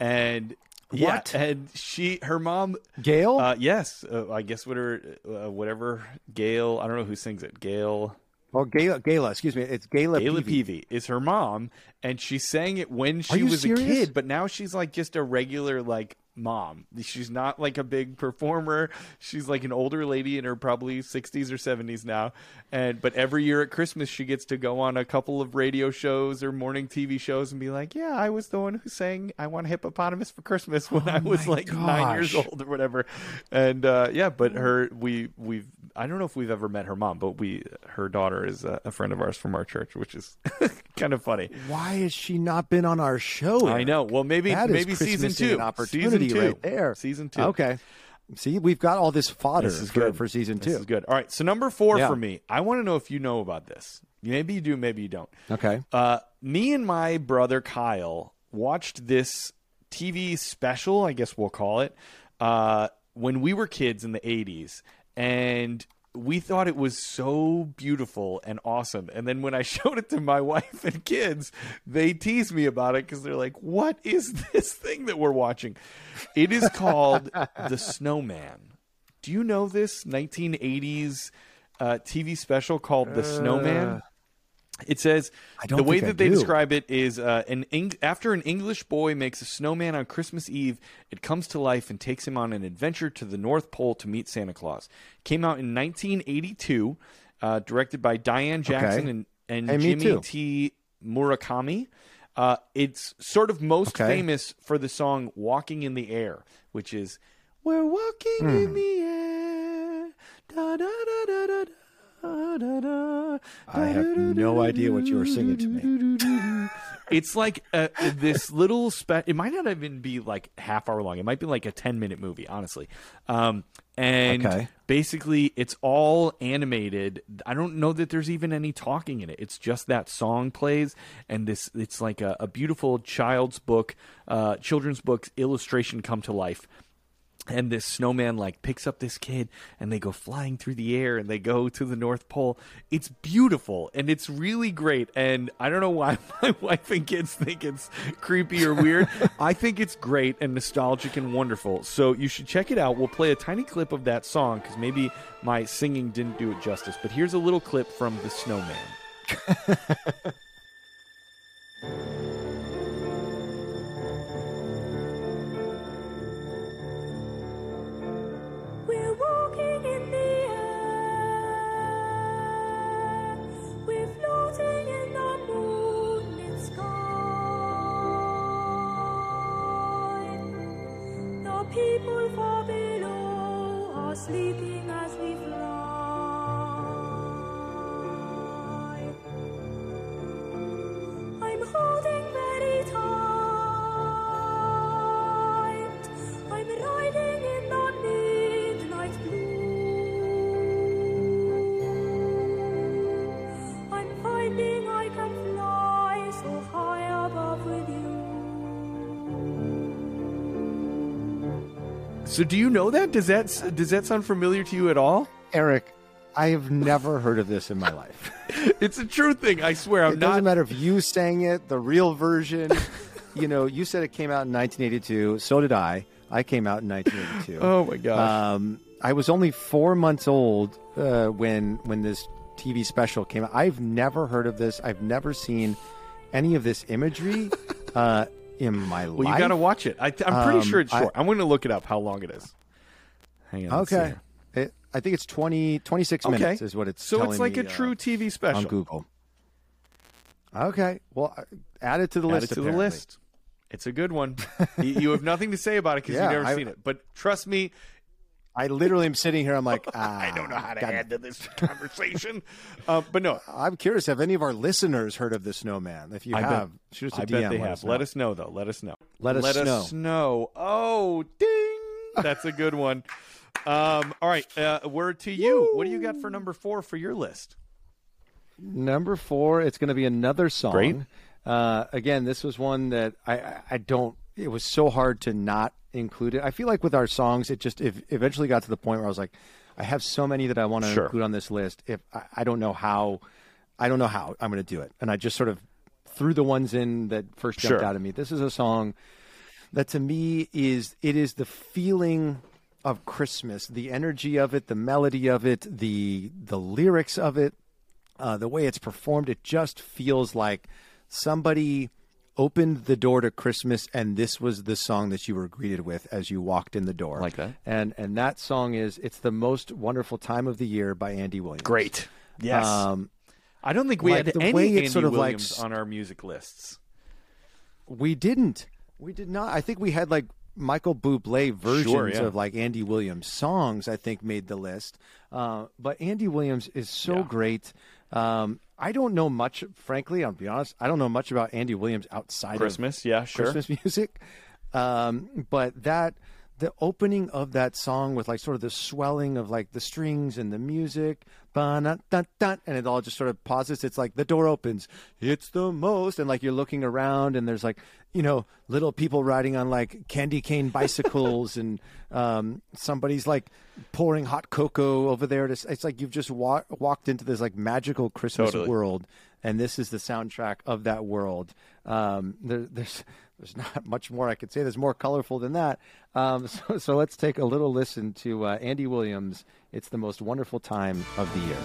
Speaker 1: and yeah, and she, her mom,
Speaker 2: Gail?
Speaker 1: uh, yes, uh, I guess whatever, uh, whatever, Gail, I don't know who sings it, Gail.
Speaker 2: Oh, Gayla, Gayla, excuse me, it's Gayla.
Speaker 1: Gayla
Speaker 2: Peevey.
Speaker 1: Peevey is her mom, and she sang it when she was
Speaker 2: serious?
Speaker 1: a kid, but now she's like just a regular like mom. She's not like a big performer. She's like an older lady in her probably 60s or 70s now. And but every year at Christmas she gets to go on a couple of radio shows or morning TV shows and be like, "Yeah, I was the one who sang I want a hippopotamus for Christmas when I was like 9 years old or whatever." And uh, yeah, but her we we've I don't know if we've ever met her mom, but we her daughter is a, a friend of ours from our church, which is [LAUGHS] kind of funny.
Speaker 2: Why has she not been on our show?
Speaker 1: I know. Well, maybe
Speaker 2: That
Speaker 1: maybe season two.
Speaker 2: opportunity
Speaker 1: season two.
Speaker 2: right there.
Speaker 1: Season two.
Speaker 2: Okay. See, we've got all this fodder
Speaker 1: This is
Speaker 2: for,
Speaker 1: good
Speaker 2: for season two.
Speaker 1: This is good. All right. So number four
Speaker 2: Yeah.
Speaker 1: for me. I want to know if you know about this. Maybe you do. Maybe you don't.
Speaker 2: Okay.
Speaker 1: Uh, me and my brother Kyle watched this TV special. I guess we'll call it. Uh, when we were kids in the '80s, and we thought it was so beautiful and awesome. And then when I [LAUGHS] showed it to my wife and kids, they teased me about it because they're like, "What is [LAUGHS] this thing that we're watching?" It is called [LAUGHS] The Snowman. Do you know this 1980s uh, TV special called The Snowman? It says the way
Speaker 2: think I
Speaker 1: that they
Speaker 2: do.
Speaker 1: describe it is uh, an Eng- after an English boy makes a snowman on Christmas Eve, it comes to life and takes him on an adventure to the North Pole to meet Santa Claus. Came out in 1982, uh, directed by Dianne Jackson
Speaker 2: Okay.
Speaker 1: and, and Jimmy. T. Murakami. Uh, it's sort of most
Speaker 2: Okay.
Speaker 1: famous for the song "Walking in the Air," which is "We're walking
Speaker 2: Hmm.
Speaker 1: in the air." Da, da, da,
Speaker 2: I have no idea what you were singing to me. [LAUGHS]
Speaker 1: it's like uh, this little spe- it might not even be like half hour long. It might be like a 10 minute movie honestly. Um, and
Speaker 2: Okay.
Speaker 1: basically it's all animated. I don't know that there's even any talking in it. It's just that song plays and this it's like a, a beautiful child's book uh, children's book illustration come to life and this snowman like picks up this kid and they go flying through the air and they go to the north pole. It's beautiful and it's really great and i don't know why [LAUGHS] my wife and kids think it's creepy or weird. [LAUGHS] I think it's great and nostalgic and wonderful so you should check it out. We'll play a tiny clip of that song because maybe my singing didn't do it justice but here's a little clip from the snowman [LAUGHS]
Speaker 16: sleeping as we fly. So
Speaker 1: do you know that does that does that sound familiar to you at all
Speaker 2: Eric, I have never heard of this in my life. [LAUGHS]
Speaker 1: it's a true thing i swear i'm
Speaker 2: it
Speaker 1: not
Speaker 2: doesn't matter if you sang it, the real version. [LAUGHS] you know, you said it came out in 1982. So did I. I came out in 1982.
Speaker 1: Oh, my gosh.
Speaker 2: Um, I was only four months old uh, when when this TV special came out. I've never heard of this. I've never seen any of this imagery [LAUGHS] uh, in my life.
Speaker 1: Well, you got to watch it. I, I'm pretty
Speaker 2: Um,
Speaker 1: sure it's short. I, am going to look it up how long it is. Hang on.
Speaker 2: Okay. It, I think it's 20, 26
Speaker 1: Okay.
Speaker 2: minutes is what it's
Speaker 1: So it's like
Speaker 2: me,
Speaker 1: a
Speaker 2: uh,
Speaker 1: true TV special.
Speaker 2: on Google. Okay. Well, uh, add it to the
Speaker 1: Add
Speaker 2: list.
Speaker 1: it to the list. It's a good one. you, you have nothing to say about it because [LAUGHS]
Speaker 2: Yeah,
Speaker 1: you've never
Speaker 2: I-
Speaker 1: seen it. But trust me,
Speaker 2: I literally am sitting here. I'm like, ah, [LAUGHS]
Speaker 1: I don't know how to
Speaker 2: God.
Speaker 1: add to this [LAUGHS] conversation. uh, but no,
Speaker 2: I'm curious. Have any of our listeners heard of the snowman? If you
Speaker 1: I
Speaker 2: have,
Speaker 1: bet,
Speaker 2: shoot us a
Speaker 1: I
Speaker 2: DM.
Speaker 1: bet they
Speaker 2: let
Speaker 1: have.
Speaker 2: us
Speaker 1: Let
Speaker 2: know.
Speaker 1: us know, though. Let us know.
Speaker 2: Let us
Speaker 1: Let
Speaker 2: know.
Speaker 1: us know. Oh, ding! That's a good one. Um, all right, uh, word to you. What do you got for number four for your list?
Speaker 2: Number four, it's going to be another song.
Speaker 1: Great.
Speaker 2: Uh, again, this was one that I, I, I don't. It was so hard to not include it. I feel like with our songs, it just it eventually got to the point where I was like, I have so many that I want to
Speaker 1: Sure.
Speaker 2: include on this list. If I, I don't know how, I don't know how I'm going to do it, and I just sort of threw the ones in that first jumped
Speaker 1: Sure.
Speaker 2: out at me. This is a song that to me is it is the feeling of Christmas, the energy of it, the melody of it, the the lyrics of it, uh, the way it's performed. It just feels like somebody opened the door to Christmas, and this was the song that you were greeted with as you walked in the door.
Speaker 1: Like that.
Speaker 2: And and that song is "It's the Most Wonderful Time of the Year" by Andy Williams.
Speaker 1: Great. Yes.
Speaker 2: Um,
Speaker 1: I don't think we
Speaker 2: like
Speaker 1: had
Speaker 2: the
Speaker 1: any
Speaker 2: way
Speaker 1: Andy
Speaker 2: sort of like
Speaker 1: Williams
Speaker 2: s-
Speaker 1: on our music lists.
Speaker 2: We didn't. We did not. I think we had like Michael Bublé versions
Speaker 1: Sure, yeah.
Speaker 2: of like Andy Williams songs. I think made the list. Uh, but Andy Williams is so great. Um, I don't know much, frankly. I'll be honest. I don't know much about Andy Williams outside
Speaker 1: Christmas,
Speaker 2: of
Speaker 1: yeah, sure.
Speaker 2: Christmas music. Um, but that the opening of that song with like sort of the swelling of like the strings and the music, and it all just sort of pauses. It's like the door opens. It's the most, and like you're looking around, and there's like you know little people riding on like candy cane bicycles, [LAUGHS] and um, somebody's like pouring hot cocoa over there. To, it's like you've just wa- walked into this like magical Christmas
Speaker 1: Totally.
Speaker 2: world, and this is the soundtrack of that world. Um, there, there's [LAUGHS] there's not much more I could say. There's more colorful than that. Um, [LAUGHS] so, so let's take a little listen to uh, Andy Williams. It's the most wonderful time of the year.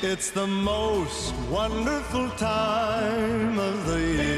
Speaker 8: It's the most wonderful time of the year.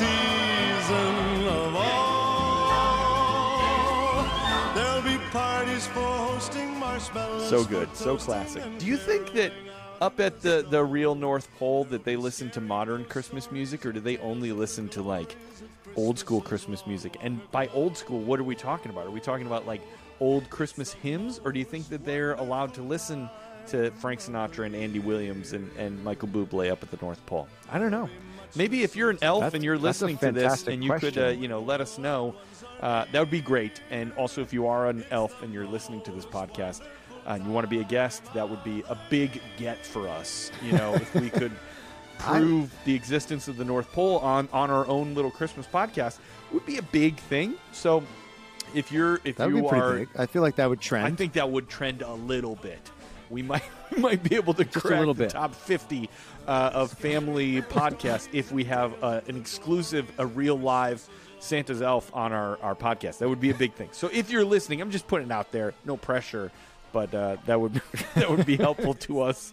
Speaker 8: season of all. There'll be parties for hosting marshmallows.
Speaker 1: So good, so classic. Do you think that up at the the real North Pole that they listen to modern Christmas music, or do they only listen to like old school Christmas music? And by old school, what are we talking about? Are we talking about like old Christmas hymns, or do you think that they're allowed to listen to Frank Sinatra and Andy Williams and, and Michael Bublé up at the North Pole? I don't know. Maybe if you're an elf
Speaker 2: That's-
Speaker 1: and you're listening to this and you could, uh, you know, let us know, uh, that would be great. And also, if you are an elf and you're listening to this podcast uh, and you want to be a guest, that would be a big get for us. You know, if we could [LAUGHS] prove the existence of the North Pole on on our own little Christmas podcast, would be a big thing. So, if you're if
Speaker 2: That would
Speaker 1: you
Speaker 2: be
Speaker 1: are,
Speaker 2: big. I feel like that would trend.
Speaker 1: I think that would trend a little bit. We might [LAUGHS] we might be able to
Speaker 2: a
Speaker 1: crack
Speaker 2: little
Speaker 1: the
Speaker 2: bit.
Speaker 1: top fifty uh, of family podcasts if we have uh, an exclusive, a real live Santa's Elf on our, our podcast. That would be a big thing. So if you're listening, I'm just putting it out there. No pressure, but uh, that would [LAUGHS] that would be helpful to us.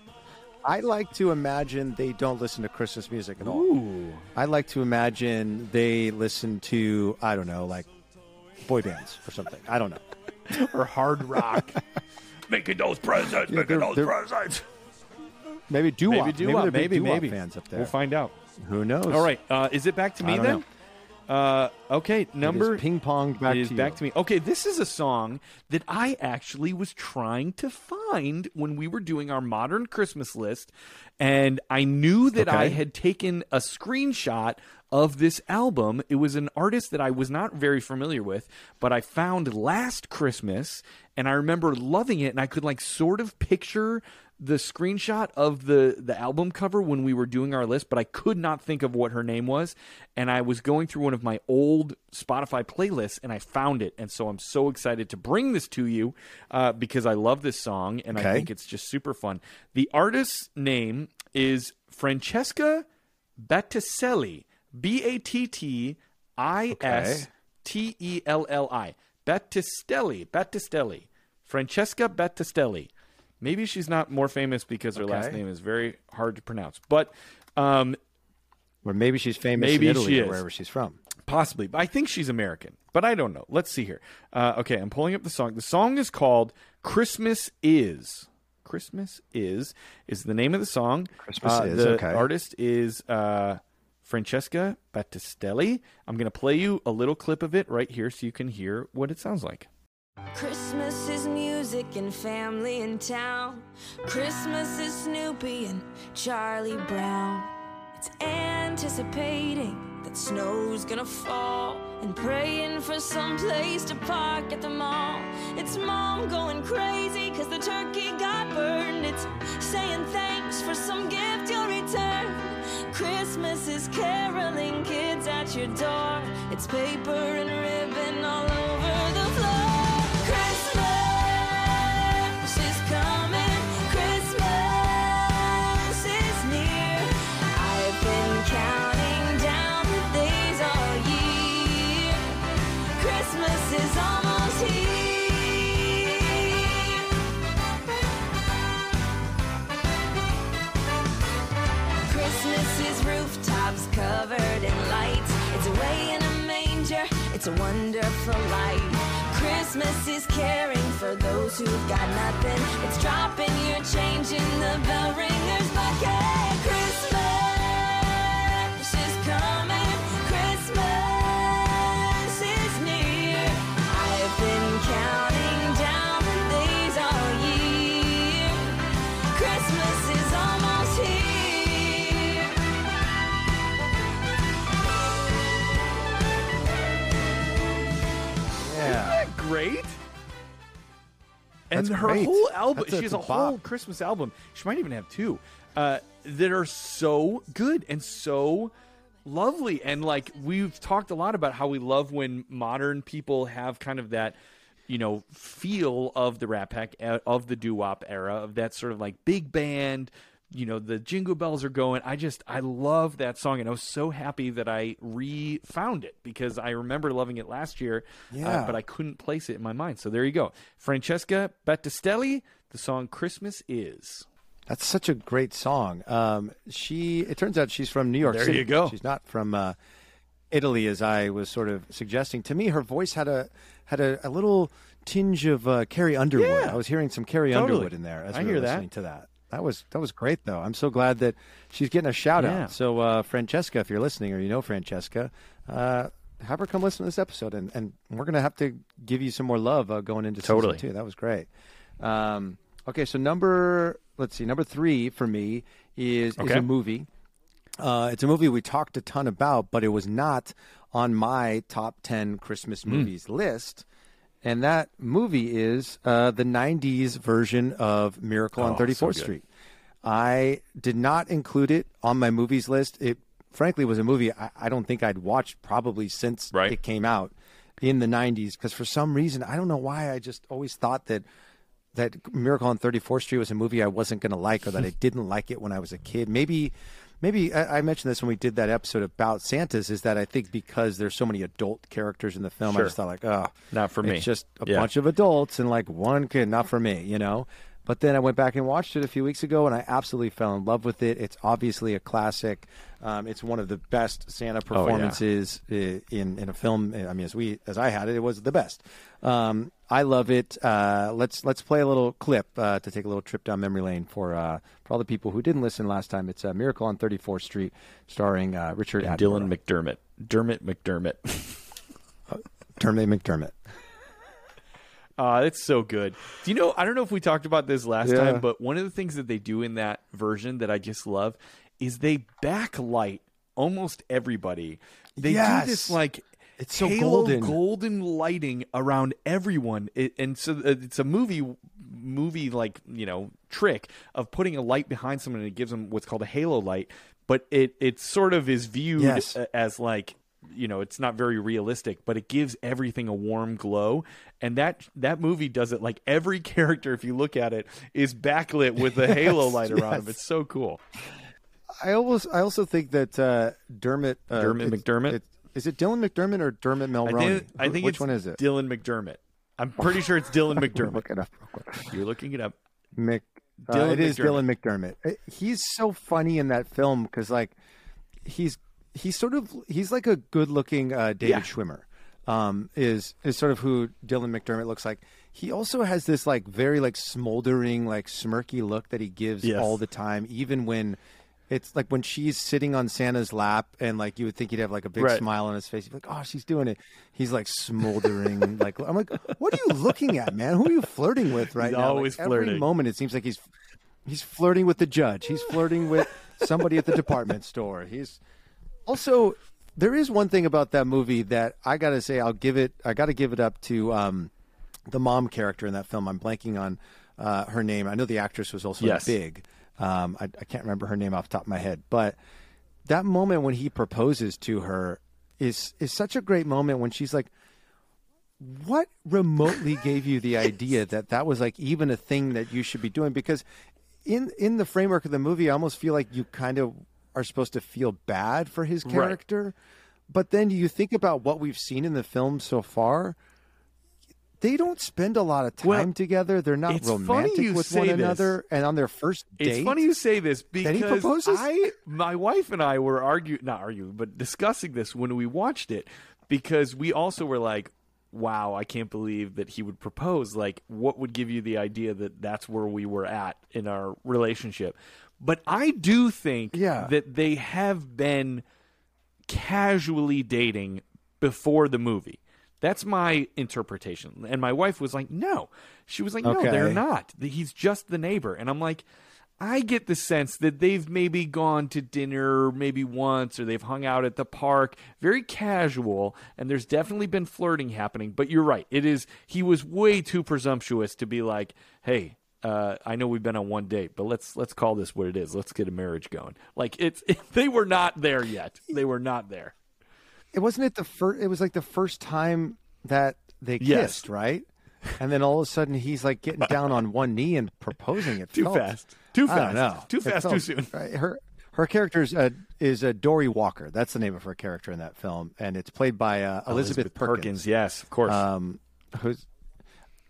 Speaker 2: I like to imagine they don't listen to Christmas music at all.
Speaker 1: Ooh.
Speaker 2: I like to imagine they listen to I don't know, like boy bands or something. I don't know. [LAUGHS]
Speaker 1: or hard rock.
Speaker 10: Making those presents,
Speaker 2: Yeah,
Speaker 10: making those
Speaker 2: they're-
Speaker 10: presents.
Speaker 2: Maybe doo
Speaker 1: Maybe
Speaker 2: wop.
Speaker 1: doo-wop,
Speaker 2: Maybe,
Speaker 1: maybe,
Speaker 2: maybe,
Speaker 1: maybe.
Speaker 2: fans up there.
Speaker 1: We'll find out.
Speaker 2: Who knows?
Speaker 1: All right, uh, is it back to
Speaker 2: I
Speaker 1: me
Speaker 2: don't
Speaker 1: then? Uh, okay, number
Speaker 2: ping pong back to you.
Speaker 1: back to me. Okay, this is a song that I actually was trying to find when we were doing our modern Christmas list, and I knew that I had taken a screenshot of this album. It was an artist that I was not very familiar with, but I found last Christmas, and I remember loving it, and I could like sort of picture the screenshot of the the album cover when we were doing our list, but I could not think of what her name was. And I was going through one of my old Spotify playlists, and I found it. And so I'm so excited to bring this to you uh, because I love this song, and I think it's just super fun. The artist's name is Francesca Battistelli, B A T T I S T E L L I. Battistelli, Battistelli, Francesca Battistelli. Maybe she's not more famous because her last name is very hard to pronounce, but um,
Speaker 2: Or maybe she's famous
Speaker 1: Maybe
Speaker 2: in Italy or wherever she's from.
Speaker 1: Possibly, but I think she's American. But I don't know. Let's see here. Uh, okay, I'm pulling up the song. The song is called "Christmas Is." Christmas is is the name of the song.
Speaker 2: Christmas
Speaker 1: Uh,
Speaker 2: Is,
Speaker 1: The
Speaker 2: okay.
Speaker 1: artist is uh, Francesca Battistelli. I'm going to play you a little clip of it right here, so you can hear what it sounds like.
Speaker 16: Christmas is music and family in town. Christmas is Snoopy and Charlie Brown.
Speaker 17: It's anticipating that snow's gonna fall and praying for some place to park at the mall. It's mom going crazy cause the turkey got burned. It's saying thanks for some gift you'll return. Christmas is caroling kids at your door. It's paper and ribbon all over covered in lights. It's away in a manger. It's a wonderful light. Christmas is caring for those who've got nothing. It's dropping your change in the bell ringer's bucket. Christmas
Speaker 1: great? And
Speaker 2: That's
Speaker 1: her
Speaker 2: great.
Speaker 1: whole album,
Speaker 2: That's a-
Speaker 1: she has a
Speaker 2: a
Speaker 1: whole Christmas album. She might even have two uh, that are so good and so lovely. And like we've talked a lot about how we love when modern people have kind of that, you know, feel of the Rat Pack, of the doo wop era, of that sort of like big band. You know, the jingle bells are going. I just, I love that song. And I was so happy that I re found it because I remember loving it last year. uh,
Speaker 2: Yeah.
Speaker 1: but I couldn't place it in my mind. So there you go. Francesca Battistelli, the song Christmas Is.
Speaker 2: That's such a great song. Um, she. It turns out she's from New York
Speaker 1: There
Speaker 2: City.
Speaker 1: you go.
Speaker 2: She's not from uh, Italy, as I was sort of suggesting. To me, her voice had a had a, a little tinge of uh, Carrie Underwood.
Speaker 1: Yeah.
Speaker 2: I was hearing some Carrie
Speaker 1: Totally.
Speaker 2: Underwood in there as
Speaker 1: I
Speaker 2: we were
Speaker 1: hear that.
Speaker 2: listening to that. That was that was great, though. I'm so glad that she's getting a shout
Speaker 1: Yeah.
Speaker 2: out. So, uh, Francesca, if you're listening or you know Francesca, uh, have her come listen to this episode, and, and we're gonna have to give you some more love uh, going into
Speaker 1: Totally.
Speaker 2: season two. That was great. Um, okay, so number let's see, number three for me is is a movie. Uh, it's a movie we talked a ton about, but it was not on my top ten Christmas
Speaker 1: Hmm.
Speaker 2: movies list. And that movie is uh, the '90s version of Miracle on
Speaker 1: Oh, so
Speaker 2: 34th
Speaker 1: good.
Speaker 2: Street. I did not include it on my movies list. It frankly was a movie I, I don't think I'd watched probably since
Speaker 1: Right.
Speaker 2: it came out in the 90s because for some reason I don't know why I just always thought that that Miracle on 34th Street was a movie I wasn't going to like or that I [LAUGHS] didn't like it when I was a kid. Maybe maybe I, I mentioned this when we did that episode about Santas is that I think because there's so many adult characters in the film I just thought like oh
Speaker 1: Not for me.
Speaker 2: it's just a
Speaker 1: Yeah.
Speaker 2: bunch of adults and like one kid not for me you know but then I went back and watched it a few weeks ago, and I absolutely fell in love with it. It's obviously a classic. Um, it's one of the best Santa
Speaker 1: Oh, yeah.
Speaker 2: performances in in a film. I mean, as we as I had it, it was the best. Um, I love it. Uh, let's let's play a little clip uh, to take a little trip down memory lane for uh, for all the people who didn't listen last time. It's uh, Miracle on 34th Street, starring uh, Richard
Speaker 1: And Dylan McDermott. Dermot McDermott. [LAUGHS]
Speaker 2: Dermot McDermott. [LAUGHS]
Speaker 1: Uh, it's so good. Do you know? I don't know if we talked about this last
Speaker 2: Yeah.
Speaker 1: time, but one of the things that they do in that version that I just love is they backlight almost everybody. They
Speaker 2: Yes.
Speaker 1: do this like
Speaker 2: It's so
Speaker 1: halo
Speaker 2: golden.
Speaker 1: golden lighting around everyone, it, and so uh, it's a movie movie like you know trick of putting a light behind someone and it gives them what's called a halo light, but it it sort of is viewed
Speaker 2: Yes.
Speaker 1: as like you know it's not very realistic but it gives everything a warm glow and that that movie does it like every [LAUGHS] character if you look at it is backlit with a halo
Speaker 2: Yes,
Speaker 1: light around them
Speaker 2: yes.
Speaker 1: it's so cool
Speaker 2: I almost I also think that uh, Dermot uh,
Speaker 1: Dermot
Speaker 2: it's-
Speaker 1: McDermott?
Speaker 2: Is it Dylan McDermott or Dermot
Speaker 1: I think, I think
Speaker 2: which
Speaker 1: it's
Speaker 2: one is it?
Speaker 1: Dylan McDermott I'm pretty sure it's Dylan [LAUGHS] McDermott
Speaker 2: Look it up real quick.
Speaker 1: you're looking it up
Speaker 2: Mc, uh,
Speaker 1: Dylan
Speaker 2: it is
Speaker 1: McDermott.
Speaker 2: Dylan McDermott. Uh, He's so funny in that film because like he's he's sort of he's like a good looking uh, David
Speaker 1: Yeah.
Speaker 2: Schwimmer. Um, is is sort of who Dylan McDermott looks like. He also has this like very like smoldering like smirky look that he gives
Speaker 1: Yes.
Speaker 2: all the time, even when. It's like when she's sitting on Santa's lap, and like you would think he'd have like a big
Speaker 1: Right.
Speaker 2: smile on his face. You'd be like, "Oh, she's doing it." He's like smoldering. [LAUGHS] like I'm like, "What are you looking at, man? Who are you flirting with right
Speaker 1: He's
Speaker 2: now?" Like,
Speaker 1: always flirting.
Speaker 2: Every moment, it seems like he's he's flirting with the judge. He's flirting with somebody at the department store. He's also there is one thing about that movie that I got to say I'll give it I got to give it up to um, the mom character in that film. I'm blanking on uh, her name. I know the actress was also
Speaker 1: Yes.
Speaker 2: big. Um, I, I can't remember her name off the top of my head, but that moment when he proposes to her is is such a great moment when she's like, "What remotely [LAUGHS] gave you the idea that that was like even a thing that you should be doing?" Because in in the framework of the movie, I almost feel like you kind of are supposed to feel bad for his
Speaker 1: Right.
Speaker 2: character, but then you think about what we've seen in the film so far. They don't spend a lot of time
Speaker 1: Well,
Speaker 2: together. They're not romantic with one
Speaker 1: this.
Speaker 2: another. And on their first date,
Speaker 1: It's funny you say this because? I, my wife and I were arguing, not arguing, but discussing this when we watched it because we also were like, "Wow, I can't believe that he would propose." Like, what would give you the idea that that's where we were at in our relationship? But I do think
Speaker 2: Yeah.
Speaker 1: that they have been casually dating before the movie. That's my interpretation. And my wife was like, no. She was like, no,
Speaker 2: Okay.
Speaker 1: they're not. He's just the neighbor. And I'm like, I get the sense that they've maybe gone to dinner maybe once or they've hung out at the park, very casual, and there's definitely been flirting happening. But you're right. It is, he was way too presumptuous to be like, hey, uh, I know we've been on one date, but let's let's call this what it is. Let's get a marriage going. Like it's [LAUGHS] they were not there yet. They were not there.
Speaker 2: It wasn't it the first it was like the first time that they
Speaker 1: Yes.
Speaker 2: kissed right and then all of a sudden he's like getting [LAUGHS] down on one knee and proposing it
Speaker 1: Too
Speaker 2: felt-
Speaker 1: fast. Too fast.
Speaker 2: know.
Speaker 1: Too fast, too soon. [LAUGHS]
Speaker 2: right, her her character is uh, is uh, Dorey Walker that's the name of her character in that film and it's played by uh, Elizabeth,
Speaker 1: Elizabeth Perkins,
Speaker 2: Perkins,
Speaker 1: yes, of course.
Speaker 2: um, who's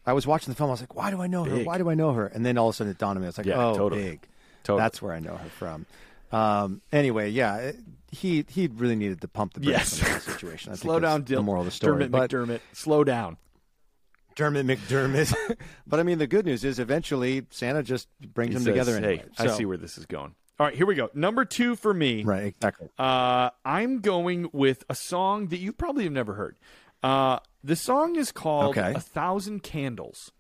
Speaker 2: I was watching the film I was like why do I know her why do I know her and then all of a sudden it dawned on me I was like
Speaker 1: Yeah,
Speaker 2: oh
Speaker 1: totally.
Speaker 2: big
Speaker 1: Totally.
Speaker 2: that's where I know her from um, anyway yeah he he really needed to pump the brakes
Speaker 1: Yes.
Speaker 2: on that situation I [LAUGHS]
Speaker 1: Slow down,
Speaker 2: the
Speaker 1: Dylan.
Speaker 2: moral of the story
Speaker 1: Dermot
Speaker 2: but
Speaker 1: McDermott. Slow down.
Speaker 2: Dermot McDermott. [LAUGHS] but I mean, the good news is eventually Santa just brings
Speaker 1: He
Speaker 2: them
Speaker 1: says,
Speaker 2: together
Speaker 1: Hey,
Speaker 2: anyway.
Speaker 1: I see where this is going. All right, here we go. Number two for me.
Speaker 2: Right, exactly.
Speaker 1: Uh, I'm going with a song that you probably have never heard. Uh, the song is called
Speaker 2: Okay.
Speaker 1: "A Thousand Candles."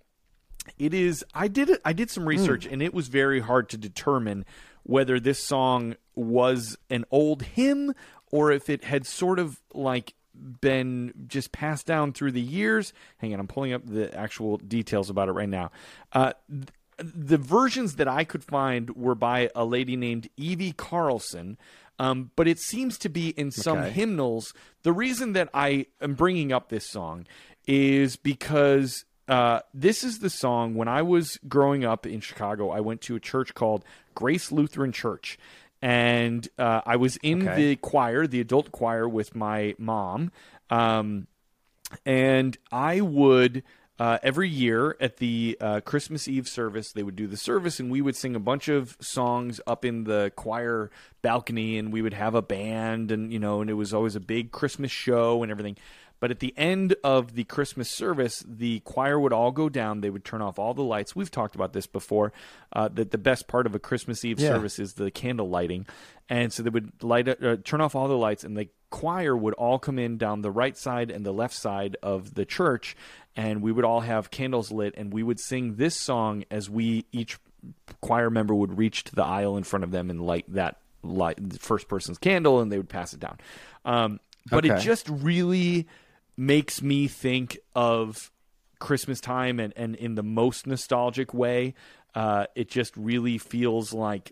Speaker 1: It is. I did it. I did some research, and it was very hard to determine whether this song was an old hymn or if it had sort of like been just passed down through the years. Hang on, I'm pulling up the actual details about it right now. Uh, th- the versions that I could find were by a lady named Evie Carlson. Um, but it seems to be in some
Speaker 2: Okay.
Speaker 1: hymnals. The reason that I am bringing up this song is because uh, this is the song when I was growing up in Chicago. I went to a church called Grace Lutheran Church, and uh, I was in
Speaker 2: Okay.
Speaker 1: the choir, the adult choir, with my mom. Um, and I would uh, every year at the uh, Christmas Eve service, they would do the service, and we would sing a bunch of songs up in the choir balcony, and we would have a band, and you know, and it was always a big Christmas show and everything. But at the end of the Christmas service, the choir would all go down. They would turn off all the lights. We've talked about this before. Uh, that the best part of a Christmas Eve
Speaker 2: Yeah.
Speaker 1: service is the candle lighting, and so they would light uh, turn off all the lights, and the choir would all come in down the right side and the left side of the church, and we would all have candles lit, and we would sing this song as we each choir member would reach to the aisle in front of them and light that light the first person's candle, and they would pass it down. Um, but it just really makes me think of Christmas time and, and in the most nostalgic way. Uh, it just really feels like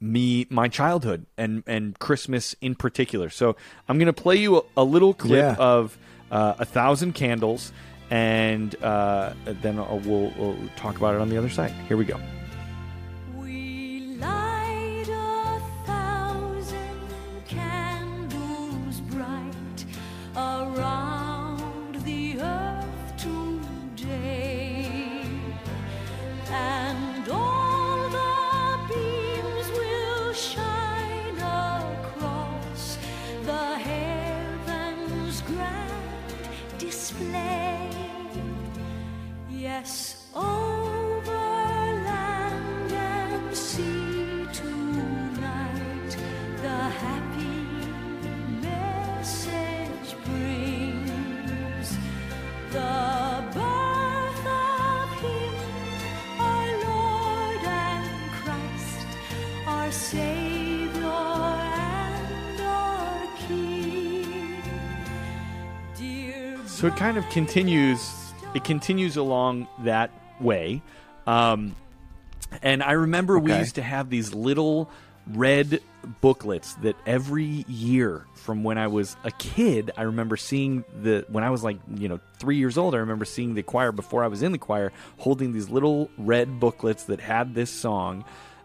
Speaker 1: me my childhood and and Christmas in particular. So I'm going to play you a, a little clip
Speaker 2: Yeah.
Speaker 1: of uh, a thousand candles, and uh, then I'll- we'll, we'll talk about it on the other side. Here we go.
Speaker 16: Around the earth today, and all the beams will shine across the heavens' grand display. Yes,
Speaker 1: So it kind of continues. It continues along that way, um, and I remember we used to have these little red booklets that every year from when I was a kid, I remember seeing the when I was like you know three years old. I remember seeing the choir before I was in the choir, holding these little red booklets that had this song,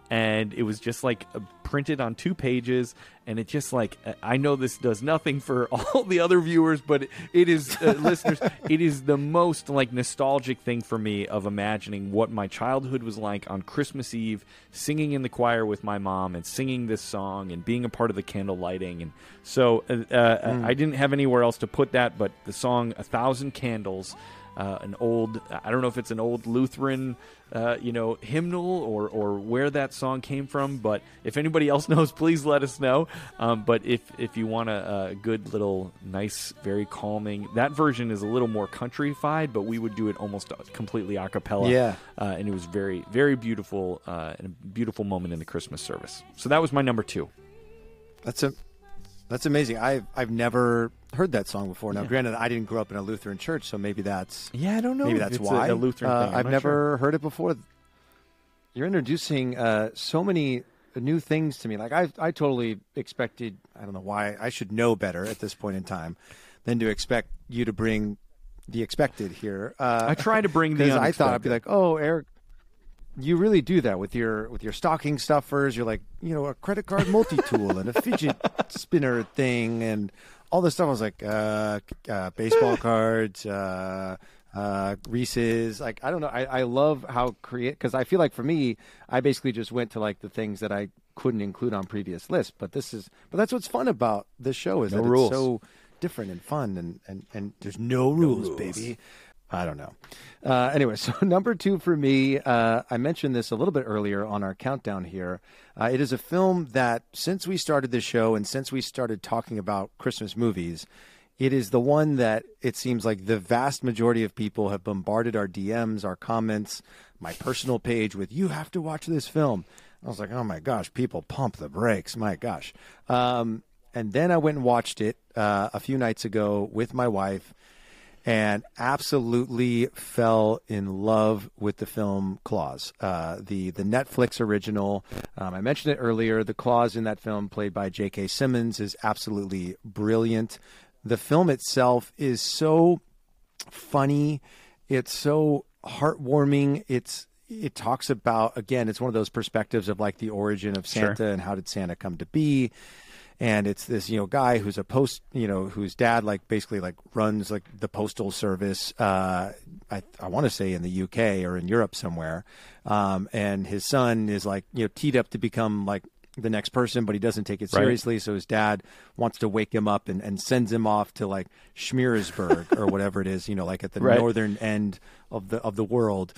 Speaker 1: and it was just like uh, printed on two pages and it just like uh, i know this does nothing [LAUGHS] for all the other viewers but it, is uh, [LAUGHS] listeners it is the most like nostalgic thing for me of imagining what my childhood was like on christmas eve singing in the choir with my mom and singing this song and being a part of the candle lighting. And so uh, uh, i didn't have anywhere else to put that but the song a thousand candles uh, an old I don't know if it's an old Lutheran uh, you know hymnal or or where that song came from. But if anybody else [LAUGHS] knows please let us know. Um, but if if you want a, a good little nice very calming that version is a little more countryfied but we would do it almost completely a cappella.
Speaker 2: Yeah.
Speaker 1: uh, and it was very very beautiful uh, and a beautiful moment in the Christmas service. So that was my number two.
Speaker 2: That's a that's amazing. I've I've never heard that song before. Now,
Speaker 1: Yeah.
Speaker 2: granted, I didn't grow up in a Lutheran church, so maybe that's
Speaker 1: Yeah, I don't know
Speaker 2: Maybe that's
Speaker 1: it's a-
Speaker 2: why
Speaker 1: a Lutheran
Speaker 2: Uh, I've never heard it before. You're introducing uh, so many new things to me. Like I I totally expected. I don't know why. I should know better at this point in time than to expect you to bring the expected here. Uh,
Speaker 1: I try to bring the [LAUGHS]
Speaker 2: I thought I'd be like, oh, Eric. You really do that with your with your stocking stuffers. You're like, you know, a credit card multi tool and a fidget [LAUGHS] spinner thing and all this stuff. I was like, uh, uh, baseball [LAUGHS] cards, uh, uh, Reese's. Like, I don't know. I, I love how create because I feel like for me, I basically just went to like the things that I couldn't include on previous lists. But this is, but that's what's fun about this show is
Speaker 1: No
Speaker 2: that
Speaker 1: rules.
Speaker 2: it's so different and fun and and and there's no rules, baby. I don't know. Uh, anyway, [LAUGHS] so number two for me, uh, I mentioned this a little bit earlier on our countdown here. Uh, it is a film that, since we started the show and since we started talking about Christmas movies, it is the one that it seems like the vast majority of people have bombarded our DMs, our comments, my personal page with, you have to watch this film. I was like, oh my gosh, people pump the brakes. My gosh. Um, and then I went and watched it uh, a few nights ago with my wife and absolutely fell in love with the film Klaus, uh, the the Netflix original. Um, I mentioned it earlier. The Klaus in that film, played by J.K. Simmons, is absolutely brilliant. The film itself is so funny. It's so heartwarming. It's it talks about again. It's one of those perspectives of like the origin of
Speaker 1: Sure.
Speaker 2: Santa and how did Santa come to be and it's this you know guy who's a post you know whose dad like basically like runs like the postal service uh i i want to say in the uk or in europe somewhere um and his son is like you know teed up to become like the next person but he doesn't take it
Speaker 1: Right.
Speaker 2: seriously so his dad wants to wake him up and, and sends him off to like schmiersburg or whatever it is you know like at the
Speaker 1: Right.
Speaker 2: northern end of the of the world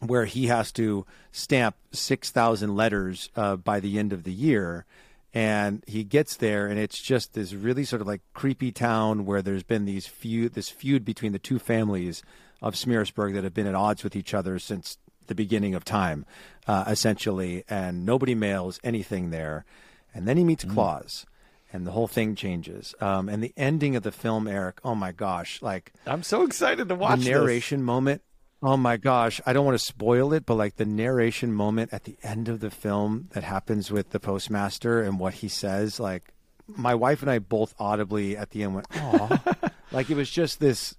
Speaker 2: where he has to stamp 6,000 letters uh, by the end of the year. And he gets there, and it's just this really sort of like creepy town where there's been these feud, this feud between the two families of Smearsburg that have been at odds with each other since the beginning of time, uh, essentially. And nobody mails anything there. And then he meets Klaus, and the whole thing changes. Um, and the ending of the film, Eric, oh my gosh, like
Speaker 1: I'm so excited to watch
Speaker 2: the
Speaker 1: this.
Speaker 2: narration moment. Oh my gosh, I don't want to spoil it, but like the narration moment at the end of the film that happens with the postmaster and what he says, like my wife and I both audibly at the end went, "Oh!" [LAUGHS] like it was just this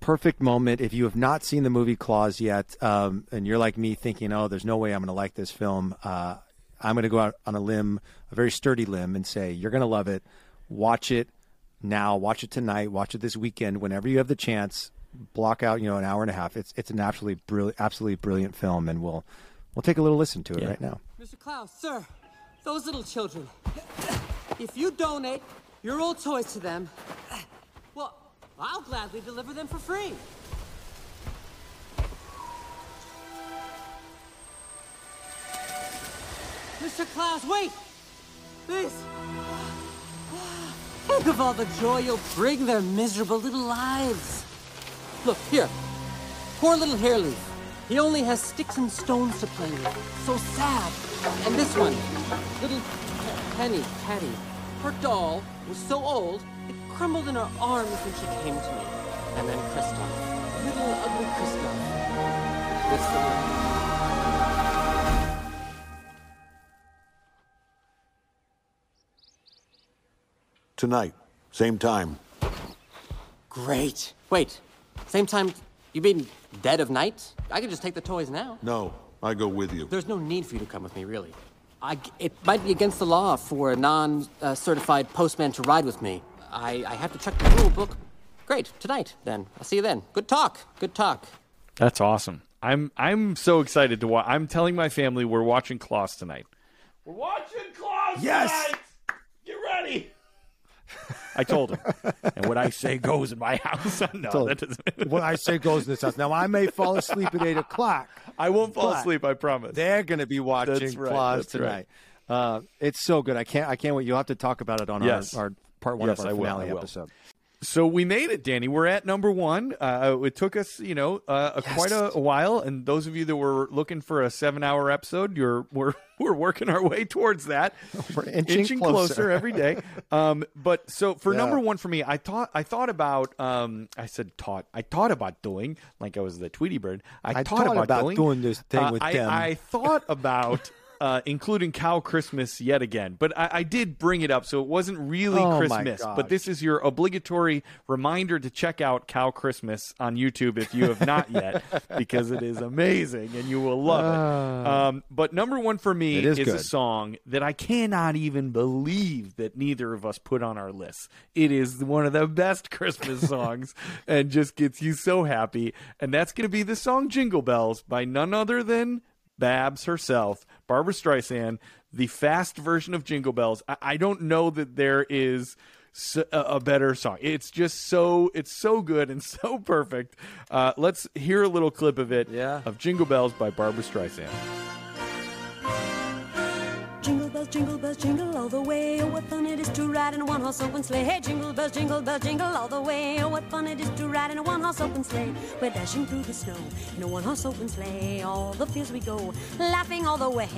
Speaker 2: perfect moment. If you have not seen the movie Klaus yet, um, and you're like me thinking, "Oh, there's no way I'm going to like this film," uh, I'm going to go out on a limb, a very sturdy limb, and say you're going to love it. Watch it now. Watch it tonight. Watch it this weekend. Whenever you have the chance, block out you know an hour and a half. It's it's an absolutely brilliant, absolutely brilliant film, and we'll we'll take a little listen to it
Speaker 1: Yeah.
Speaker 2: right now.
Speaker 18: Mr. Klaus, sir, those little children, if you donate your old toys to them, well, I'll gladly deliver them for free. Mr. Klaus, wait! Please! Think of all the joy you'll bring their miserable little lives. Look, here. Poor little hair leaf. He only has sticks and stones to play with. So sad. And this one, little Pe- Penny, Patty, her doll was so old it crumbled in her arms when she came to me. And then Kristoff, little ugly Kristoff. This little
Speaker 6: Tonight, same time.
Speaker 18: Great. Wait, same time, you mean dead of night? I could just take the toys now.
Speaker 6: No, I go with you.
Speaker 18: There's no need for you to come with me, really. I, it might be against the law for a non uh, certified postman to ride with me. I, I have to check the rule book. Great, tonight, then. I'll see you then. Good talk. Good talk.
Speaker 1: That's awesome. I'm I'm so excited to watch. I'm telling my family we're watching Klaus tonight. We're watching Klaus
Speaker 2: Yes!
Speaker 1: tonight. Get ready. I told him, and what I say goes in my house. [LAUGHS] no,
Speaker 2: Told
Speaker 1: that doesn't.
Speaker 2: what I say goes in this house. Now I may fall asleep at eight o'clock.
Speaker 1: I won't fall asleep. I promise.
Speaker 2: They're going to be watching
Speaker 1: That's right,
Speaker 2: Klaus
Speaker 1: that's right.
Speaker 2: tonight. Uh, it's so good. I can't. I can't wait. You'll have to talk about it on
Speaker 1: Yes.
Speaker 2: our, our part one
Speaker 1: Yes,
Speaker 2: of our
Speaker 1: I will,
Speaker 2: finale
Speaker 1: I will.
Speaker 2: episode.
Speaker 1: So we made it, Danny. We're at number one. Uh, it took us, you know, uh, a quite a, a while. And those of you that were looking for a seven-hour episode, you're [LAUGHS] we're we're working our way towards that. [LAUGHS]
Speaker 2: We're inching closer.
Speaker 1: every day. [LAUGHS] Um, but so for
Speaker 2: Yeah.
Speaker 1: number one for me, I thought I thought about. Um, I said taught. I thought about doing like I was the Tweety Bird. I,
Speaker 2: I
Speaker 1: thought,
Speaker 2: thought
Speaker 1: about,
Speaker 2: about
Speaker 1: doing,
Speaker 2: doing this thing
Speaker 1: uh,
Speaker 2: with
Speaker 1: I,
Speaker 2: them.
Speaker 1: I thought about. Uh, including Cow Christmas yet again, but I, I did bring it up, so it wasn't really
Speaker 2: Oh,
Speaker 1: Christmas. But this is your obligatory reminder to check out Cow Christmas on YouTube if you have not yet, [LAUGHS] because it is amazing and you will love it.
Speaker 2: Ah.
Speaker 1: Um, but number one for me
Speaker 2: is
Speaker 1: a song that I cannot even believe that neither of us put on our list. It is one of the best Christmas [LAUGHS] songs and just gets you so happy. And that's going to be the song Jingle Bells by none other than Babs herself, Barbra Streisand, the fast version of Jingle Bells. I, I don't know that there is a better song. It's just so it's so good and [LAUGHS] so perfect. Uh, let's hear a little clip of it
Speaker 2: Yeah.
Speaker 1: of Jingle Bells by Barbra Streisand.
Speaker 16: Jingle bells, jingle bells, jingle all the way. Oh, what fun it is to ride in a one-horse open sleigh. Hey, jingle bells, jingle bells, jingle all the way. Oh, what fun it is to ride in a one-horse open sleigh. We're dashing through the snow in a one-horse open sleigh. All the fields we go, laughing all the way.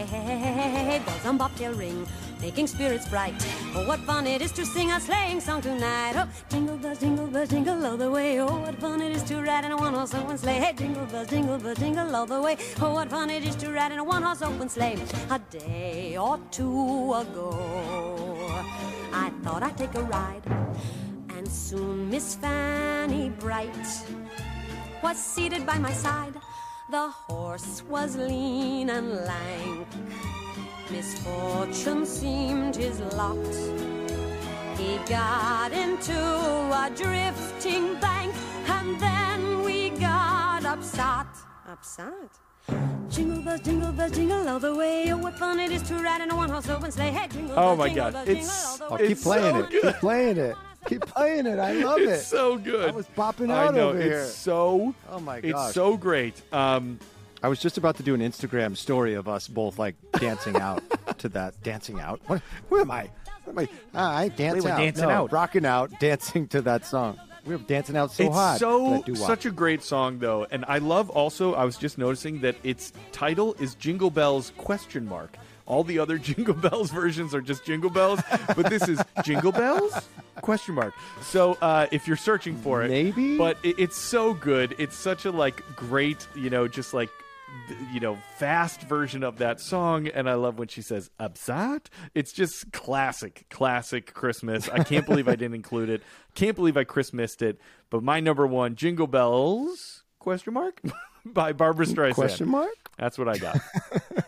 Speaker 16: Bells on bobtail ring, making spirits bright. Oh, what fun it is to sing a sleighing song tonight. Oh, jingle bells, jingle bells, jingle all the way. Oh, what fun it is to ride in a one-horse open sleigh. Hey, jingle bells, jingle bells, jingle all the way. Oh, what fun it is to ride in a one-horse open sleigh. A day or two ago, I thought I'd take a ride, and soon Miss Fanny Bright was seated by my side. The horse was lean and lank. Misfortune seemed his lot. He got into a drifting bank, and then we got upset. Upset? Jingle bells, jingle bells, jingle all the way. Oh, what fun it is to ride in a one-horse open sleigh. Hey, jingle
Speaker 1: Oh my
Speaker 16: jingle
Speaker 1: God,
Speaker 16: bells,
Speaker 1: it's-
Speaker 16: jingle all the
Speaker 2: Oh, keep playing
Speaker 1: so
Speaker 2: it.
Speaker 1: good.
Speaker 2: Keep playing it. Keep playing it. I [LAUGHS] love
Speaker 1: it's
Speaker 2: it.
Speaker 1: so good.
Speaker 2: I was bopping
Speaker 1: I
Speaker 2: out
Speaker 1: know
Speaker 2: over
Speaker 1: it's
Speaker 2: here.
Speaker 1: so.
Speaker 2: Oh my
Speaker 1: It's so great. Um,
Speaker 2: I was just about to do an Instagram story of us both like dancing out [LAUGHS] to that. Dancing out? What, where am I? Where am I? Ah, I dance
Speaker 1: We were
Speaker 2: out.
Speaker 1: dancing
Speaker 2: No,
Speaker 1: out.
Speaker 2: Rocking out, dancing to that song. We were dancing out so
Speaker 1: it's
Speaker 2: hard.
Speaker 1: so such a great song though, and I love also. I was just noticing that its title is Jingle Bells question mark. All the other [LAUGHS] Jingle Bells versions are just Jingle Bells, but this is Jingle Bells question mark. So uh, if you're searching for it,
Speaker 2: Maybe?
Speaker 1: but it, it's so good. It's such a like great, you know, just like you know, fast version of that song. And I love when she says "upset." It's just classic, classic Christmas. I can't believe I didn't include it. Can't believe I missed it. But my number one, "Jingle Bells?" Question mark [LAUGHS] by Barbra Streisand.
Speaker 2: Question mark?
Speaker 1: That's what I got. [LAUGHS]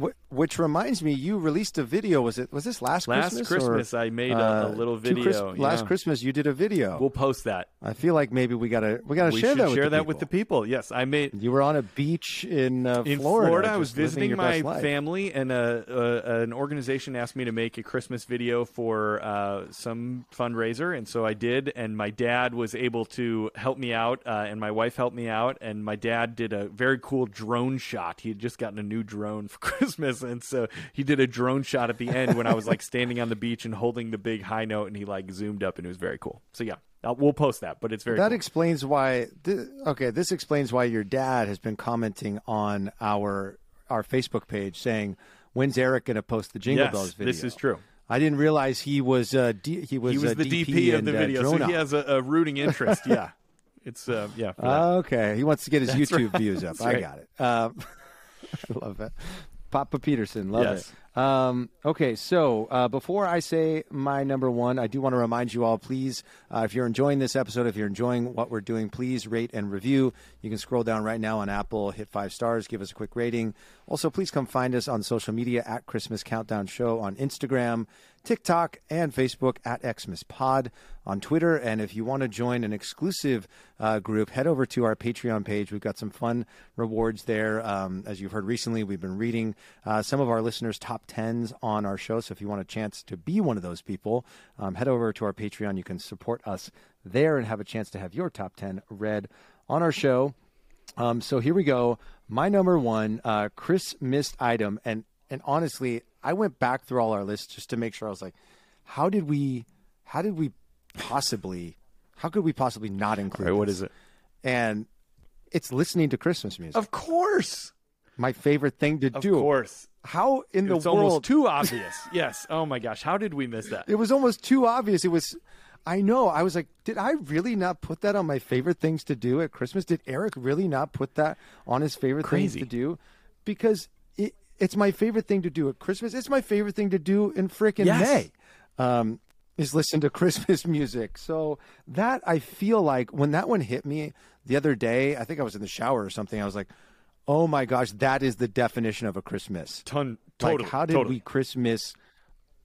Speaker 2: Wh- Which reminds me, you released a video. Was it? Was this last Christmas?
Speaker 1: Last
Speaker 2: Christmas?
Speaker 1: Christmas,
Speaker 2: or,
Speaker 1: I made a- a
Speaker 2: uh,
Speaker 1: little
Speaker 2: two Chris-
Speaker 1: video,
Speaker 2: last. Christmas, you did a video.
Speaker 1: We'll post that.
Speaker 2: I feel like maybe we gotta we gotta
Speaker 1: we
Speaker 2: share that with
Speaker 1: share
Speaker 2: the
Speaker 1: that
Speaker 2: people.
Speaker 1: with the people. Yes, I made.
Speaker 2: You were on a beach in uh,
Speaker 1: in
Speaker 2: Florida.
Speaker 1: I was visiting my family, and a, a, an organization asked me to make a Christmas video for uh, some fundraiser, and so I did. And my dad was able to help me out, uh, and my wife helped me out. And my dad did a very cool drone shot. He had just gotten a new drone for [LAUGHS] Christmas, and so he did a drone shot at the end when I was like standing on the beach and holding the big high note, and he like zoomed up, and it was very cool. So yeah, Uh, we'll post that, but it's very
Speaker 2: that
Speaker 1: cool.
Speaker 2: explains why. Th- okay, this explains why your dad has been commenting on our our Facebook page saying, "When's Eric going to post the Jingle
Speaker 1: Yes,
Speaker 2: Bells video?"
Speaker 1: this is true.
Speaker 2: I didn't realize he was uh, D- he was
Speaker 1: he was
Speaker 2: uh,
Speaker 1: the
Speaker 2: DP,
Speaker 1: DP, of
Speaker 2: and,
Speaker 1: the
Speaker 2: uh,
Speaker 1: video,
Speaker 2: drone
Speaker 1: so he has a, a rooting interest. yeah, [LAUGHS] it's uh, yeah.
Speaker 2: okay, he wants to get his
Speaker 1: That's
Speaker 2: YouTube
Speaker 1: right.
Speaker 2: views up.
Speaker 1: That's
Speaker 2: I
Speaker 1: right.
Speaker 2: got it. Um, [LAUGHS] I love it. Papa Peterson, love
Speaker 1: Yes.
Speaker 2: it. Um, okay, so uh, before I say my number one, I do want to remind you all, please, uh, if you're enjoying this episode, if you're enjoying what we're doing, please rate and review. You can scroll down right now on Apple, hit five stars, give us a quick rating. Also, please come find us on social media at Christmas Countdown Show on Instagram, TikTok, and Facebook at Xmas Pod on Twitter. And if you want to join an exclusive uh, group, head over to our Patreon page. We've got some fun rewards there. Um, as you've heard recently, we've been reading uh, some of our listeners' top tens on our show. So if you want a chance to be one of those people, um, head over to our Patreon. You can support us there and have a chance to have your top 10 read on our show. Um, so here we go. My number one, uh, item, and and honestly, I went back through all our lists just to make sure. I was like, how did we, how did we possibly, how could we possibly not include?
Speaker 1: All right, what
Speaker 2: this?
Speaker 1: is it?
Speaker 2: And it's listening to Christmas music.
Speaker 1: Of course,
Speaker 2: my favorite thing to
Speaker 1: of
Speaker 2: do.
Speaker 1: Of course.
Speaker 2: How in the
Speaker 1: it's
Speaker 2: world?
Speaker 1: almost too obvious. [LAUGHS] yes. Oh my gosh, how did we miss that?
Speaker 2: It was almost too obvious. It was. I know. I was like, did I really not put that on my favorite things to do at Christmas? Did Eric really not put that on his favorite
Speaker 1: Crazy.
Speaker 2: things to do? Because it, it's my favorite thing to do at Christmas. It's my favorite thing to do in frickin'
Speaker 1: Yes.
Speaker 2: May. Um, is listen to [LAUGHS] Christmas music. So that I feel like when that one hit me the other day, I think I was in the shower or something. I was like, "Oh my gosh, that is the definition of a Christmas."
Speaker 1: Ton,
Speaker 2: Like,
Speaker 1: totally.
Speaker 2: how did
Speaker 1: totally.
Speaker 2: we Christmas?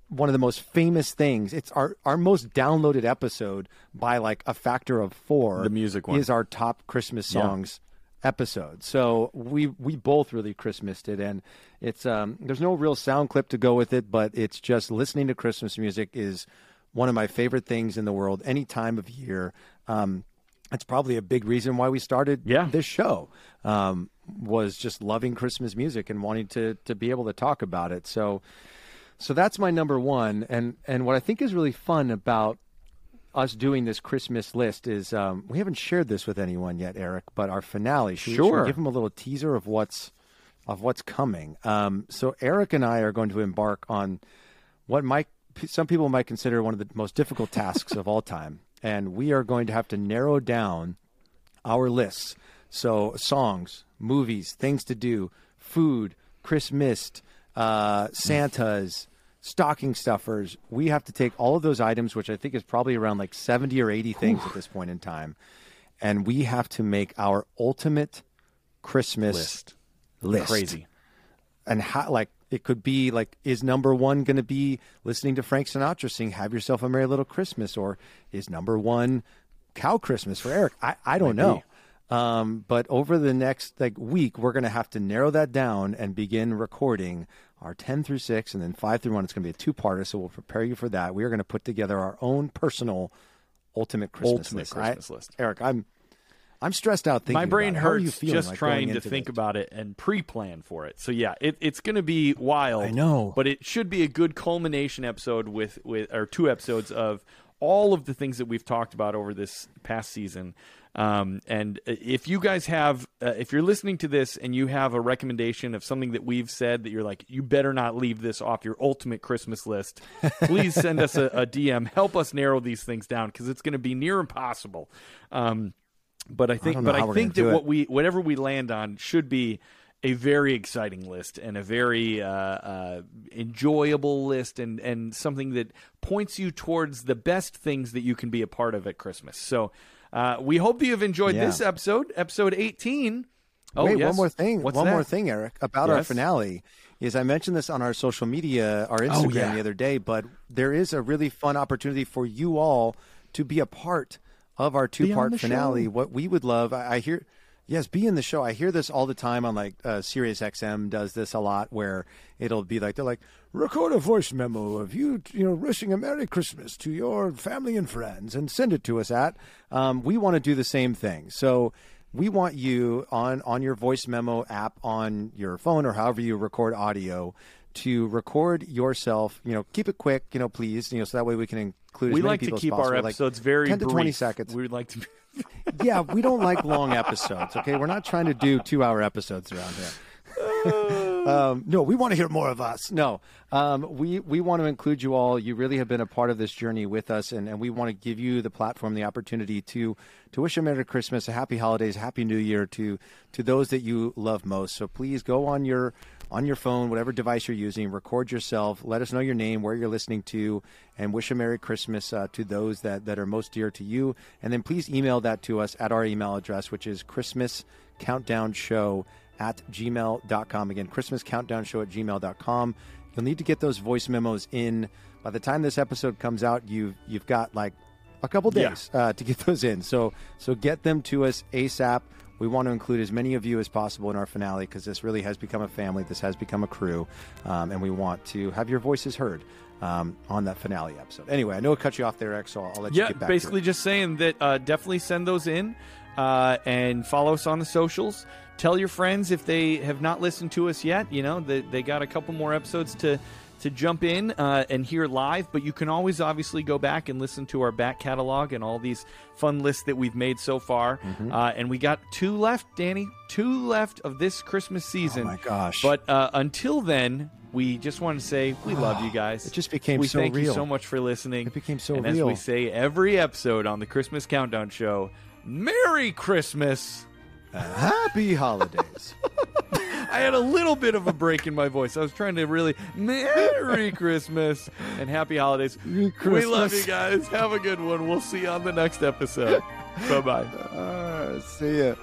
Speaker 2: One of the most famous things. It's our our most downloaded episode by like a factor of four.
Speaker 1: The music one.
Speaker 2: is our top Christmas
Speaker 1: Yeah.
Speaker 2: Episode. So we we both really Christmased it, and it's um there's no real sound clip to go with it, but it's just listening to Christmas music is one of my favorite things in the world any time of year. Um, it's probably a big reason why we started
Speaker 1: Yeah.
Speaker 2: this show. Um, was just loving Christmas music and wanting to to be able to talk about it. So so that's my number one. And and what I think is really fun about us doing this Christmas list is um, we haven't shared this with anyone yet, Eric. But our finale, should we- should
Speaker 1: Sure.
Speaker 2: give them a little teaser of what's of what's coming. Um, so Eric and I are going to embark on what might some people might consider one of the most difficult tasks of all [LAUGHS] time, and we are going to have to narrow down our lists. So songs, movies, things to do, food, Christmas, uh, Santas, stocking stuffers. We have to take all of those items, which I think is probably around like seventy or eighty things at this point in time, and we have to make our ultimate Christmas
Speaker 1: List.
Speaker 2: list.
Speaker 1: Crazy.
Speaker 2: And how like it could be like is number one going to be listening to Frank Sinatra sing "Have Yourself a Merry Little Christmas" or is number one Cow Christmas for Eric? I I don't
Speaker 1: Might
Speaker 2: know. Um, but over the next like week, we're going to have to narrow that down and begin recording our 10 through 6 and then 5 through 1. It's going to be a two-parter, so we'll prepare you for that. We are going to put together our own personal ultimate Christmas
Speaker 1: Ultimate
Speaker 2: list.
Speaker 1: Christmas
Speaker 2: I-
Speaker 1: list.
Speaker 2: Eric, I'm I'm stressed out thinking
Speaker 1: My brain
Speaker 2: about it. How are you
Speaker 1: hurts just
Speaker 2: like,
Speaker 1: trying to think
Speaker 2: this?
Speaker 1: about it and pre-plan for it. So yeah, it, it's going to be wild.
Speaker 2: I know.
Speaker 1: but it should be a good culmination episode with with or two episodes of all of the things that we've talked about over this past season. Um, and if you guys have, uh, if you're listening to this and you have a recommendation of something that we've said that you're like, you better not leave this off your ultimate Christmas list, [LAUGHS] please send us a, a DM. Help us narrow these things down because it's going to be near impossible. Um, but I think,
Speaker 2: don't
Speaker 1: but I think that what we, whatever we land on, should be a very exciting list and a very uh, uh, enjoyable list and and something that points you towards the best things that you can be a part of at Christmas. So uh, we hope that you've enjoyed
Speaker 2: Yeah.
Speaker 1: this episode, episode eighteen. Oh,
Speaker 2: Wait,
Speaker 1: yes.
Speaker 2: one more thing.
Speaker 1: What's
Speaker 2: one
Speaker 1: that?
Speaker 2: more thing, Eric, about our finale is I mentioned this on our social media, our Instagram
Speaker 1: Oh, yeah.
Speaker 2: the other day, but there is a really fun opportunity for you all to be a part of our two part finale.
Speaker 1: show.
Speaker 2: What we would love, I, I hear, yes, be in the show. I hear this all the time on like uh, Sirius XM does this a lot, where it'll be like they're like record a voice memo of you, you know, wishing a Merry Christmas to your family and friends, and send it to us at. Um, we want to do the same thing, so we want you on on your voice memo app on your phone or however you record audio to record yourself you know keep it quick you know please you know so that way we can include.
Speaker 1: We like to keep our
Speaker 2: possible, like
Speaker 1: episodes very
Speaker 2: 10 to 20 seconds.
Speaker 1: We would like to.
Speaker 2: Yeah, we don't like long episodes. Okay, we're not trying to do two-hour episodes around here. [SIGHS] um, no, we want to hear more of us. No, um, we we want to include you all. You really have been a part of this journey with us, and, and we want to give you the platform, the opportunity to to wish a Merry Christmas, a Happy Holidays, Happy New Year to to those that you love most. So please go on your on your phone, whatever device you're using, record yourself. Let us know your name, where you're listening to, and wish a Merry Christmas uh, to those that, that are most dear to you. And then please email that to us at our email address, which is Christmas Countdown Show at gmail.com. Again, Christmas Countdown Show at gmail.com. You'll need to get those voice memos in. By the time this episode comes out, you've, you've got like a couple
Speaker 1: Yeah.
Speaker 2: days uh, to get [LAUGHS] those in. So, so get them to us ASAP. We want to include as many of you as possible in our finale because this really has become a family. This has become a crew, um, and we want to have your voices heard um, on that finale episode. Anyway, I know it cut you off there, X, so I'll, I'll let you
Speaker 1: yeah,
Speaker 2: get back
Speaker 1: basically
Speaker 2: to it.
Speaker 1: just saying that uh, definitely send those in uh, and follow us on the socials. Tell your friends if they have not listened to us yet. You know, they, they got a couple more episodes to to jump in uh, and hear live, but you can always obviously go back and listen to our back catalog and all these fun lists that we've made so far.
Speaker 2: Mm-hmm.
Speaker 1: Uh, and we got two left, Danny, two left of this Christmas season.
Speaker 2: Oh my gosh.
Speaker 1: But uh, until then, we just want to say we love you [SIGHS] guys.
Speaker 2: It just became
Speaker 1: we
Speaker 2: so
Speaker 1: thank you so much for listening.
Speaker 2: It became so
Speaker 1: and
Speaker 2: real.
Speaker 1: as we say every episode on the Christmas Countdown Show, Merry Christmas.
Speaker 2: Happy holidays. [LAUGHS]
Speaker 1: I had a little bit of a break in my voice. I was trying to really Merry Christmas and Happy Holidays. We love you guys. Have a good one. We'll see you on the next episode. bye bye. [LAUGHS]
Speaker 2: Uh, see ya.